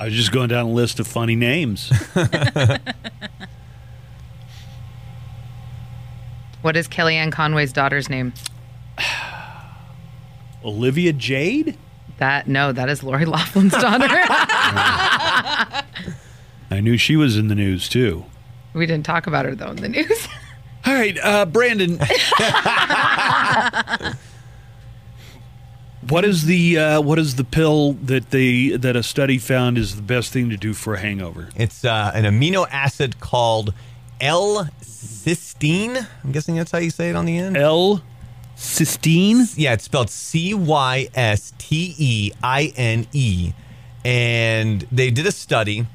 I was just going down a list of funny names. What is Kellyanne Conway's daughter's name? Olivia Jade? That no, that is Lori Laughlin's daughter. I knew she was in the news too. we didn't talk about her though in the news. All right, uh, Brandon. what is the uh, what is the pill that they that a study found is the best thing to do for a hangover? It's uh, an amino acid called L-cysteine. I'm guessing that's how you say it on the end. L cysteine. Yeah, it's spelled C Y S T E I N E. And they did a study,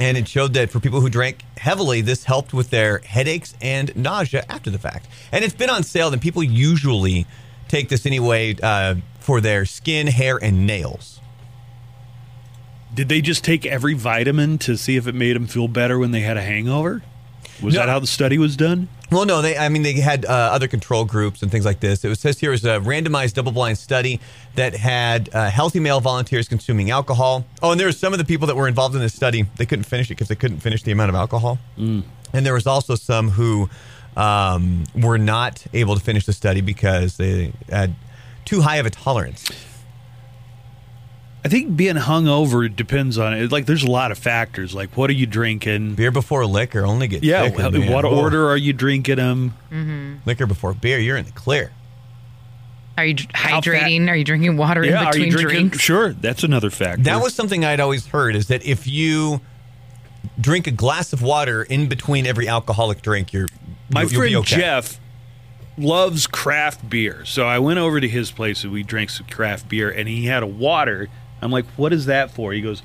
and it showed that for people who drank heavily, this helped with their headaches and nausea after the fact. And it's been on sale, and people usually take this anyway uh, for their skin, hair, and nails. Did they just take every vitamin to see if it made them feel better when they had a hangover? Was No. that how the study was done? Well, no, they. I mean, they had uh, other control groups and things like this. It was says here was a randomized double-blind study that had uh, healthy male volunteers consuming alcohol. Oh, and there were some of the people that were involved in this study. They couldn't finish it because they couldn't finish the amount of alcohol. And there was also some who um, were not able to finish the study because they had too high of a tolerance. I think being hungover depends on it. Like, there's a lot of factors. Like, what are you drinking? Beer before liquor only gets Yeah, thicker, wh- what Whoa. order are you drinking them? Mm-hmm. liquor before beer? You're in the clear. Are you dr- How fat- hydrating? Are you drinking water in Yeah, are between you drinking? drinks? Sure, that's another factor. That was something I'd always heard is that if you drink a glass of water in between every alcoholic drink, you're My you'll, you'll friend be okay. Jeff loves craft beer. So I went over to his place and we drank some craft beer and he had a water. I'm like, what is that for? He goes,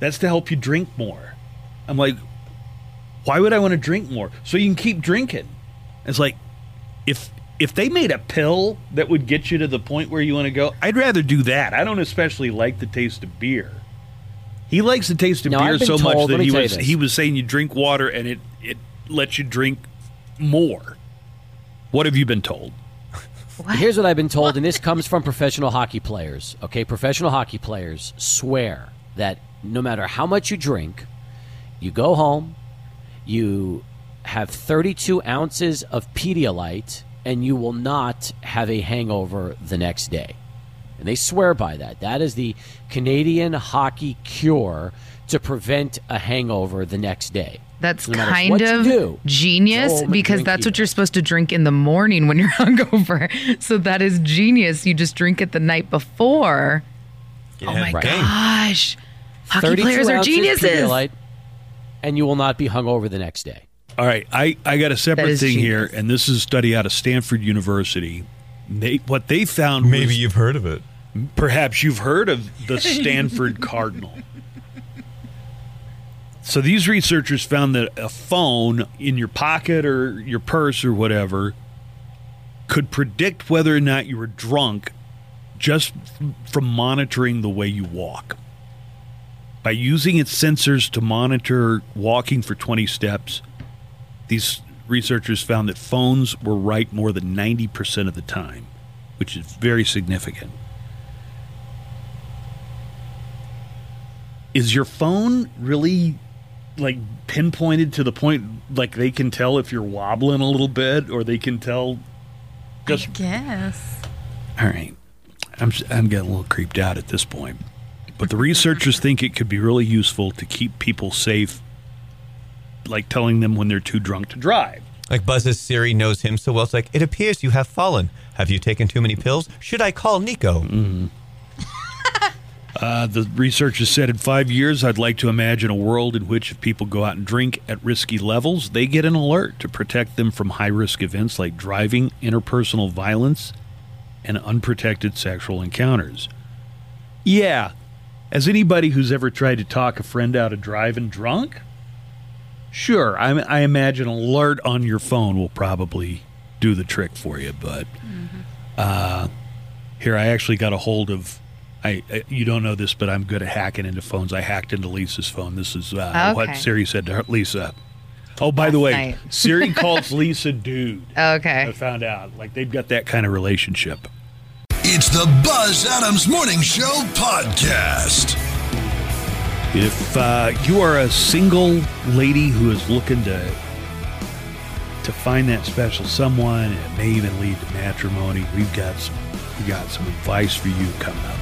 that's to help you drink more. I'm like, why would I want to drink more? So you can keep drinking. It's like, if if they made a pill that would get you to the point where you want to go, I'd rather do that. I don't especially like the taste of beer. He likes the taste of No, beer so much that he was he was saying you drink water and it it lets you drink more. What have you been told? Here's what I've been told, and this comes from professional hockey players. Okay, professional hockey players swear that no matter how much you drink, you go home, you have 32 ounces of Pedialyte, and you will not have a hangover the next day. And they swear by that. That is the Canadian hockey cure to prevent a hangover the next day. That's No kind of do, genius go home and because drink that's what you're supposed to drink in the morning when you're hungover. So that is genius. You just drink it the night before. Get Oh my of the game. gosh. Hockey 32 players are ounces geniuses. Pedialyte, and you will not be hungover the next day. All right, I, I got a separate is thing here, and this is a study out of Stanford University. They, what they found Maybe was, you've heard of it. perhaps you've heard of the Stanford Cardinal. So these researchers found that a phone in your pocket or your purse or whatever could predict whether or not you were drunk just from monitoring the way you walk. By using its sensors to monitor walking for 20 steps, these researchers found that phones were right more than 90% of the time, which is very significant. Is your phone really like pinpointed to the point like they can tell if you're wobbling a little bit or they can tell just I guess. all right. I'm I'm getting a little creeped out at this point. But the researchers think it could be really useful to keep people safe like telling them when they're too drunk to drive. Like Buzz's Siri knows him so well. It's like, it appears you have fallen. Have you taken too many pills? Should I call Nico? Mm-hmm. Uh, the researchers said in five years, I'd like to imagine a world in which if people go out and drink at risky levels, they get an alert to protect them from high risk events like driving, interpersonal violence, and unprotected sexual encounters. Yeah, as anybody who's ever tried to talk a friend out of driving drunk, sure, I, I imagine an alert on your phone will probably do the trick for you. But uh, here, I actually got a hold of. I, I you don't know this, but I'm good at hacking into phones. I hacked into Lisa's phone. This is uh, what Siri said to her, Lisa. Oh, by the way, night. Siri calls Lisa dude. Okay, I found out like they've got that kind of relationship. It's the Buzz Adams Morning Show podcast. If uh, you are a single lady who is looking to to find that special someone, it may even lead to matrimony, we've got some we got some advice for you coming up.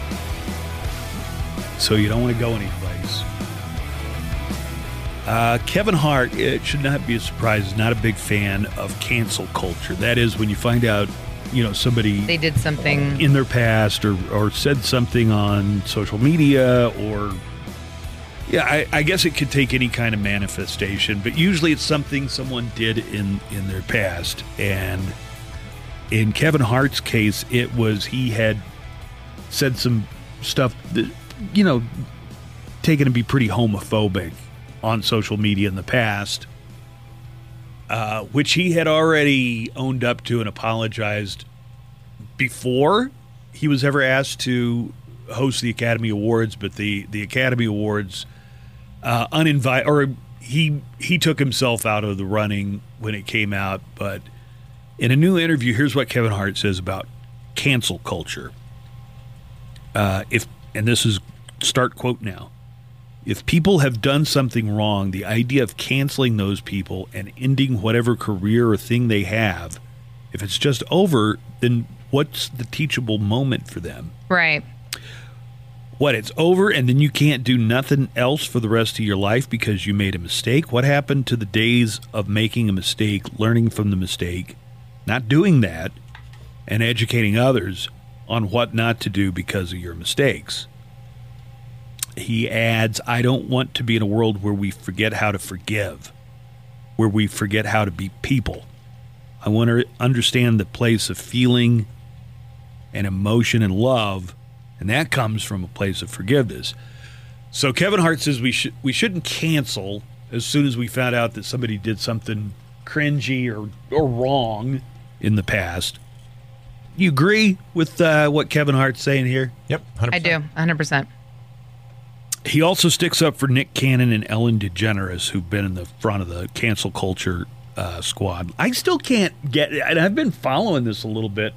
So you don't want to go any place. Uh, Kevin Hart, it should not be a surprise, is not a big fan of cancel culture. That is when you find out, you know, somebody They did something. in their past or, or said something on social media or yeah I, I guess it could take any kind of manifestation but usually it's something someone did in in their past and in kevin hart's case it was he had said some stuff that you know taken to be pretty homophobic on social media in the past uh, which he had already owned up to and apologized before he was ever asked to host the Academy Awards, but the the Academy Awards uh, uninvited or he he took himself out of the running when it came out. But in a new interview, here's what Kevin Hart says about cancel culture. Uh, if and this is start quote now. If people have done something wrong, the idea of canceling those people and ending whatever career or thing they have, if it's just over, then what's the teachable moment for them? Right. What, it's over and then you can't do nothing else for the rest of your life because you made a mistake? What happened to the days of making a mistake, learning from the mistake, not doing that, and educating others on what not to do because of your mistakes? He adds, I don't want to be in a world where we forget how to forgive, where we forget how to be people. I want to understand the place of feeling and emotion and love, and that comes from a place of forgiveness. So Kevin Hart says we should we shouldn't cancel as soon as we found out that somebody did something cringy or or wrong in the past. You agree with uh, what Kevin Hart's saying here? Yep, 100%. I do. 100%. He also sticks up for Nick Cannon and Ellen DeGeneres, who've been in the front of the cancel culture uh, squad. I still can't get, and I've been following this a little bit.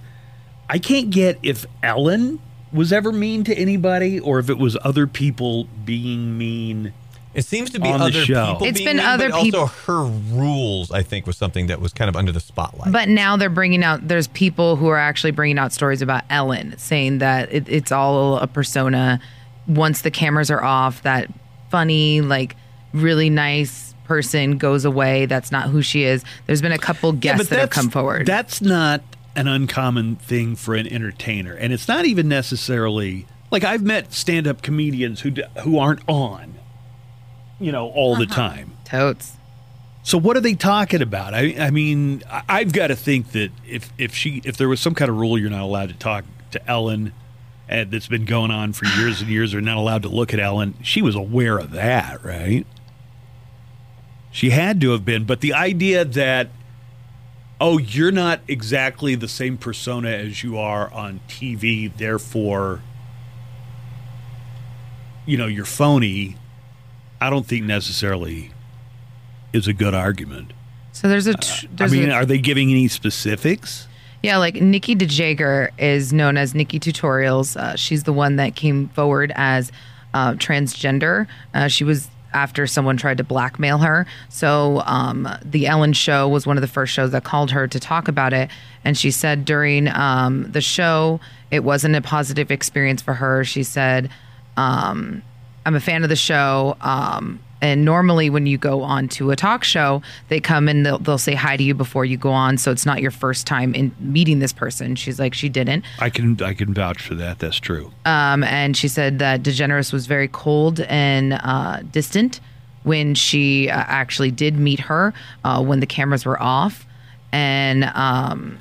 I can't get if Ellen was ever mean to anybody or if it was other people being mean. It seems to be other show. people It's being been mean, other but peop- also her rules, I think, was something that was kind of under the spotlight. But now they're bringing out, there's people who are actually bringing out stories about Ellen, saying that it, it's all a persona. Once the cameras are off, that funny, like really nice person goes away. That's not who she is. There's been a couple guests that have come forward. That's not an uncommon thing for an entertainer, and it's not even necessarily like I've met stand-up comedians who who aren't on, you know, all the uh-huh. time. Totes. So what are they talking about? I, I mean, I- I've got to think that if if she if there was some kind of rule you're not allowed to talk to Ellen, and that's been going on for years and years, or not allowed to look at Ellen, she was aware of that, right? She had to have been, but the idea that oh, you're not exactly the same persona as you are on TV, therefore, you know, you're phony. I don't think necessarily is a good argument. So there's a. Tr- I mean, a, are they giving any specifics? Yeah, like Nikkie de Jager is known as Nikki Tutorials. Uh, she's the one that came forward as uh, transgender. Uh, she was after someone tried to blackmail her. So um, the Ellen Show was one of the first shows that called her to talk about it, and she said during um, the show it wasn't a positive experience for her. She said, um, "I'm a fan of the show." Um, And normally, when you go on to a talk show, they come and they'll, they'll say hi to you before you go on. So it's not your first time in meeting this person. She's like, she didn't. I can I can vouch for that. That's true. Um, and she said that DeGeneres was very cold and uh, distant when she uh, actually did meet her uh, when the cameras were off. And um,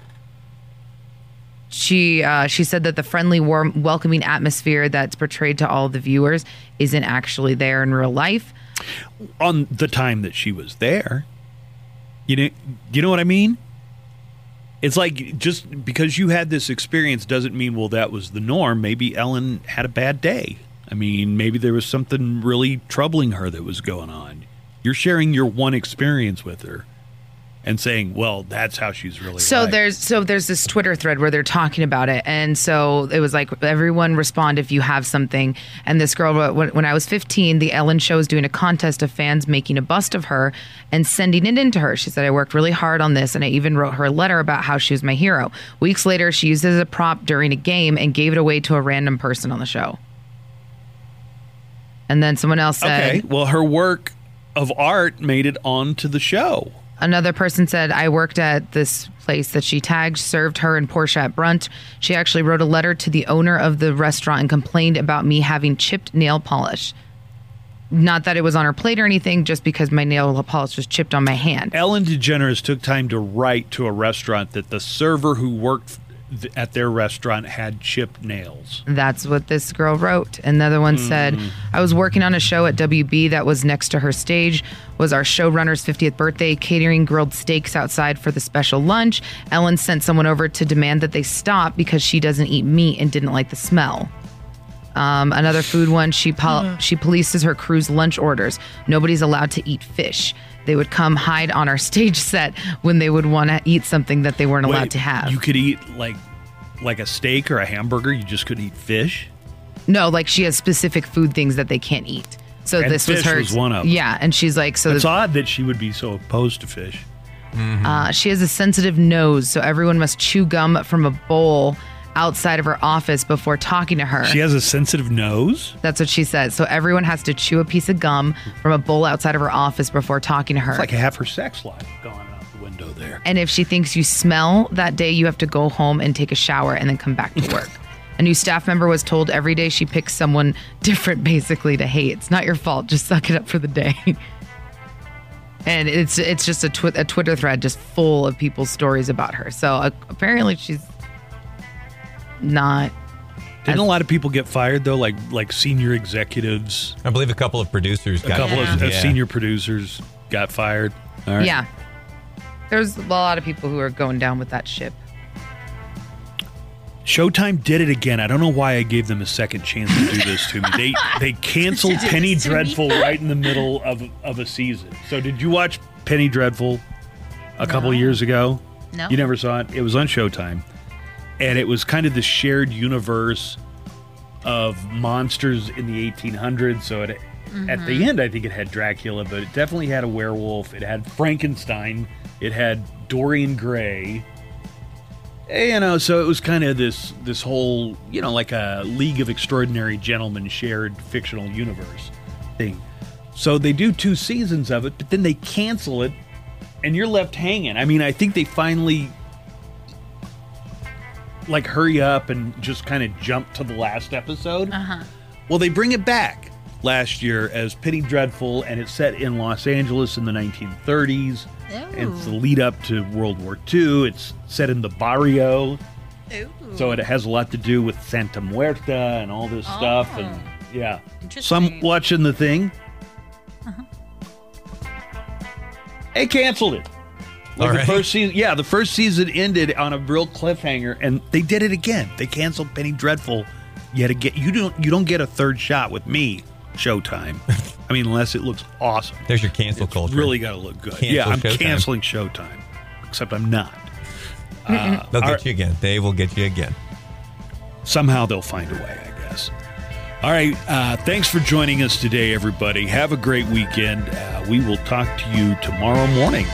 she uh, she said that the friendly, warm, welcoming atmosphere that's portrayed to all the viewers isn't actually there in real life. On the time that she was there, you know, you know what I mean. It's like just because you had this experience doesn't mean well that was the norm. Maybe Ellen had a bad day. I mean, maybe there was something really troubling her that was going on. You're sharing your one experience with her and saying, "Well, that's how she's really." So like. there's so there's this Twitter thread where they're talking about it, and so it was like everyone respond if you have something. And this girl wrote, when, I was 15, the Ellen Show was doing a contest of fans making a bust of her and sending it in to her. She said I worked really hard on this, and I even wrote her a letter about how she was my hero. Weeks later, she used it as a prop during a game and gave it away to a random person on the show. And then someone else said, okay. Well, her work of art made it onto the show. Another person said, I worked at this place that she tagged, served her and Portia at brunch. She actually wrote a letter to the owner of the restaurant and complained about me having chipped nail polish. Not that it was on her plate or anything, just because my nail polish was chipped on my hand. Ellen DeGeneres took time to write to a restaurant that the server who worked th- at their restaurant had chipped nails. That's what this girl wrote. Another one said, I was working on a show at WB that was next to her stage. Was our showrunner's 50th birthday, catering grilled steaks outside for the special lunch. Ellen sent someone over to demand that they stop because she doesn't eat meat and didn't like the smell. Um, another food one, she pol- she polices her crew's lunch orders. Nobody's allowed to eat fish. They would come hide on our stage set when they would want to eat something that they weren't allowed to have. You could eat like like a steak or a hamburger. You just couldn't eat fish. No, like she has specific food things that they can't eat. So And this was her. was one of them. Yeah, and she's like, so It's the, odd that she would be so opposed to fish. uh, she has a sensitive nose, so everyone must chew gum from a bowl outside of her office before talking to her. She has a sensitive nose. That's what she says. So everyone has to chew a piece of gum from a bowl outside of her office before talking to her. It's like half her sex life gone out the window there. and if she thinks you smell that day, you have to go home and take a shower and then come back to work. A new staff member was told every day she picks someone different, basically, to hate. It's not your fault. Just suck it up for the day. and it's it's just a, twi- a Twitter thread just full of people's stories about her. So uh, apparently she's not. Didn't a lot of people get fired though? Like like senior executives, I believe a couple of producers a got couple of, of Yeah. senior producers got fired. All right. Yeah. There's a lot of people who are going down with that ship. Showtime did it again. I don't know why I gave them a second chance to do this to me. They they canceled did Penny this to me? Dreadful right in the middle of of a season. So did you watch Penny Dreadful a couple No. years ago? No. You never saw it. It was on Showtime, and it was kind of the shared universe of monsters in the 1800s. So it, at the mm-hmm. end, I think it had Dracula, but it definitely had a werewolf. It had Frankenstein. It had Dorian Gray. You know, so it was kind of this this whole you know like a League of Extraordinary Gentlemen shared fictional universe thing. So they do two seasons of it, but then they cancel it, and you're left hanging. I mean, I think they finally like hurry up and just kind of jump to the last episode. Uh-huh. Well, they bring it back last year as Penny Dreadful, and it's set in Los Angeles in the 1930s. And It's the lead up to World War II. It's set in the barrio, so it has a lot to do with Santa Muerte and all this stuff. And yeah, Some watching the thing. They canceled it. Like Already? the first season, yeah, the first season ended on a real cliffhanger, and they did it again. They canceled Penny Dreadful yet again. You don't you don't get a third shot with me, Showtime. I mean, unless it looks awesome. There's your cancel It's culture. really got to look good. Cancel yeah, I'm Showtime. canceling Showtime, except I'm not. They'll get right. you again. They will get you again. Somehow they'll find a way, I guess. All right. Uh, thanks for joining us today, everybody. Have a great weekend. Uh, we will talk to you tomorrow morning.